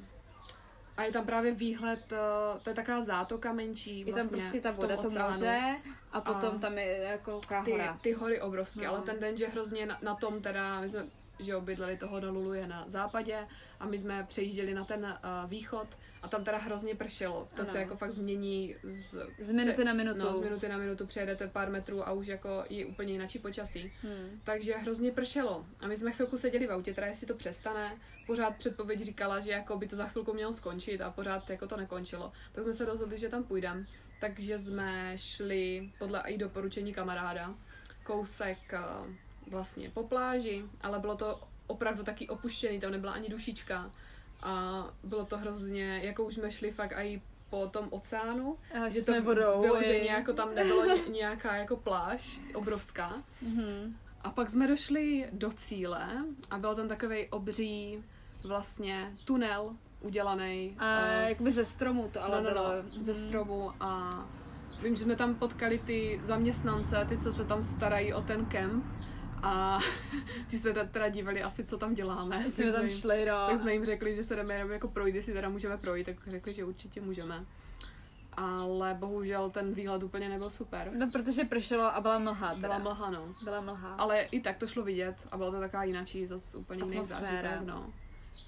a je tam právě výhled, eh, to je taková zátoka menší Je vlastně tam prostě ta voda, to moře a potom A tam je jako kouká ty, hora. ty hory obrovské, No. ale ten den, že hrozně na, na tom teda, my jsme že jo, bydleli to Honolulu je na západě a my jsme přejížděli na ten uh, východ a tam teda hrozně pršelo. To Ano. se jako fakt změní z, Z minuty na minutu. No, z minuty na minutu přejedete pár metrů a už jako je úplně jináčí počasí. Hmm. Takže hrozně pršelo. A my jsme chvilku seděli v autě, teda jestli to přestane. Pořád předpověď říkala, že jako by to za chvilku mělo skončit a pořád jako to nekončilo. Tak jsme se rozhodli, že tam půjdeme. Takže jsme šli podle i doporučení kamaráda kousek eh, vlastně po pláži, ale bylo to opravdu taky opuštěný, tam nebyla ani dušička. A bylo to hrozně, jako už jsme šli fakt i po tom oceánu, A že jsme to vodou. vyloženě i- jako tam nebylo ně- nějaká jako pláž obrovská. Mhm. A pak jsme došli do cíle a byl tam takový obří vlastně tunel udělaný A eh, jakoby ze stromů to ale no, no, bylo. no, ze Mhm. stromu a vím, že jsme tam potkali ty zaměstnance, ty, co se tam starají o ten kemp a ti se teda, teda dívali asi, co tam děláme. Jsme tam jim, šli, no. tak jsme jim řekli, že se jdeme jenom jako projít, jestli teda můžeme projít, tak řekli, že určitě můžeme. Ale bohužel ten výhled úplně nebyl super. No, protože pršelo a byla mlha. Teda. Byla mlha, no. Byla mlha. Ale i tak to šlo vidět a byla to taková jináčí, zase úplně jiný zážitek, no.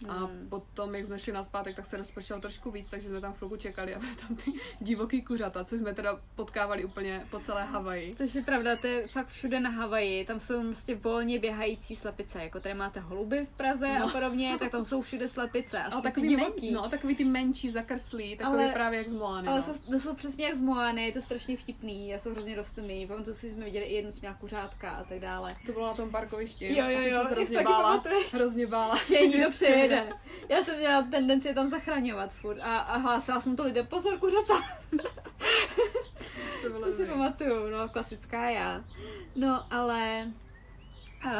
A Hmm. potom, jak jsme šli na zpátek, tak se rozpršelo trošku víc, takže jsme tam chvilku čekali a byly tam ty divoký kuřata, což jsme teda potkávali úplně po celé Havaji. Což je pravda, to je fakt všude na Havaji, tam jsou prostě volně běhající slepice, jako tady máte holuby v Praze no. a No. podobně, tak tam jsou všude slepice a jsou Ale takový men, divoký. no, takový ty menší, zakrslí, takový Ale- právě jak z Moany, Ale no. jsou, to jsou přesně jak z Moany, je to strašně vtipný, a jsou hrozně rostomný. Pamatuju si, jsme viděli i jednu směla kuřátka a tak dále. To bylo na tom parkovišti Jo, jo, a ty jo, se ty hrozně si taky bála, pamatuješ? hrozně bála. Že je někdo přijede. Já jsem měla tendenci je tam zachraňovat furt a, a hlásila jsem to lidem, pozor kuřata. To bylo To si pamatuju, no, klasická já. No, ale uh,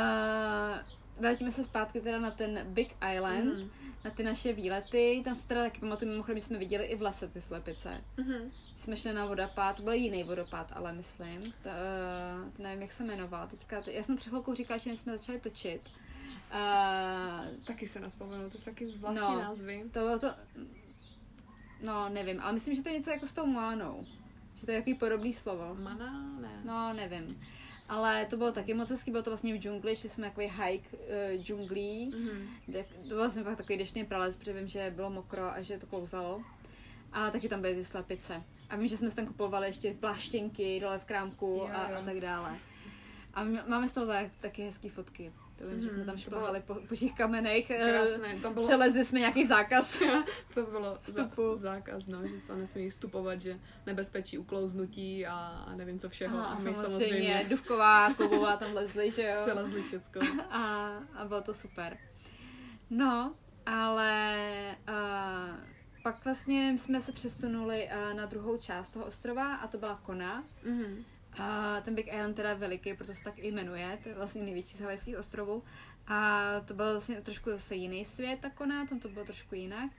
vrátíme se zpátky teda na ten Big Island, Mhm. na ty naše výlety. Tam se teda taky pamatuju, mimochodem, že jsme viděli i v lese ty slepice. Mhm. Jsme šli na vodopád, to byl jiný vodopád, ale myslím. To, uh, to nevím, jak se jmenoval. Teďka, já jsem před chvilkou říkala, že jsme začali točit. Uh, Taky se nespomenu, to jsou taky zvláštní No. názvy. to bylo to... No, nevím, ale myslím, že to je něco jako s tou Moanou. Že to je jaký podobný slovo. Mana? Ne. No, nevím. Ale to bylo taky moc hezký, bylo to vlastně v džungli, šli jsme takový hike uh, džunglí. Mhm. kde- To byl vlastně fakt takový deštný prales, protože vím, že bylo mokro a že to klouzalo. A taky tam byly ty slepice. A vím, že jsme si tam kupovali ještě pláštěnky dole v krámku Jo, a, jo. a tak dále. A máme z toho tak, taky hezký fotky. To vím, že jsme tam to šplhali po, po těch kamenech. eh, Krásné, tam bylo, Přelezli jsme nějaký zákaz. to bylo Vstupu. Za, zákaz, no, že se tam nesmí vstupovat, že nebezpečí uklouznutí a nevím co všeho. Aha, a a my samozřejmě, samozřejmě Duvková, Klubová tam lezli, že jo. přelezli všecko. A, a bylo to super. No, ale uh, pak vlastně jsme se přesunuli uh, na druhou část toho ostrova a to byla Kona. Mhm. A ten Big Island teda je veliký, proto se tak i jmenuje, to je vlastně největší z havajských ostrovů. A to byl vlastně trošku zase jiný svět, ta Kona, tam to bylo trošku jinak.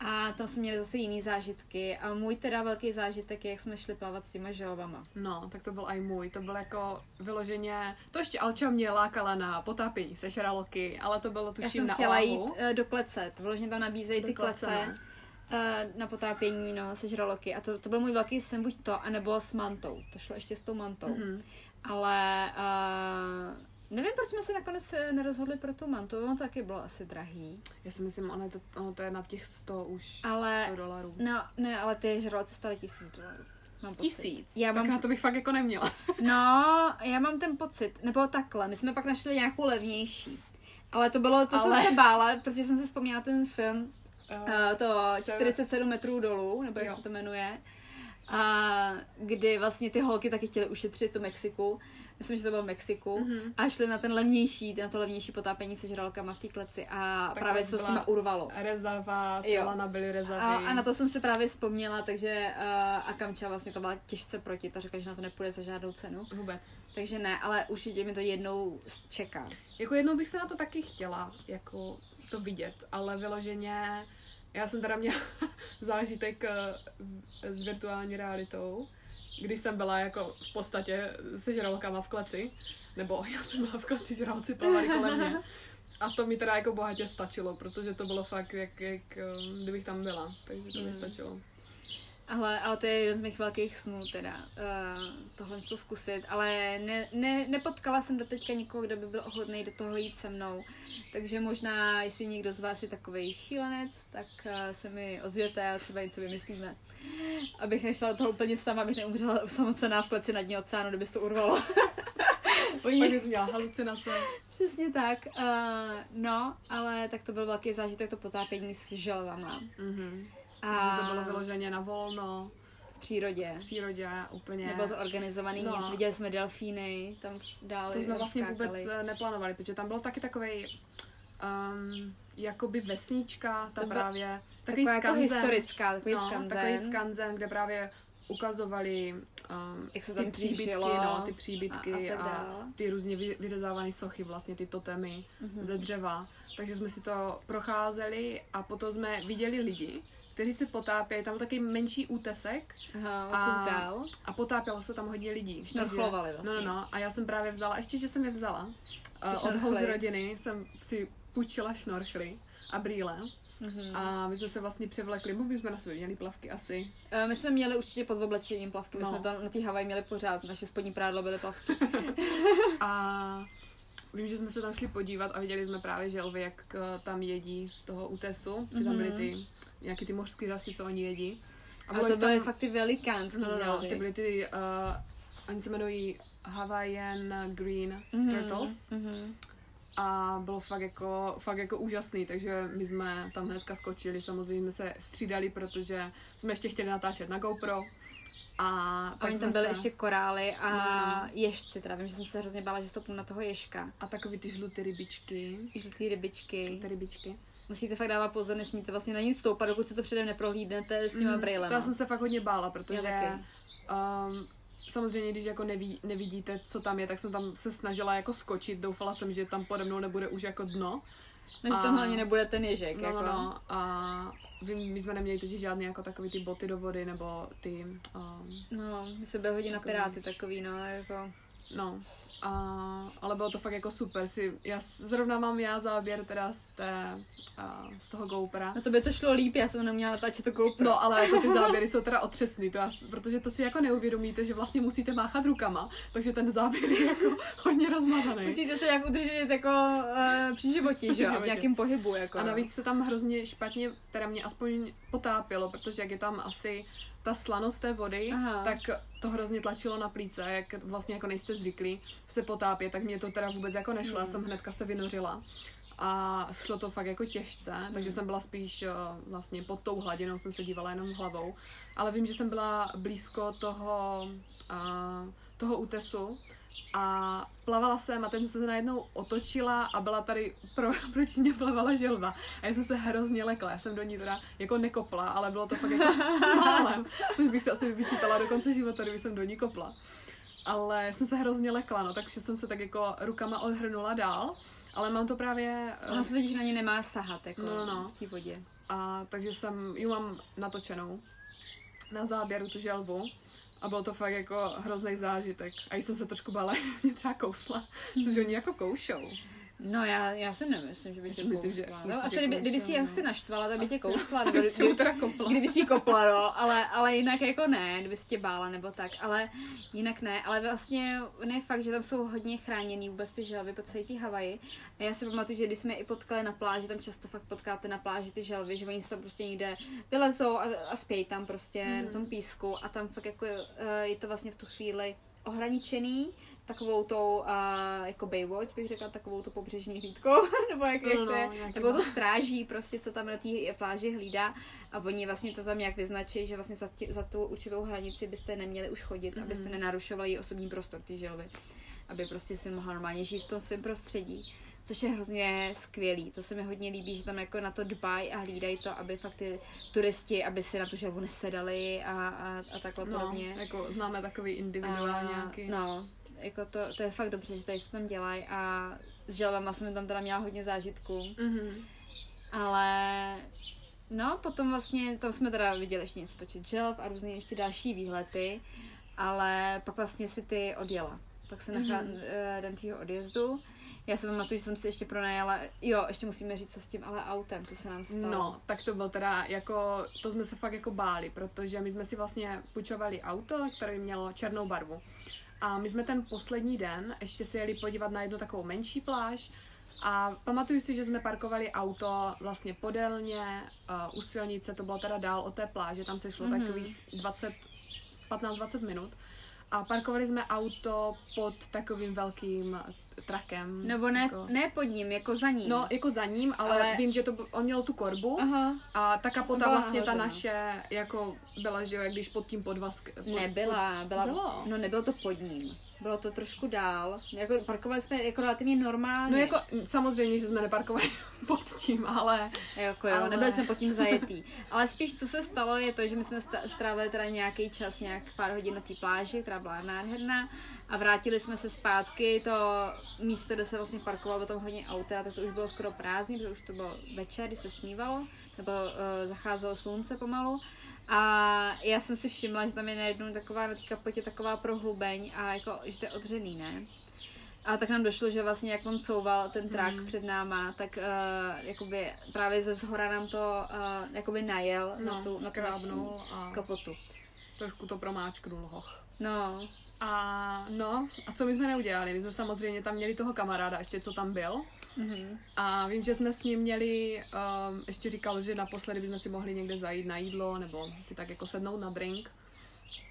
A tam jsme měli zase jiný zážitky. A můj teda velký zážitek je, jak jsme šli plavat s těma želvama. No, tak to byl i můj. To byl jako vyloženě... To ještě Alča mě lákala na potápění se šraloky, ale to bylo Já tuším jsem na chtěla Oahu. jít uh, do klece. Vyloženě tam nabízejí Do ty klece, klece. Uh, na potápění, no, se žraloky. A to, to byl můj velký sen, buď to, anebo s mantou. To šlo ještě s tou mantou. Mhm. Ale uh, nevím, proč jsme se nakonec eh, nerozhodli pro tu mantu. Ono to taky bylo asi drahý. Já si myslím, ono, to, ono to je na těch 100 už Ale- 100 dolarů. No, ne, ale ty žraloci stály tisíc dolarů. Mám pocit. Tisíc? Já tak mám, na to bych fakt jako neměla. no, já mám ten pocit, nebo takhle, my jsme pak našli nějakou levnější. Ale to bylo, to Ale- jsem se bála, protože jsem se vzpomněla ten film, uh, to se- 47 metrů dolů, nebo jak Jo. se to jmenuje, a kdy vlastně ty holky taky chtěly ušetřit to Mexiku, myslím, že to bylo v Mexiku, Mhm. a šli na ten levnější, na to levnější potápění se žralokama v té kleci a Takhle právě se to s nimi urvalo. Jo. Lana byly rezavy. A, a na to jsem si právě vzpomněla, takže uh, a Kamča vlastně to byla těžce proti, ta řekla, že na to nepůjde za žádnou cenu. Vůbec. Takže ne, ale určitě mi to jednou čeká. Jako jednou bych se na to taky chtěla, jako to vidět, ale vyloženě, já jsem teda měla zážitek eh, s virtuální realitou, když jsem byla jako v podstatě se žralokama v kleci, nebo já jsem byla v kleci, žraloci plavali kolem mě. A to mi teda jako bohatě stačilo, protože to bylo fakt, jak, jak eh, kdybych tam byla, takže to mi Mm. stačilo. Ale, ale to je jeden z mých velkých snů teda, uh, tohle to zkusit, ale ne, ne, nepotkala jsem do teďka nikoho, kdo by byl ochotný do toho jít se mnou, takže možná, jestli někdo z vás je takový šílenec, tak uh, se mi ozvěte a třeba něco vymyslíme. Abych nešla do toho úplně sama, abych neumřela samocená v kleci na dně oceánu, kdyby to urvalo. Oni- Pak jsem měla halucinace. Přesně tak. Uh, no, ale tak to byl velký zážitek to potápění s želvama. Mhm. A Že to bylo vyloženě na volno, v přírodě. v přírodě úplně. Nebylo to organizovaný No. nic, viděli jsme delfíny, tam dále To jsme vlastně skákali. vůbec eh, neplánovali, protože tam byl taky takový um, jakoby vesnička, tam To právě takový Taková jako skanzen, historická, takový no, skanzen. takový skanzen, kde právě ukazovali um, Jak se ty tam příbytky, křížilo no, ty příbytky a- a a, dál. ty různě vy, vyřezávané sochy, vlastně ty totemy Mhm. ze dřeva. Takže jsme si to procházeli a potom jsme viděli lidi, kteří se potápějí, tam byl takový menší útesek Aha, A- a... dál. a potápělo se tam hodně lidí. Šnorchlovali Takže- vlastně. No, no, no. A já jsem právě vzala, ještě, že jsem je vzala. Uh, od house rodiny jsem si půjčila šnorchly a brýle. Mhm. A my jsme se vlastně převlekli, bo my jsme na sebe měli plavky asi. Eh, My jsme měli určitě pod oblečením plavky, my No. jsme to na té Havaji měli pořád, naše spodní prádlo byly plavky. A vím, že jsme se tam šli podívat a viděli jsme právě želvy, jak eh, tam jedí z toho útesu, že tam byly Mhm. ty, nějaký ty mořské rasy, co oni jedí. A bylo to byly tam- fakt ty velikánský No, no, no, ty byly ty, uh, oni se jmenují Hawaiian Green Mhm, Turtles. mhm. a bylo fakt jako, fakt jako úžasný, takže my jsme tam hnedka skočili, samozřejmě se střídali, protože jsme ještě chtěli natáčet na GoPro a jsme tam byly se, ještě korály a No, no. ježci, teda vím, že jsem se hrozně bála, že stopnu na toho ježka. a takový ty žluté rybičky, Žlutý rybičky. ty rybičky. Musíte fakt dávat pozor, nesmíte vlastně na nic stoupat, dokud se to předem neprohlídnete s těma Mm, brýlema. To já jsem se fakt hodně bála, protože um, samozřejmě, když jako neví, nevidíte, co tam je, tak jsem tam se snažila jako skočit, doufala jsem, že tam pode mnou nebude už jako dno, No, že a- tam hlavně nebude ten ježek, No, jako. no, no. A vím, my jsme neměli totiž žádný jako takový ty boty do vody, nebo ty, um, No, my jsme byli hodně na piráty takový, no, jako. No. A, ale bylo to fakt jako super. Si, já zrovna mám já záběr teda z, té, a, z toho GoPra. No to by to šlo líp, já jsem neměla natáčet to GoPro. No, ale jako ty záběry jsou teda otřesný, to já, protože to si jako neuvědomíte, že vlastně musíte máchat rukama, takže ten záběr je jako hodně rozmazaný. Musíte se jak udržet jako uh, při životě, že jo, v nějakém pohybu, jako. A navíc se tam hrozně špatně, teda mě aspoň potápělo, protože jak je tam asi ta slanost té vody, Aha. tak to hrozně tlačilo na plíce, jak vlastně jako nejste zvyklí se potápět, tak mě to teda vůbec jako nešlo, já Hmm. jsem hnedka se vynořila. A šlo to fakt jako těžce, takže jsem byla spíš eh, vlastně pod tou hladinou, jsem se dívala jenom hlavou. Ale vím, že jsem byla blízko toho, a, toho útesu a plavala jsem a ten se najednou otočila a byla tady, pro, proti mě plavala želva. A já jsem se hrozně lekla, já jsem do ní teda jako nekopla, ale bylo to fakt jako málem, což bych si asi vyčítala do konce života, kdyby jsem do ní kopla. Ale jsem se hrozně lekla, no, takže jsem se tak jako rukama odhrnula dál Ale mám to právě... eh, Ono se totiž na ně nemá sahat, jako No, no. v té vodě. A takže jsem ju mám natočenou na záběru tu želvu a byl to fakt jako hrozný zážitek. A jsem se trošku bála, že mě třeba kousla, což oni jako koušou. No já, já si nemyslím, že by tě si myslím, že kousla. určitě No, asi kdyby, kdyby si kousla, asi no. naštvala, tak by tě kousla. Kdyby si teda kopla. Kdyby si kopla, no, ale, ale jinak jako ne, kdyby si tě bála nebo tak, ale jinak ne, ale vlastně ne fakt, že tam jsou hodně chráněný vůbec ty želvy po celé té Havaji. A já si pamatuju, že když jsme je i potkali na pláži, tam často fakt potkáte na pláži ty želvy, že oni se tam prostě někde vylezou a, a spějí tam prostě Mhm. na tom písku a tam fakt jako eh, je to vlastně v tu chvíli ohraničený takovou tou, uh, jako Baywatch bych řekla, takovou tu pobřežní hlídkou, nebo jak, No, jak no, to je, nebo ba- to stráží prostě, co tam na té pláži hlídá a oni vlastně to tam nějak vyznačí, že vlastně za, tě, za tu určitou hranici byste neměli už chodit, mm-hmm. abyste nenarušovali její osobní prostor, ty želvy, aby prostě si mohla normálně žít v tom svém prostředí. Což je hrozně skvělý. To se mi hodně líbí, že tam jako na to dbají a hlídají to, aby fakt ty turisti, aby si na tu želvu nesedali a, a, a takhle No, podobně. jako známe takový individuál nějaký. No, jako to, to je fakt dobře, že tady se tam dělají a s želvama jsem tam teda měla hodně zážitků. Mhm. Ale no, potom vlastně, tam jsme teda viděli ještě něco počet želv a různé ještě další výlety, ale pak vlastně si ty odjela. Pak se Mhm. mm-hmm. den tvýho odjezdu. Já si pamatuju, že jsem si ještě pronajala, jo, ještě musíme říct, co s tím ale autem, co se nám stalo. No, tak to byl teda jako, to jsme se fakt jako báli, protože my jsme si vlastně půjčovali auto, které mělo černou barvu. A my jsme ten poslední den ještě si jeli podívat na jednu takovou menší pláž a pamatuju si, že jsme parkovali auto vlastně podélně uh, u silnice, to bylo teda dál od té pláže, tam se šlo Mhm. mm-hmm. takových 20, 15-20 minut. A parkovali jsme auto pod takovým velkým trakem. Nebo ne, jako, ne pod ním, jako za ním. No, jako za ním, ale, Ale- vím, že to, on měl tu korbu Aha. a ta kapota Byla vlastně ta nahořena. naše, jako byla, že jo, jak když pod tím podvazk... Pod, Nebyla, byla, Bylo. no nebylo to pod ním. Bylo to trošku dál. Jako parkovali jsme jako relativně normálně. No jako, samozřejmě, že jsme neparkovali pod tím, ale... Jako jo, Ale- nebyli jsme pod tím zajetý. Ale spíš, co se stalo, je to, že my jsme strávili teda nějaký čas, nějak pár hodin na té pláži, která byla nádherná, a vrátili jsme se zpátky. To místo, kde se vlastně parkovalo, tam hodně auta, tak to už bylo skoro prázdný, protože už to bylo večer, kdy se stmívalo, nebo uh, zacházelo slunce pomalu. A já jsem si všimla, že tam je najednou taková na té kapotě taková prohlubeň a jako, že to je odřený, ne? A tak nám došlo, že vlastně jak on couval ten trak mm. před náma, tak uh, jakoby právě ze zhora nám to uh, jakoby najel No, na tu, na tu a- kapotu. Trošku to promáčknul hoch. No, A no, a co my jsme neudělali? My jsme samozřejmě tam měli toho kamaráda, ještě co tam byl. Mhm. A vím, že jsme s ním měli, um, ještě říkal, že naposledy bychom si mohli někde zajít na jídlo nebo si tak jako sednout na drink.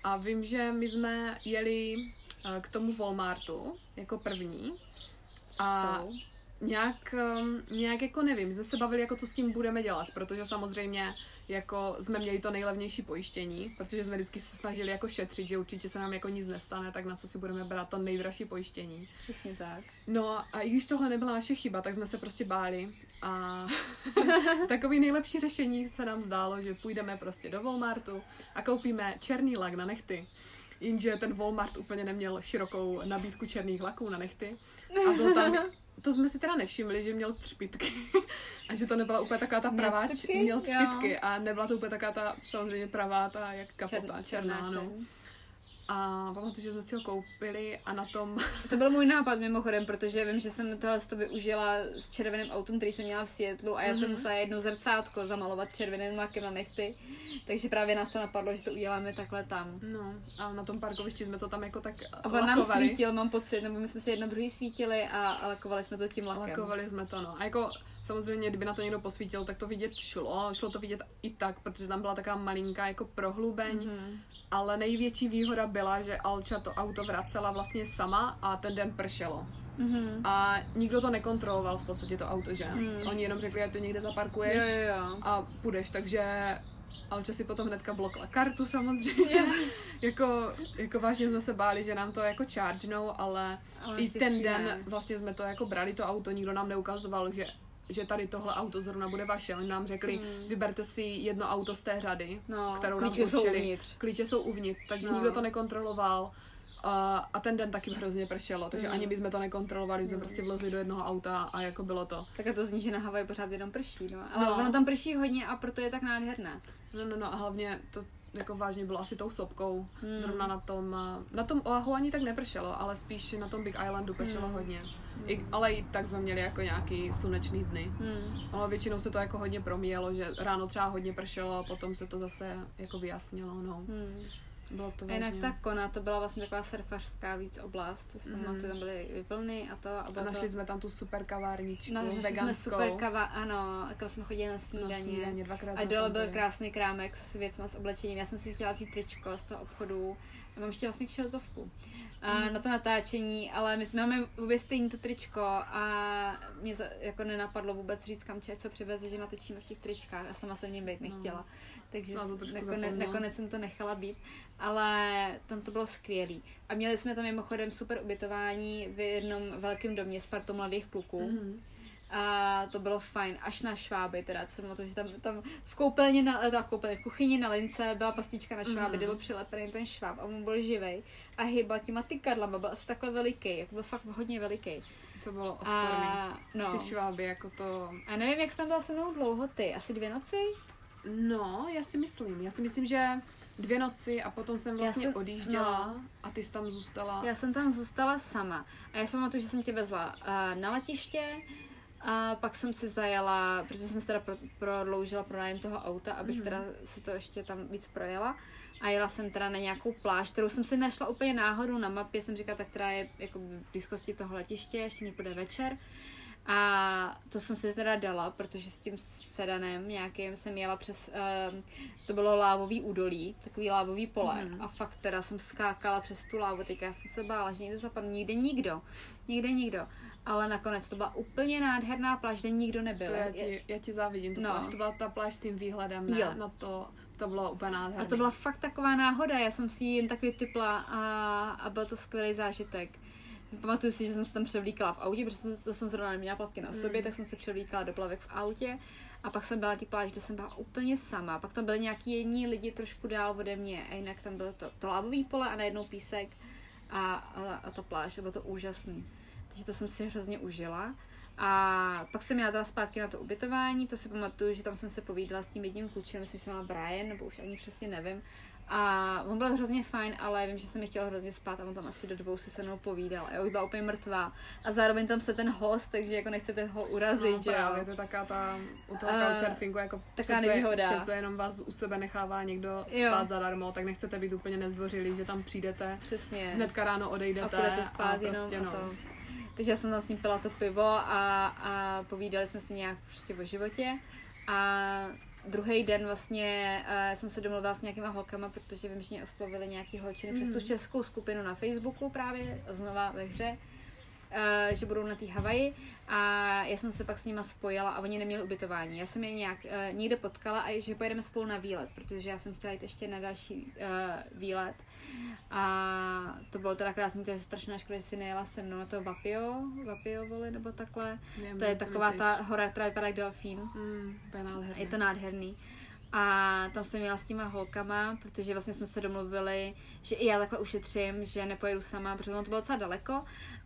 A vím, že my jsme jeli uh, k tomu Walmartu jako první. A nějak, um, nějak jako nevím, my jsme se bavili, jako co s tím budeme dělat, protože samozřejmě jako jsme měli to nejlevnější pojištění, protože jsme vždycky se snažili jako šetřit, že určitě se nám jako nic nestane, tak na co si budeme brát to nejdražší pojištění. přesně tak. No a i když tohle nebyla naše chyba, tak jsme se prostě báli a takový nejlepší řešení se nám zdálo, že půjdeme prostě do Walmartu a koupíme černý lak na nechty. Jenže ten Walmart úplně neměl širokou nabídku černých laků na nechty a byl tam to jsme si teda nevšimli, že měl třpitky a že to nebyla úplně taková ta Měl pravá, třpitky? měl Jo. třpitky a nebyla to úplně taková ta samozřejmě pravá ta jak kapota, Čer- černá, no. A pamatuju, že jsme si ho koupili a na tom To byl můj nápad mimochodem, protože vím, že jsem toho to využila s červeným autem, který jsem měla v Světlu a já Mhm. jsem musela jedno zrcátko zamalovat červeným lakem na nechty. Takže právě nás to napadlo, že to uděláme takhle tam. No, a na tom parkovišti jsme to tam jako tak A on nám svítil, mám pocit, nebo my jsme si jedno druhý svítili a, a lakovali jsme to tím lakem. Lakovali jsme to, no. A jako samozřejmě, kdyby na to někdo posvítil, tak to vidět šlo. Šlo to vidět i tak, protože tam byla taková malinká jako prohlubeň. Mhm. Mm-hmm. Ale největší výhoda byla, že Alča to auto vracela vlastně sama a ten den pršelo. Mhm. A nikdo to nekontroloval v podstatě to auto, že? Mm. Oni jenom řekli, že to někde zaparkuješ Jo, jo, jo. a půjdeš, takže Alča si potom hnedka blokla kartu samozřejmě. jako, jako vážně jsme se báli, že nám to jako chargenou, ale, Ale i ten den vlastně jsme to jako brali to auto, nikdo nám neukazoval, že že tady tohle auto zrovna bude vaše. Oni nám řekli, Hmm. vyberte si jedno auto z té řady, No, kterou klíče nám jsou určili. uvnitř. Klíče jsou uvnitř, takže No. nikdo to nekontroloval. A, a ten den taky hrozně pršelo, takže Mm. ani bychom to nekontrolovali, jsme prostě vlezli do jednoho auta a jako bylo to. Tak to zní, že na Havaji pořád jenom prší, no. Ale No. ono tam prší hodně a proto je tak nádherné. No, no, no a hlavně to jako vážně bylo asi tou sopkou. Hmm. Zrovna na tom, eh, na tom Oahu ani tak nepršelo, ale spíš na tom Big Islandu pršelo Hmm. hodně. I, ale i tak jsme měli jako nějaký slunečný dny. Hmm. Ale většinou se to jako hodně promíjelo, že ráno třeba hodně pršelo a potom se to zase jako vyjasnilo, no. Hmm. Bylo to A jinak vážně. ta Kona, to byla vlastně taková surfařská víc oblast. To si Mhm. pamatuju, tam byly vlny a to. A, A našli to... jsme tam tu super kavárničku, No, našli jsme veganskou. super kava, ano, kam jsme chodili na na snídaně. dvakrát A jsme dole byl byli. krásný krámek s věcma, s oblečením. Já jsem si chtěla vzít tričko z toho obchodu. A mám ještě vlastně kšeltovku. A Mhm. na to natáčení, ale my jsme máme obě stejný to tričko a mě jako nenapadlo vůbec říct kam co přiveze, že natočíme v těch tričkách a sama jsem v něm být nechtěla. Takže Jsem na to trošku nakone, zapomněla. nakonec jsem to nechala být, ale tam to bylo skvělý. A měli jsme tam mimochodem super ubytování v jednom velkém domě s partou mladých kluků. Mhm. A to bylo fajn, až na šváby, teda, to jsem to, že tam, tam v koupelně, na, teda v koupelně, v kuchyni na lince byla pastička na šváby, Mhm. kde byl přilepený ten šváb a on byl živej a hýbal těma tykadlama, byl asi takhle veliký, jako byl fakt hodně veliký. To bylo odporný. A, no, Ty šváby, jako to... a nevím, jak jsi tam byla se mnou dlouho ty, asi dvě noci? No, já si myslím. Já si myslím, že dvě noci a potom jsem vlastně jsem- odjížděla no. a ty jsi tam zůstala. Já jsem tam zůstala sama a já jsem pamatuju, že jsem tě vezla uh, na letiště, a pak jsem si zajela, protože jsem si teda pro, prodloužila pronájem toho auta, abych Mhm. teda si to ještě tam víc projela. A jela jsem teda na nějakou pláž, kterou jsem si našla úplně náhodou na mapě. Jsem říkala, tak která je jako v blízkosti toho letiště, ještě mi bude večer. A to jsem si teda dala, protože s tím sedanem nějakým jsem jela přes, um, to bylo lávový údolí, takový lávový pole. Mhm. A fakt teda jsem skákala přes tu lávu, teď já jsem se bála, že někde zapadnu, nikde nikdo, nikde nikdo. Ale nakonec to byla úplně nádherná pláž, kde nikdo nebyl. To já ti, já ti závidím, tu No. no. pláž, to byla ta pláž s tím výhledem? Jo. Na to, to bylo úplně nádherné. A to byla fakt taková náhoda, já jsem si ji jen tak vytypla a, a byl to skvělý zážitek. Pamatuju si, že jsem se tam převlíkala v autě, protože to, jsem zrovna neměla plavky na sobě, Mm. tak jsem se převlíkala do plavek v autě. A pak jsem byla na té pláži, kde jsem byla úplně sama. Pak tam byli nějaký jední lidi trošku dál ode mě a jinak tam bylo to, to lávový pole a najednou písek a, a, a ta pláž, bylo to úžasný. Takže to jsem si hrozně užila. A pak jsem jela teda zpátky na to ubytování, to si pamatuju, že tam jsem se povídala s tím jedním klučem, myslím, že se jmenoval Brian, nebo už ani přesně nevím. A on byl hrozně fajn, ale vím, že jsem mi chtěla hrozně spát a on tam asi do dvou si se mnou povídal. A já už byla úplně mrtvá. A zároveň tam se ten host, takže jako nechcete ho urazit, no, že právě, jo. to taká ta, u toho A- couchsurfingu, jako taková přece, nevýhoda. přece jenom vás u sebe nechává někdo Jo. spát zadarmo, tak nechcete být úplně nezdvořilí, že tam přijdete, Přesně. hnedka ráno a odejdete půjdete spát a jenom prostě a no. to. Takže já jsem tam s ním pila to pivo a, a povídali jsme si nějak prostě o životě. A druhý den vlastně uh, jsem se domluvila s nějakýma holkama, protože vím, že mě oslovili nějaký holčiny mm. přes tu Mhm. českou skupinu na Facebooku právě, znova ve hře. Uh, že budou na té Havaji a já jsem se pak s nima spojila a oni neměli ubytování. Já jsem je nějak uh, někde potkala a že pojedeme spolu na výlet, protože já jsem chtěla jít ještě na další uh, výlet. A to bylo teda krásný, to je strašná škoda, že si nejela se mnou na to Vapio, Vapio voli, nebo takhle. Nevím, To je taková myslíš. ta hora, která vypadá jak delfín. Mm, úplně nádherný. Je to nádherný. A tam jsem jela s těma holkama, protože vlastně jsme se domluvili, že i já takhle ušetřím, že nepojedu sama, protože ono to bylo docela daleko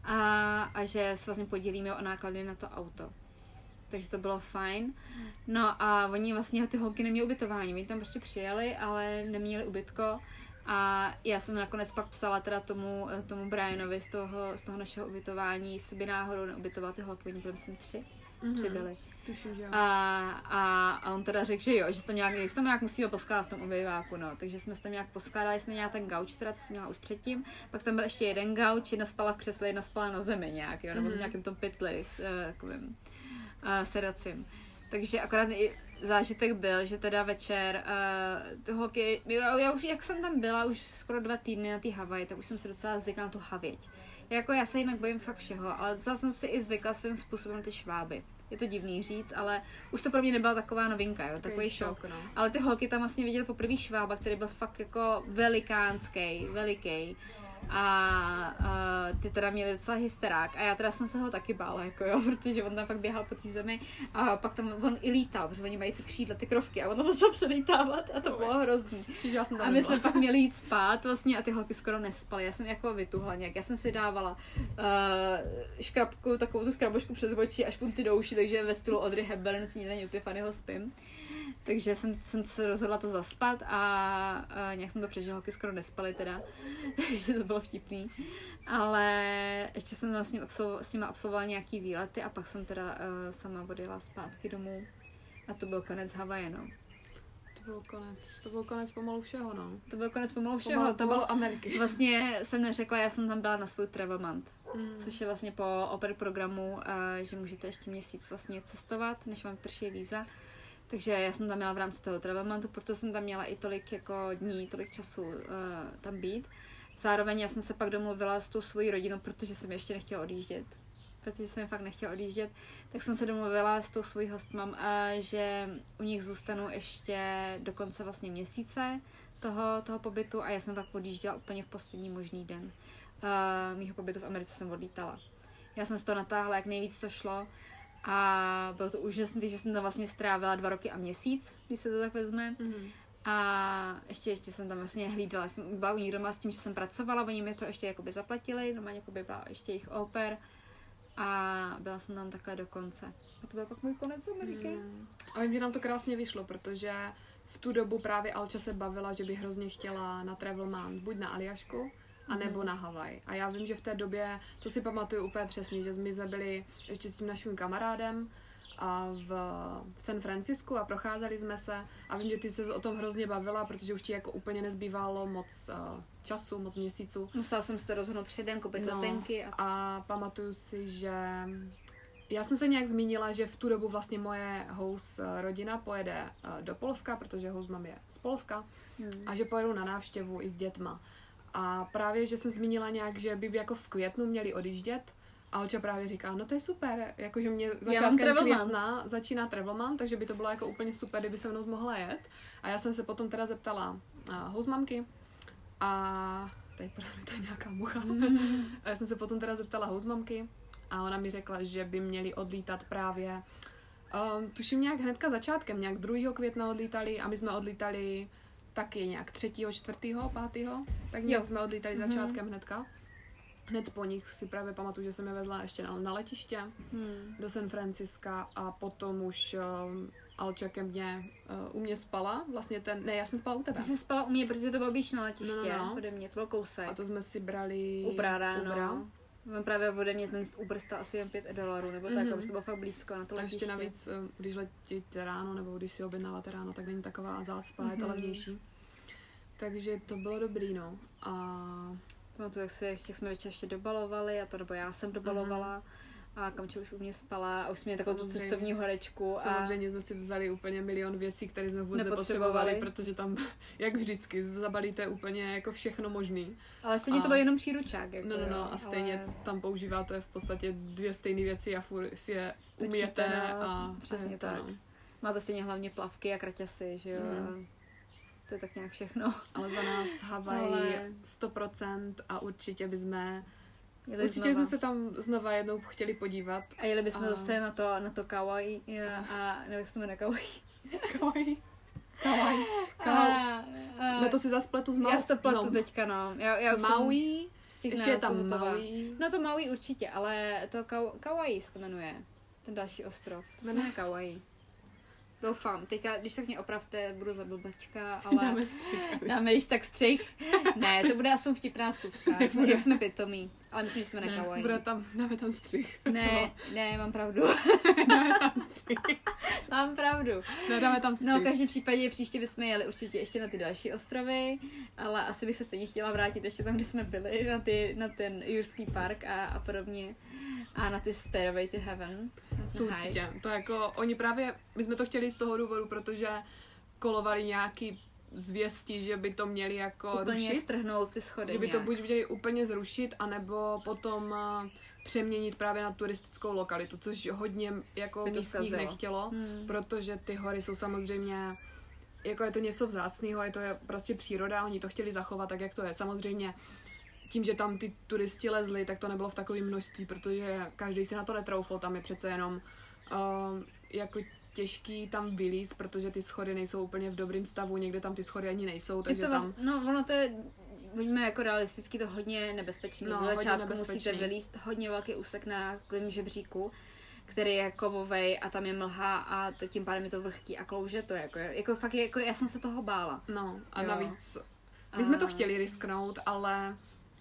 a, a že se vlastně podělíme o náklady na to auto. Takže to bylo fajn. No a oni vlastně, ty holky neměly ubytování. Oni tam prostě přijeli, ale neměli ubytko. A já jsem nakonec pak psala teda tomu, tomu Brianovi z toho, z toho našeho ubytování, jestli by náhodou neubytoval ty holky, oni byly myslím tři, tři byly. Tuším, že jo. A, a, a on teda řekl, že jo, že to nějak, že to nějak musíme poskládat v tom obyváku, no. Takže jsme se tam nějak poskládali, jsme nějak ten gauč, teda, co jsem měla už předtím. Pak tam byl ještě jeden gauč, jedna spala v křesle, jedna spala na zemi nějak, jo, nebo v Mhm. nějakém tom pytli s uh, takovým uh, sedacím. Takže akorát i zážitek byl, že teda večer uh, ty holky, já, já už, jak jsem tam byla už skoro dva týdny na té Havaji, tak už jsem se docela zvykla na tu Havěť. Jako já se jinak bojím fakt všeho, ale docela jsem si i zvykla svým způsobem ty šváby. Je to divný říct, ale už to pro mě nebyla taková novinka, jo, takový šok. no. Ale ty holky tam vlastně viděly poprvé švába, který byl fakt jako velikánský, veliký. A uh, ty teda měli docela hysterák a já teda jsem se ho taky bála, jako jo, protože on tam pak běhal po té zemi a pak tam on i lítal, protože oni mají ty křídla, ty krovky a on to začal přelítávat a to bylo hrozný. Čiže já jsem tam A my nebyla. jsme pak měli jít spát vlastně a ty holky skoro nespaly. Já jsem jako vytuhla nějak. Já jsem si dávala uh, škrabku, takovou tu škrabošku přes oči až po ty douši, takže ve stylu Audrey Hepburn snídaní u Tiffanyho spím. Takže jsem, jsem se rozhodla to zaspat a, a nějak jsem to přežila, holky skoro nespaly teda, takže to bylo vtipný. Ale ještě jsem tam s, ním absolvo, s nimi absolvovala nějaký výlety a pak jsem teda uh, sama odjela zpátky domů. A to byl konec Havaje, no. To byl konec, to byl konec pomalu všeho, no. To byl konec pomalu všeho. Pomalu, to bylo Ameriky. Vlastně jsem neřekla, já jsem tam byla na svůj travel month, Mm. což je vlastně po oper programu, eh, že můžete ještě měsíc vlastně cestovat, než vám prší víza. Takže já jsem tam měla v rámci toho travel monthu, proto jsem tam měla i tolik jako dní, tolik času uh, tam být. Zároveň já jsem se pak domluvila s tou svojí rodinou, protože jsem ještě nechtěla odjíždět. Protože jsem fakt nechtěla odjíždět, tak jsem se domluvila s tou svojí hostmam, uh, že u nich zůstanu ještě do konce vlastně měsíce toho, toho pobytu a já jsem pak odjížděla úplně v poslední možný den uh, mýho pobytu v Americe jsem odlítala. Já jsem z toho natáhla, jak nejvíc to šlo a bylo to úžasné, že jsem tam vlastně strávila dva roky a měsíc, když se to tak vezme. Mm. A ještě, ještě jsem tam vlastně hlídala, jsem byla u nich doma s tím, že jsem pracovala, oni mi to ještě jakoby zaplatili, doma jakoby byla ještě jejich oper a byla jsem tam takhle do konce. A to byl pak můj konec Ameriky. Mm. A vím, že nám to krásně vyšlo, protože v tu dobu právě Alča se bavila, že by hrozně chtěla na Travel Man, buď na Aljašku, a nebo na Havaj. A já vím, že v té době, to si pamatuju úplně přesně, že my jsme byli ještě s tím naším kamarádem v, v San Francisku a procházeli jsme se a vím, že ty se o tom hrozně bavila, protože už ti jako úplně nezbývalo moc uh, času, moc měsíců. Musela jsem se to rozhodnout předem, koupit No. letenky a A pamatuju si, že já jsem se nějak zmínila, že v tu dobu vlastně moje house eh, rodina pojede eh, do Polska, protože house mám je z Polska hmm. a že pojedou na návštěvu i s dětma. A právě, že jsem zmínila nějak, že by jako v květnu měli odjíždět, a Olča právě říká, no to je super, jakože mě začátkem května začíná Travelman, takže by to bylo jako úplně super, kdyby se mnou mohla jet. A já jsem se potom teda zeptala housmamky a tady právě tady nějaká mucha. a já jsem se potom teda zeptala housmamky a ona mi řekla, že by měli odlítat právě Um, tuším nějak hnedka začátkem, nějak 2. května odlítali a my jsme odlítali taky nějak 3., 4., 5. Tak nějak Jo. jsme odlítali Mhm. začátkem hnedka. Hned po nich si právě pamatuju, že jsem je vezla ještě na, na letiště Hmm. do San Franciska a potom už um, Alča ke mně uh, u mě spala. Vlastně ten, ne, já jsem spala u tebe. Ty jsi spala u mě, protože to bylo blíž na letiště, No, no, no. ode mě, to byl kousek. A to jsme si brali Ubra ráno. Ubra. Mám právě ode mě ten Uber stál asi jen 5 dolarů, nebo tak, Mhm. mm-hmm. to bylo fakt blízko na to A letiště. ještě navíc, um, když letíte ráno, nebo když si objednáváte ráno, tak není taková zácpa, mm-hmm. je to Mhm. levnější. Takže to bylo dobrý, no. A Pamatuju, jak, se, ještě jsme večer ještě dobalovali, a to nebo já jsem dobalovala. A Kamče už u mě spala a už jsme měli takovou tu cestovní horečku. A Samozřejmě jsme si vzali úplně milion věcí, které jsme vůbec Nepotřebovali. nepotřebovali, protože tam, jak vždycky, zabalíte úplně jako všechno možný. ale stejně a- to byl jenom příručák. Jako, No, no, no, a stejně ale tam používáte v podstatě dvě stejné věci a furt si je Točíte, umíjete no, a přesně a tak. No. Máte stejně hlavně plavky a kraťasy, že jo. Mhm. To je tak nějak všechno. Ale za nás Havaj Ale- 100% a určitě bychom Jeli Určitě znova. jsme se tam znova jednou chtěli podívat. A jeli bychom A- zase na to, na to kawaii, a nebo jak se jmenuje kawaii. Kawaii. Kawaii. A, No to si zase pletu s Mau. já si to pletu no. teďka, no. Já, já už jsem Maui. těch Ještě je tam. Maui. No to Maui určitě, ale to Kauai se to jmenuje. Ten další ostrov. To se Jmenuje- Kauai. Doufám. Teďka, když tak mě opravte, budu za blbačka, ale... Dáme střih. Dáme když tak střih. Ne, to bude aspoň vtipná vsuvka. Jak jsme, jak jsme pitomí. Ale myslím, že se to jmenuje Ne, Kauai. bude tam, dáme tam střih. Ne, ne, mám pravdu. dáme tam střih. mám pravdu. Ne, dáme tam střih. No, v každém případě příště bychom jeli určitě ještě na ty další ostrovy, ale asi bych se stejně chtěla vrátit ještě tam, kde jsme byli, na, ty, na ten Jurský park a, a podobně. A na ty Stairway to Heaven. To hike. určitě. To jako, oni právě, my jsme to chtěli z toho důvodu, protože kolovali nějaký zvěsti, že by to měli jako Úplně rušit. strhnout ty schody Že by to nějak. buď měli úplně zrušit, anebo potom eh, přeměnit právě na turistickou lokalitu, což hodně jako By to místních nechtělo, Hmm. protože ty hory jsou samozřejmě jako je to něco vzácného, je to je prostě příroda, oni to chtěli zachovat tak, jak to je. Samozřejmě tím, že tam ty turisti lezli, tak to nebylo v takovém množství, protože každý si na to netroufl, tam je přece jenom uh, jako těžký tam vylíz, protože ty schody nejsou úplně v dobrém stavu, někde tam ty schody ani nejsou, takže to tam... Vás, no, ono to je buďme jako realisticky to hodně nebezpečný. No, Z začátku musíte vylíst hodně velký úsek na takovém žebříku, který je kovovej a tam je mlha a to, tím pádem je to vlhký a klouže to. Jako, jako fakt, je, jako já jsem se toho bála. No a Jo. navíc, my jsme to chtěli risknout, ale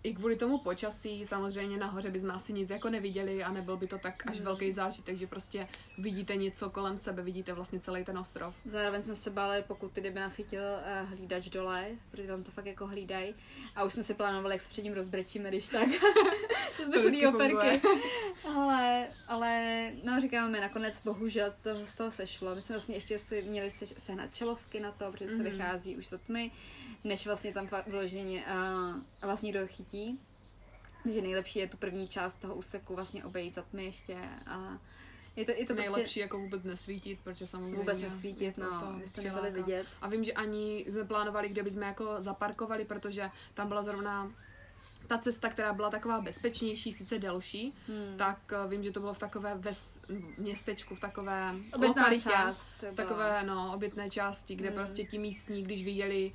i kvůli tomu počasí, samozřejmě nahoře bychom asi nic jako neviděli a nebyl by to tak až Hmm. velký zážitek, že prostě vidíte něco kolem sebe, vidíte vlastně celý ten ostrov. Zároveň jsme se báli, pokud ty kdyby nás chytil uh, hlídač dole, protože tam to fakt jako hlídají. A už jsme si plánovali, jak se před ním rozbrečíme, když tak. že jsme To chudý operky. ale, ale, no říkáme, nakonec bohužel to z toho sešlo. My jsme vlastně ještě si měli se, sehnat čelovky na to, protože se Mhm. vychází už za tmy, než vlastně tam fakt vyloženě uh, vlastně kdo chytí. Takže nejlepší je tu první část toho úseku vlastně obejít za tmy ještě a je to, je to Nejlepší prostě jako vůbec nesvítit, protože samozřejmě... vůbec nesvítit, jako no, to vy jste přiláká. nebyli vidět. A vím, že ani jsme plánovali, kde bychom jako zaparkovali, protože tam byla zrovna ta cesta, která byla taková bezpečnější, sice delší, Hmm. tak eh, vím, že to bylo v takové ves, městečku, v takové Obytná lokalitě, část. v takové no, obytné části, kde Hmm. prostě ti místní, když viděli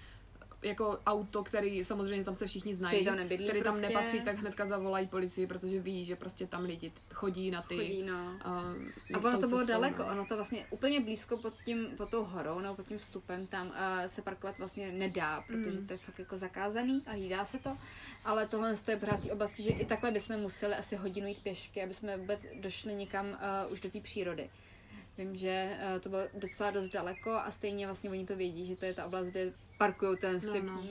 jako auto, který samozřejmě tam se všichni znají, Který tam nebydlí který tam prostě. nepatří, tak hnedka zavolají policii, protože ví, že prostě tam lidi chodí na ty Chodí, no. uh, A ono to bylo cestou, daleko, no. ono to vlastně úplně blízko pod tím, pod tou horou, nebo pod tím stupem, tam uh, se parkovat vlastně nedá, protože Mm. to je fakt jako zakázaný a hlídá se to. Ale tohle je pořád té oblasti, že i takhle bychom museli asi hodinu jít pěšky, aby jsme vůbec došli někam uh, už do té přírody. Vím, že uh, to bylo docela dost daleko a stejně vlastně oni to vědí, že to je ta oblast, kde parkují ten No, ty, no. uh,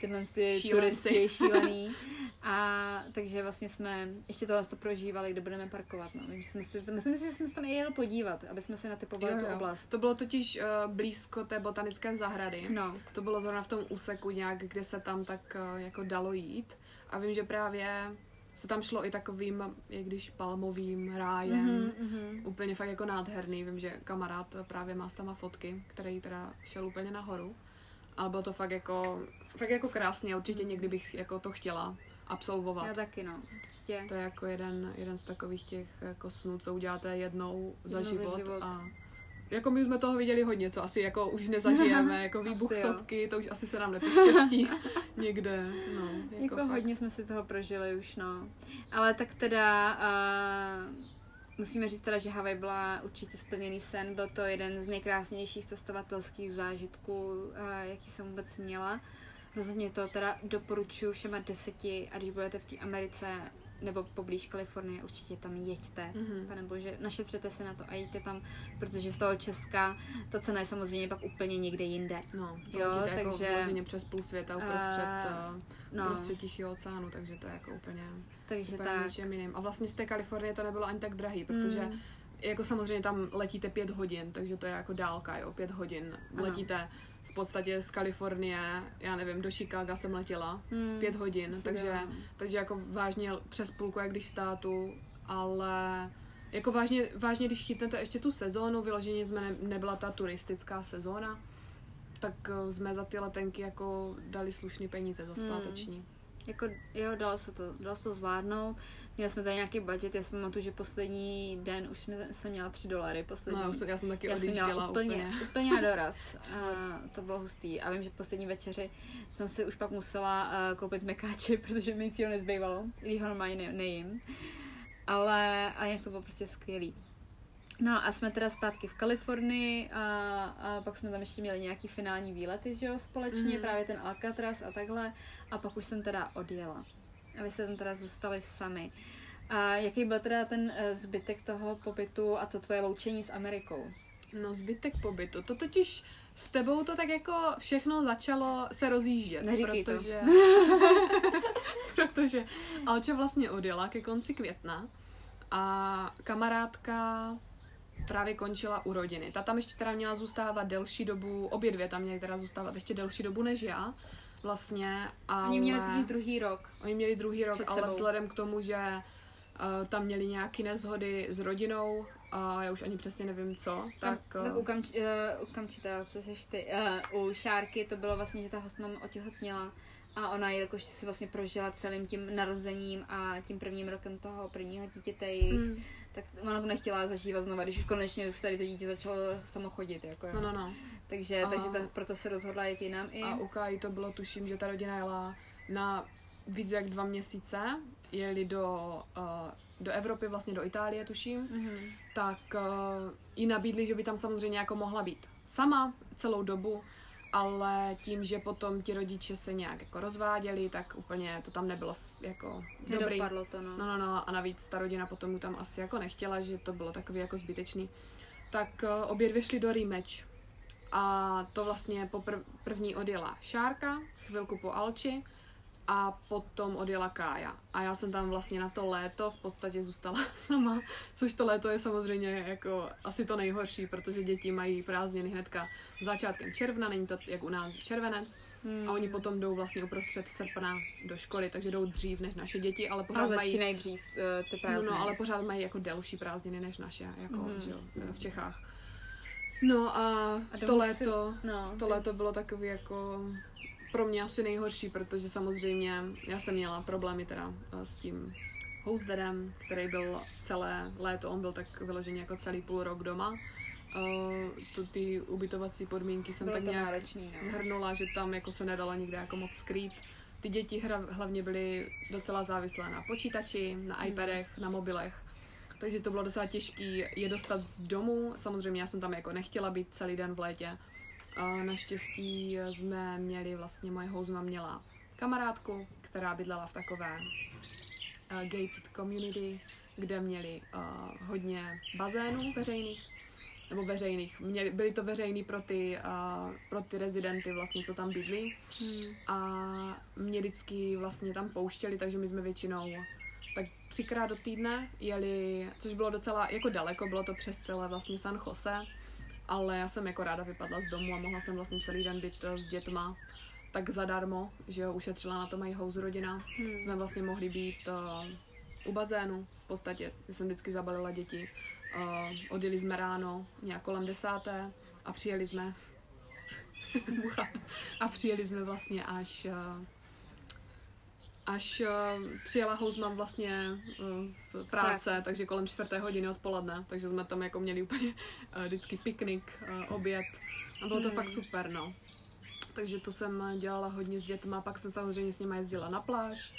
tyhle ty turisti šílený. A takže vlastně jsme ještě tohle to prožívali, kde budeme parkovat. No. Vím, že jsme si, myslím, si, že jsme se tam i jeli podívat, aby jsme se natypovali Jo, tu jo. oblast. To bylo totiž uh, blízko té botanické zahrady. No, To bylo zrovna v tom úseku nějak, kde se tam tak uh, jako dalo jít. A vím, že právě se tam šlo i takovým, jak když palmovým rájem. Mhm, mhm. Úplně fakt jako nádherný. Vím, že kamarád právě má s tama fotky, který teda šel úplně nahoru. Ale bylo to fakt jako, fakt jako krásně. Určitě někdy bych jako to chtěla absolvovat. Já taky, no, určitě. To je jako jeden, jeden z takových těch jako snů, co uděláte jednou za, Jednou za život, život. a jako my jsme toho viděli hodně, co asi jako už nezažijeme, jako výbuch Asi jo. sopky, to už asi se nám nepoštěstí někde, no. Jako, Jako fakt. hodně jsme si toho prožili už, no. Ale tak teda uh, musíme říct teda, že Havaj byla určitě splněný sen. Byl to jeden z nejkrásnějších cestovatelských zážitků, uh, jaký jsem vůbec měla. Rozhodně to teda doporučuji všema deseti a když budete v té Americe nebo poblíž Kalifornie, určitě tam jeďte. Mhm. Pane bože, našetřete se na to a jeďte tam, protože z toho Česka ta cena je samozřejmě pak úplně někde jinde. No, to Jo, jako takže- vyloženě přes půl světa uprostřed, uh, No, uprostřed Tichého oceánu, takže to je jako úplně, takže úplně tak. něčem jiným. A vlastně z té Kalifornie to nebylo ani tak drahý, protože Mm. jako samozřejmě tam letíte pět hodin, takže to je jako dálka, jo, pět hodin. Ano. Letíte podstatě z Kalifornie, já nevím, do Chicaga jsem letěla, Hmm, pět hodin, asi takže, takže jako vážně přes půlku, jak když státu, ale jako vážně, vážně, když chytnete ještě tu sezónu, vyloženě jsme ne, nebyla ta turistická sezóna, tak eh, jsme za ty letenky jako dali slušný peníze za Hmm. zpáteční. Jako, jo, dalo se to, dalo se to zvládnout. Měli jsme tady nějaký budget, já si pamatuju, že poslední den už jsme, jsem měla 3 dolary. Poslední. No, já jsem, taky já jsem měla úplně, úplně. úplně na doraz. a to bylo hustý. A vím, že poslední večeři jsem si už pak musela uh, koupit mekáči, protože mi nic jiného nezbývalo, když ho normálně ne, nejím. Ale, ale jak to bylo prostě skvělý. No a jsme teda zpátky v Kalifornii a, a pak jsme tam ještě měli nějaký finální výlety, že jo, společně, mm. právě ten Alcatraz a takhle. A pak už jsem teda odjela. A vy jste tam teda zůstali sami. A jaký byl teda ten eh, zbytek toho pobytu a to tvoje loučení s Amerikou? No zbytek pobytu, to totiž s tebou to tak jako všechno začalo se rozjíždět, Neříkej to. protože, protože Alča vlastně odjela ke konci května a kamarádka právě končila u rodiny. Ta tam ještě teda měla zůstávat delší dobu, obě dvě tam měly teda zůstávat ještě delší dobu než já, vlastně, ale... Oni měli totiž druhý rok. Oni měli druhý rok, ale sebou. vzhledem k tomu, že uh, tam měli nějaké neshody s rodinou a já už ani přesně nevím co, tak... tak eh, u, kamč, uh, u co seš ty, uh, u Šárky to bylo vlastně, že ta hostmam otěhotněla A ona, jakož si vlastně prožila celým tím narozením a tím prvním rokem toho prvního dítěte jejich, Mm. tak ona to nechtěla zažívat znova, když už konečně už tady to dítě začalo samo chodit. Jako, jo. No, no, no. Takže, A- takže ta, proto se rozhodla jít jinam i. A u Kai to bylo, tuším, že ta rodina jela na víc jak dva měsíce, jeli do, uh, do Evropy, vlastně do Itálie, tuším, Mhm. tak uh, jí nabídli, že by tam samozřejmě jako mohla být sama celou dobu, ale tím, že potom ti rodiče se nějak jako rozváděli, tak úplně to tam nebylo jako dobrý. Nedopadlo to, no. No, no, no, a navíc ta rodina potom mu tam asi jako nechtěla, že to bylo takový jako zbytečný. Tak uh, obě dvě šly do rematch. A to vlastně po prv, první odjela Šárka, chvilku po Alči a potom odjela Kája. A já jsem tam vlastně na to léto v podstatě zůstala sama, což to léto je samozřejmě jako asi to nejhorší, protože děti mají prázdniny hnedka začátkem června, není to jak u nás červenec, Hmm. a oni potom jdou vlastně uprostřed srpna do školy, takže jdou dřív než naše děti, ale a pořád mají dřív uh, ty No, prázdniny. no, ale pořád mají jako delší prázdniny než naše, jako, mm-hmm. že jo, v Čechách. No a, A to léto, si- no, to léto bylo takový jako pro mě asi nejhorší, protože samozřejmě já jsem měla problémy teda eh, s tím hostderem, který byl celé léto, on byl tak vyloženě jako celý půl rok doma. Uh, to ty ubytovací podmínky jsem Bylo tak nějak náročný, no. zhrnula, že tam jako se nedalo nikde jako moc skrýt. Ty děti hra, hlavně byly docela závislé na počítači, na Hmm. iPadech, na mobilech. Takže to bylo docela těžké je dostat z domu. Samozřejmě já jsem tam jako nechtěla být celý den v létě. A naštěstí jsme měli, vlastně moje houzma měla kamarádku, která bydlela v takové uh, gated community, kde měli uh, hodně bazénů veřejných nebo veřejných. Měli, byly to veřejný pro ty, uh, pro ty rezidenty vlastně, co tam bydlí. Hmm. A mě vždycky vlastně tam pouštěli, takže my jsme většinou tak třikrát do týdne jeli, což bylo docela jako daleko, bylo to přes celé vlastně San Jose, ale já jsem jako ráda vypadla z domu a mohla jsem vlastně celý den být eh, s dětma tak zadarmo, že jo, ušetřila na to mají house rodina. Hmm. Jsme vlastně mohli být uh, u bazénu, v podstatě, že jsem vždycky zabalila děti. Uh, odjeli jsme ráno, nějak kolem desáté a přijeli jsme a přijeli jsme vlastně až uh, až uh, přijela Housman vlastně uh, z práce, práce. takže kolem čtvrté hodiny odpoledne, takže jsme tam jako měli úplně uh, vždycky piknik, uh, oběd a bylo to Hmm. fakt super, no. Takže to jsem dělala hodně s dětma, pak jsem samozřejmě s nimi jezdila na pláž,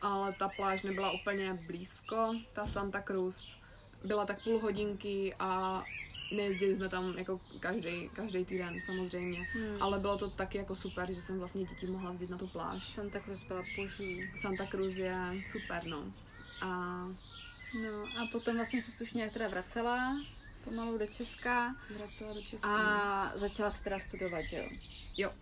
ale ta pláž nebyla úplně blízko, ta Santa Cruz byla tak půl hodinky a nejezdili jsme tam jako každý, každý týden samozřejmě, Hmm. ale bylo to taky jako super, že jsem vlastně děti mohla vzít na tu pláž. Santa Cruz byla boží. Santa Cruz je super, no. A No a potom vlastně se už nějak teda vracela pomalu do Česka vracela do Česka. a začala se teda studovat, že jo? Jo.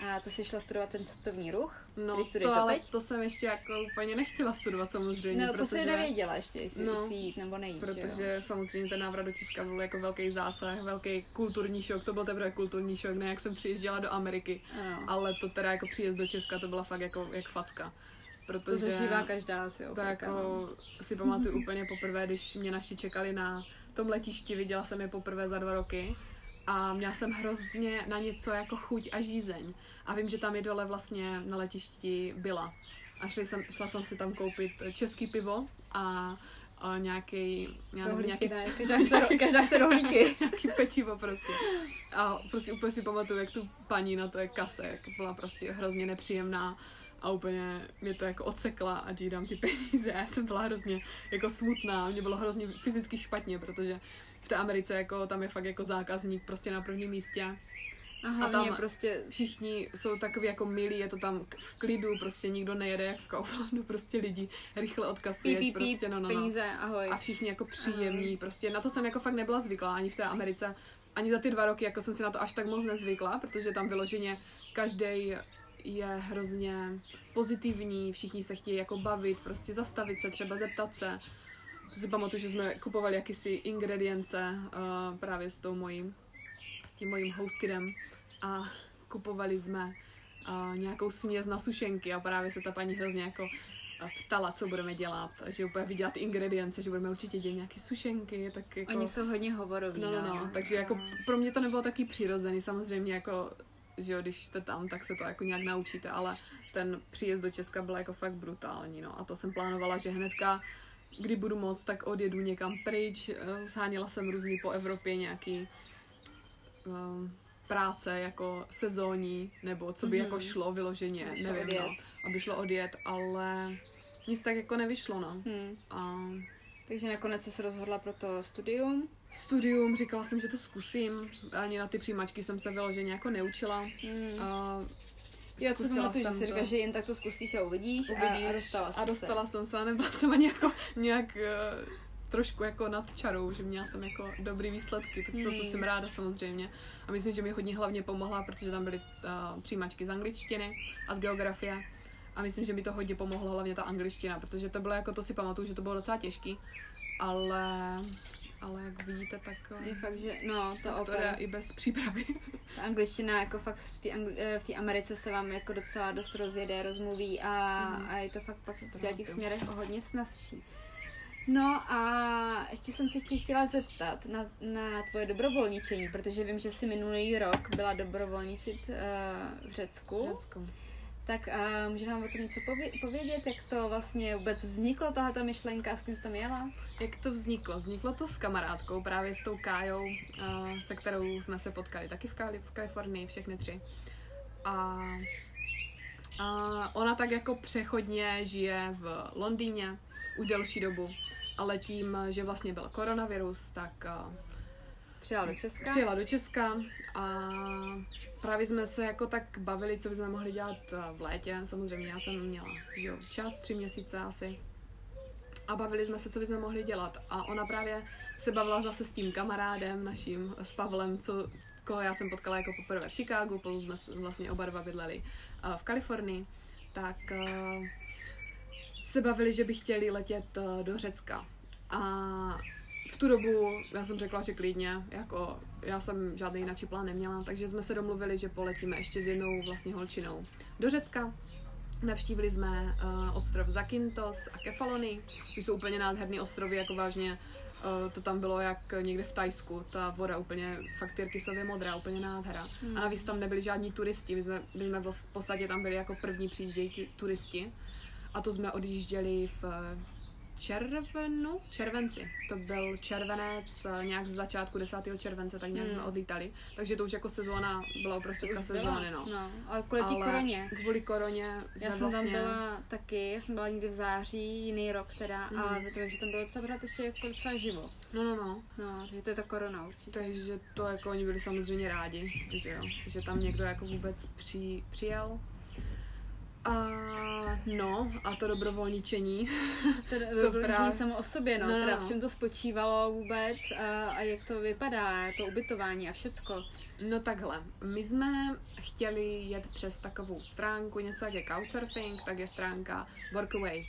A to si šla studovat ten cestovní ruch? No, studuješ to, ale to jsem ještě jako úplně nechtěla studovat samozřejmě, No to protože... si nevěděla ještě, jestli, No, no, jestli jít nebo nejít, že jo? Protože samozřejmě ten návrat do Česka byl jako velký zásah, velký kulturní šok, to byl teprve kulturní šok, ne jak jsem přijížděla do Ameriky, Ano. ale to teda jako příjezd do Česka, to byla fakt jako jak facka. To Protože zažívá každá asi to okolka, jako no. si pamatuju úplně poprvé, když mě naši čekali na tom letišti, viděla jsem je poprvé za dva roky a měla jsem hrozně na něco jako chuť a žízeň. A vím, že tam je dole vlastně na letišti byla. A šli jsem, šla jsem si tam koupit český pivo a, a nějaký, já nevím, Rohlíky, nějaký, ne, ro- každá rohlíky. nějaký pečivo prostě. A prostě úplně si pamatuju, jak tu paní na té kase jak byla prostě hrozně nepříjemná a úplně mě to jako odsekla a jí dám ty peníze a já jsem byla hrozně jako smutná, mě bylo hrozně fyzicky špatně, protože v té Americe jako tam je fakt jako zákazník prostě na prvním místě. A hlavně tam- prostě Všichni jsou takový jako milí, je to tam v klidu, prostě nikdo nejede jak v Kauflandu, prostě lidi rychle od kasy, píp, jeď píp, prostě no, no, no. peníze, ahoj. A všichni jako příjemní, prostě na to jsem jako fakt nebyla zvyklá ani v té Americe. Ani za ty dva roky jako jsem si na to až tak moc nezvykla, protože tam vyloženě každý je hrozně pozitivní, všichni se chtějí jako bavit, prostě zastavit se, třeba zeptat se. To si pamatuju, že jsme kupovali jakýsi ingredience uh, právě s tou mojí, s tím mojím houskidem a kupovali jsme uh, nějakou směs na sušenky a právě se ta paní hrozně jako uh, ptala, co budeme dělat, že úplně viděla ty ingredience, že budeme určitě dělat nějaké sušenky, tak jako... Oni jsou hodně hovoroví, No, no, no, takže jako pro mě to nebylo taky přirozený, samozřejmě jako že jo, když jste tam, tak se to jako nějak naučíte, ale ten příjezd do Česka byl jako fakt brutální, no. A to jsem plánovala, že hnedka, kdy budu moc, tak odjedu někam pryč. Eh, Zháněla jsem různý po Evropě nějaký um, práce jako sezónní, nebo co by mm-hmm. jako šlo vyloženě, šlo nevím, odjet. no, aby šlo odjet, ale nic tak jako nevyšlo, no. Hmm. A Takže nakonec jsi se rozhodla pro to studium. studium, říkala jsem, že to zkusím, ani na ty přijímačky jsem se vyloženě jako neučila. Hmm. A Co zkusila pamatuju, že jsem jsi to. říkala, že jen tak to zkusíš a uvidíš, Uvidíš, a, a dostala a dostala jsem se a nebyla jsem ani jako nějak uh, trošku jako nad čarou, že měla jsem jako dobrý výsledky, tak to, to Hmm. jsem ráda samozřejmě. A myslím, že mi hodně hlavně pomohla, protože tam byly uh, přijímačky z angličtiny a z geografie. A myslím, že mi to hodně pomohlo hlavně ta angličtina, protože to bylo jako, to si pamatuju, že to bylo docela těžký, ale, ale jak vidíte, tak, eh, Je fakt, že no, to tak to opět, jde i bez přípravy. ta angličtina jako fakt v té angli- eh, v Americe se vám jako docela dost rozjede, rozmluví a, Mhm. a je to fakt pak v to těch pamatuju. směrech o hodně snazší. No a ještě jsem se tě chtěla zeptat na, na tvoje dobrovolničení, protože vím, že jsi minulý rok byla dobrovolničit uh, v Řecku. Řecko. Tak uh, může nám o tom něco pově- povědět, jak to vlastně vůbec vzniklo, tahle myšlenka, s kým jsi tam jela? Jak to vzniklo? Vzniklo to s kamarádkou, právě s tou Kájou, a se kterou jsme se potkali taky v, Kali- v Kalifornii, všechny tři. A, a ona tak jako přechodně žije v Londýně už delší dobu, ale tím, že vlastně byl koronavirus, tak a, Přijela do Česka? přijela do Česka a právě jsme se jako tak bavili, co bychom mohli dělat eh, v létě. Samozřejmě já jsem měla že jo, čas, tři měsíce asi. A bavili jsme se, co bychom mohli dělat. A ona právě se bavila zase s tím kamarádem naším, s Pavlem, co, koho já jsem potkala jako poprvé v Chicagu, spolu jsme vlastně oba dva bydleli eh, v Kalifornii. Tak eh, se bavili, že by chtěli letět do Řecka. A v tu dobu já jsem řekla, že klidně, jako já jsem žádný jiný plán neměla, takže jsme se domluvili, že poletíme ještě s jednou vlastně holčinou do Řecka. Navštívili jsme uh, ostrov Zakynthos a Kefalony, což jsou úplně nádherný ostrovy, jako vážně uh, to tam bylo jak někde v Tajsku, ta voda úplně fakt tyrkysově modrá, úplně nádhera. Hmm. A navíc tam nebyli žádní turisti, my jsme, my jsme v podstatě tam byli jako první přijíždějící turisti. A to jsme odjížděli v červenu, červenci. To byl červenec, eh, nějak z začátku 10. července, tak nějak Hmm. jsme odlítali. Takže to už jako sezóna byla uprostředka Už byla, sezóny, no. no. ale kvůli té Ale koroně. Kvůli koroně jsme Já jsem vlastně... tam byla taky, já jsem byla někdy v září, jiný rok teda, Mhm. ale vím, že tam bylo docela pořád ještě jako docela živo. No, no, no. No, takže to je ta korona určitě. Takže to jako oni byli samozřejmě rádi, že jo, že tam někdo jako vůbec při, přijel. A no, a to dobrovolničení. To, právě- samo o sobě, no, No, no, teda no. v čem to spočívalo vůbec a, a jak to vypadá, to ubytování a všecko. No takhle, my jsme chtěli jet přes takovou stránku, něco jak je Couchsurfing, tak je stránka Workaway,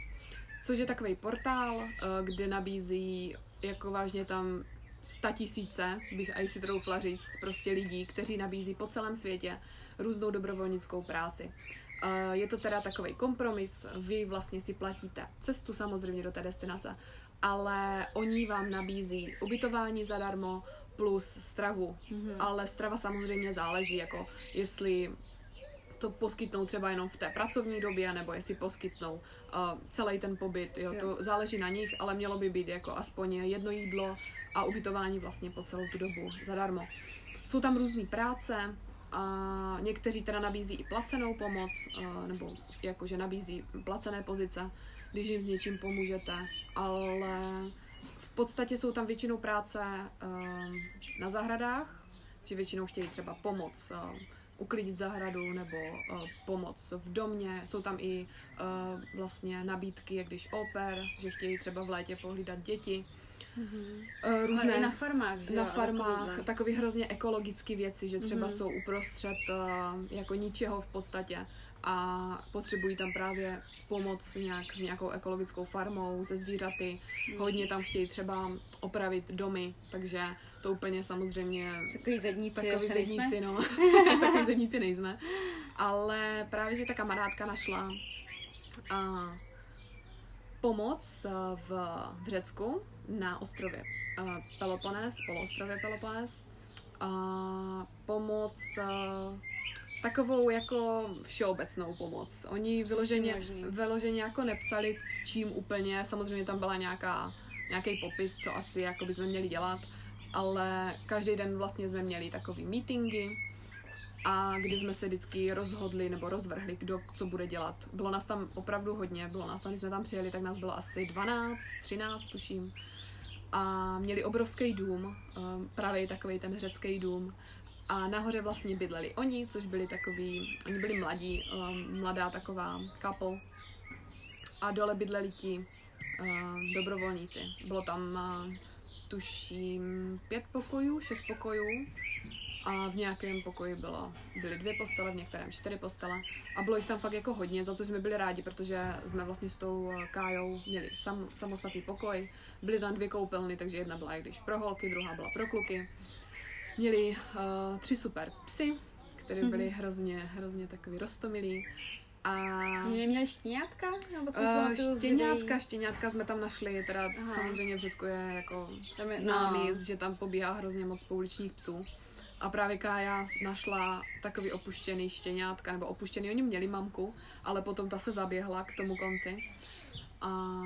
což je takový portál, eh, kde nabízí jako vážně tam sta tisíce, bych aj si troufla říct, prostě lidí, kteří nabízí po celém světě různou dobrovolnickou práci. Eh, Je to teda takový kompromis, vy vlastně si platíte cestu samozřejmě do té destinace, ale oni vám nabízí ubytování zadarmo plus stravu. Mhm. Ale strava samozřejmě záleží, jako jestli to poskytnou třeba jenom v té pracovní době, nebo jestli poskytnou uh, celý ten pobyt, jo, Jo. to záleží na nich, ale mělo by být jako aspoň jedno jídlo a ubytování vlastně po celou tu dobu zadarmo. Jsou tam různé práce, a někteří teda nabízí i placenou pomoc, uh, nebo jakože nabízí placené pozice, když jim s něčím pomůžete, ale v podstatě jsou tam většinou práce um, na zahradách, že většinou chtějí třeba pomoc um, uklidit zahradu nebo pomoc v domě. Jsou tam i vlastně nabídky, jak když oper, že chtějí třeba v létě pohlídat děti. Mhm. Uh, Ale různé i na farmách, že na farmách, takové hrozně ekologické věci, že třeba Mhm. jsou uprostřed uh, jako ničeho v podstatě a potřebují tam právě pomoc nějak s nějakou ekologickou farmou, se zvířaty. Mhm. Hodně tam chtějí třeba opravit domy, takže to úplně samozřejmě Takový zedníci, takový zedníci, no. takový zedníci nejsme. Ale právě, že ta kamarádka našla a, pomoc a, v, v Řecku na ostrově a, Peloponés, poloostrově Peloponés. A, pomoc a, takovou jako všeobecnou pomoc. Oni vyloženě, vyloženě jako nepsali s čím úplně, samozřejmě tam byla nějaká, nějaký popis, co asi jako by jsme měli dělat, ale každý den vlastně jsme měli takový meetingy, a kdy jsme se vždycky rozhodli nebo rozvrhli, kdo co bude dělat. Bylo nás tam opravdu hodně, bylo nás tam, když jsme tam přijeli, tak nás bylo asi 12, 13 tuším. A měli obrovský dům, um, právě takový ten řecký dům. A nahoře vlastně bydleli oni, což byli takový, oni byli mladí, um, mladá taková couple. A dole bydleli ti um, dobrovolníci. Bylo tam, tuším, pět pokojů, šest pokojů a v nějakém pokoji bylo, byly dvě postele, v některém čtyři postele a bylo jich tam fakt jako hodně, za co jsme byli rádi, protože jsme vlastně s tou eh, Kájou měli sam, samostatný pokoj, byly tam dvě koupelny, takže jedna byla i když pro holky, druhá byla pro kluky. Měli uh, tři super psy, které byly mm-hmm. hrozně, hrozně takový rostomilí. A... Neměli štěňátka? Nebo co uh, štěňátka, štěňátka jsme tam našli, teda Aha. samozřejmě v Řecku je jako tam je, známý, no. že tam pobíhá hrozně moc pouličních psů. A právě Kája našla takový opuštěný štěňátka, nebo opuštěný, oni měli mamku, ale potom ta se zaběhla k tomu konci. A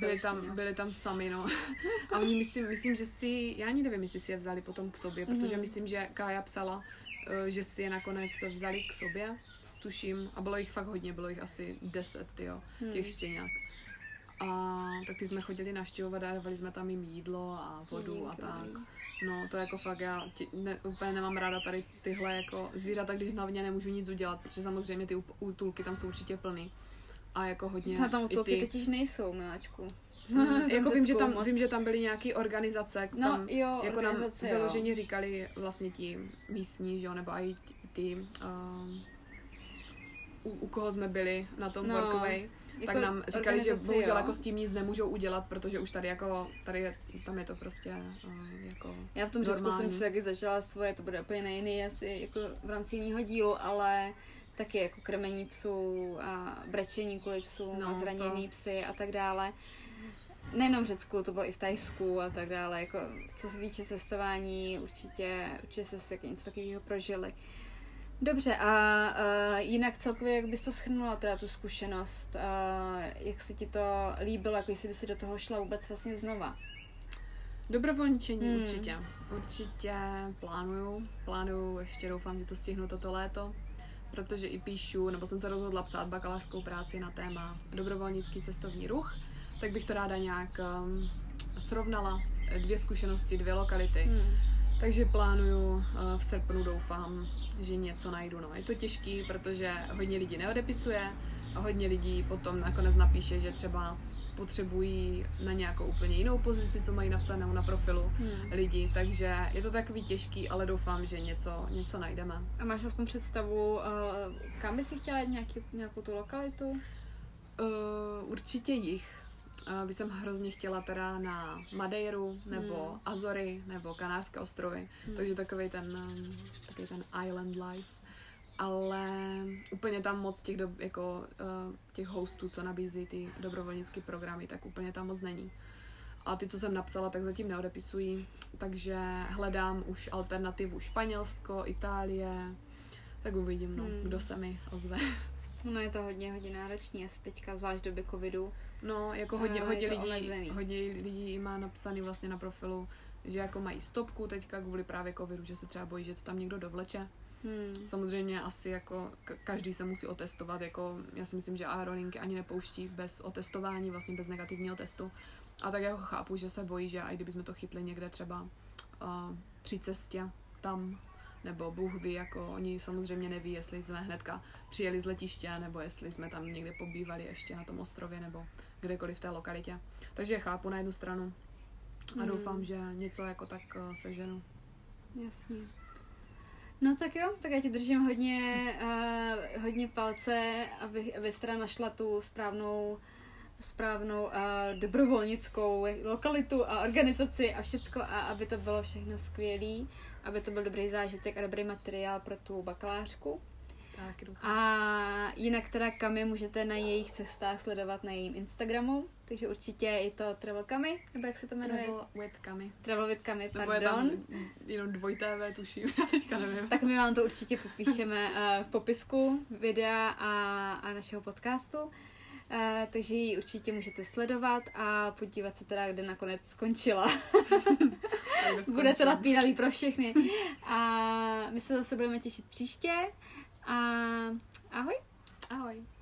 byli tam, byli tam sami, no. A oni myslím, myslím, že si, já ani nevím, jestli si je vzali potom k sobě, protože mm-hmm. myslím, že Kája psala, eh, že si je nakonec vzali k sobě, tuším, a bylo jich fakt hodně, bylo jich asi deset, jo, těch hmm. štěňat. A tak ty jsme chodili naštěvovat a dávali jsme tam jim jídlo a vodu a tak. No, to jako fakt já ti, ne, úplně nemám ráda tady tyhle jako zvířata, když hlavně nemůžu nic udělat, protože samozřejmě ty útulky tam jsou určitě plný. A jako hodně A tam útulky ty... totiž nejsou, miláčku. Hmm, jako vím, že tam, vím, že tam byly nějaké organizace, no, tam jo, jako nám vyloženě jo. říkali vlastně ti místní, že jo, nebo i ty, uh, u, u koho jsme byli na tom no. workaway, jako tak nám říkali, že bohužel jo. jako s tím nic nemůžou udělat, protože už tady jako, tady je, tam je to prostě uh, jako Já v tom Řecku jsem si taky začala svoje, to bude úplně jiný asi jako v rámci jiného dílu, ale taky jako krmení psů a brečení kvůli psům no, a zranění to... psy a tak dále. Nejenom v Řecku, to bylo i v Tajsku a tak dále. Jako, co se týče cestování, určitě, určitě se něco takového prožili. Uh, Dobře, a uh, jinak celkově, jak bys to schrnula, teda tu zkušenost, uh, jak se ti to líbilo, jako jestli by si do toho šla vůbec vlastně znova? Dobrovolničení hmm. určitě. Určitě plánuju. Plánuju, ještě doufám, že to stihnu toto léto, protože i píšu, nebo jsem se rozhodla psát bakalářskou práci na téma dobrovolnický cestovní ruch, tak bych to ráda nějak um, srovnala dvě zkušenosti, dvě lokality. Hmm. Takže plánuju uh, v srpnu, doufám, že něco najdu. No. Je to těžký, protože hodně lidí neodepisuje a hodně lidí potom nakonec napíše, že třeba potřebují na nějakou úplně jinou pozici, co mají napsanou na profilu hmm. lidi, takže je to takový těžký, ale doufám, že něco, něco najdeme. A máš aspoň představu, uh, kam bys si chtěla jít nějaký, nějakou tu lokalitu? Uh, určitě jich. Uh, bych jsem hrozně chtěla teda na Madeiru, nebo hmm. Azory, nebo Kanárské ostrovy, hmm. takže takový ten, um, takový ten island life. Ale úplně tam moc těch, do, jako, uh, těch hostů, co nabízí ty dobrovolnické programy, tak úplně tam moc není. A ty, co jsem napsala, tak zatím neodepisují, takže hledám už alternativu Španělsko, Itálie, tak uvidím, no, hmm. kdo se mi ozve. No je to hodně, hodně náročný, asi teďka, zvlášť v době covidu. No, jako hodně, uh, hodně, lidí, hodně lidí má napsaný vlastně na profilu, že jako mají stopku teďka kvůli právě covidu, že se třeba bojí, že to tam někdo dovleče. Hmm. Samozřejmě asi jako každý se musí otestovat, jako já si myslím, že aerolinky ani nepouští bez otestování, vlastně bez negativního testu. A tak jako chápu, že se bojí, že i kdybychom to chytli někde třeba uh, při cestě tam, nebo Bůh ví, jako oni samozřejmě neví, jestli jsme hnedka přijeli z letiště, nebo jestli jsme tam někde pobývali ještě na tom ostrově, nebo kdekoliv v té lokalitě. Takže chápu na jednu stranu a hmm. doufám, že něco jako tak uh, seženu. Jasně. No tak jo, tak já ti držím hodně, uh, hodně palce, aby, aby teda našla tu správnou správnou a dobrovolnickou lokalitu a organizaci a všecko a aby to bylo všechno skvělé, aby to byl dobrý zážitek a dobrý materiál pro tu bakalářku. Doufám. A jinak teda Kami můžete na jejich cestách sledovat na jejím Instagramu, takže určitě je to Travel Kami, nebo jak se to jmenuje? Travel with Kami. Travel with Kami, Nebo je tam pardon. jenom dvojité V, tuším, já teďka nevím. Tak my vám to určitě popíšeme uh, v popisku videa a, a našeho podcastu. Uh, takže ji určitě můžete sledovat a podívat se teda, kde nakonec skončila. Tak Bude to napínavý pro všechny. A my se zase budeme těšit příště. A ahoj. Ahoj.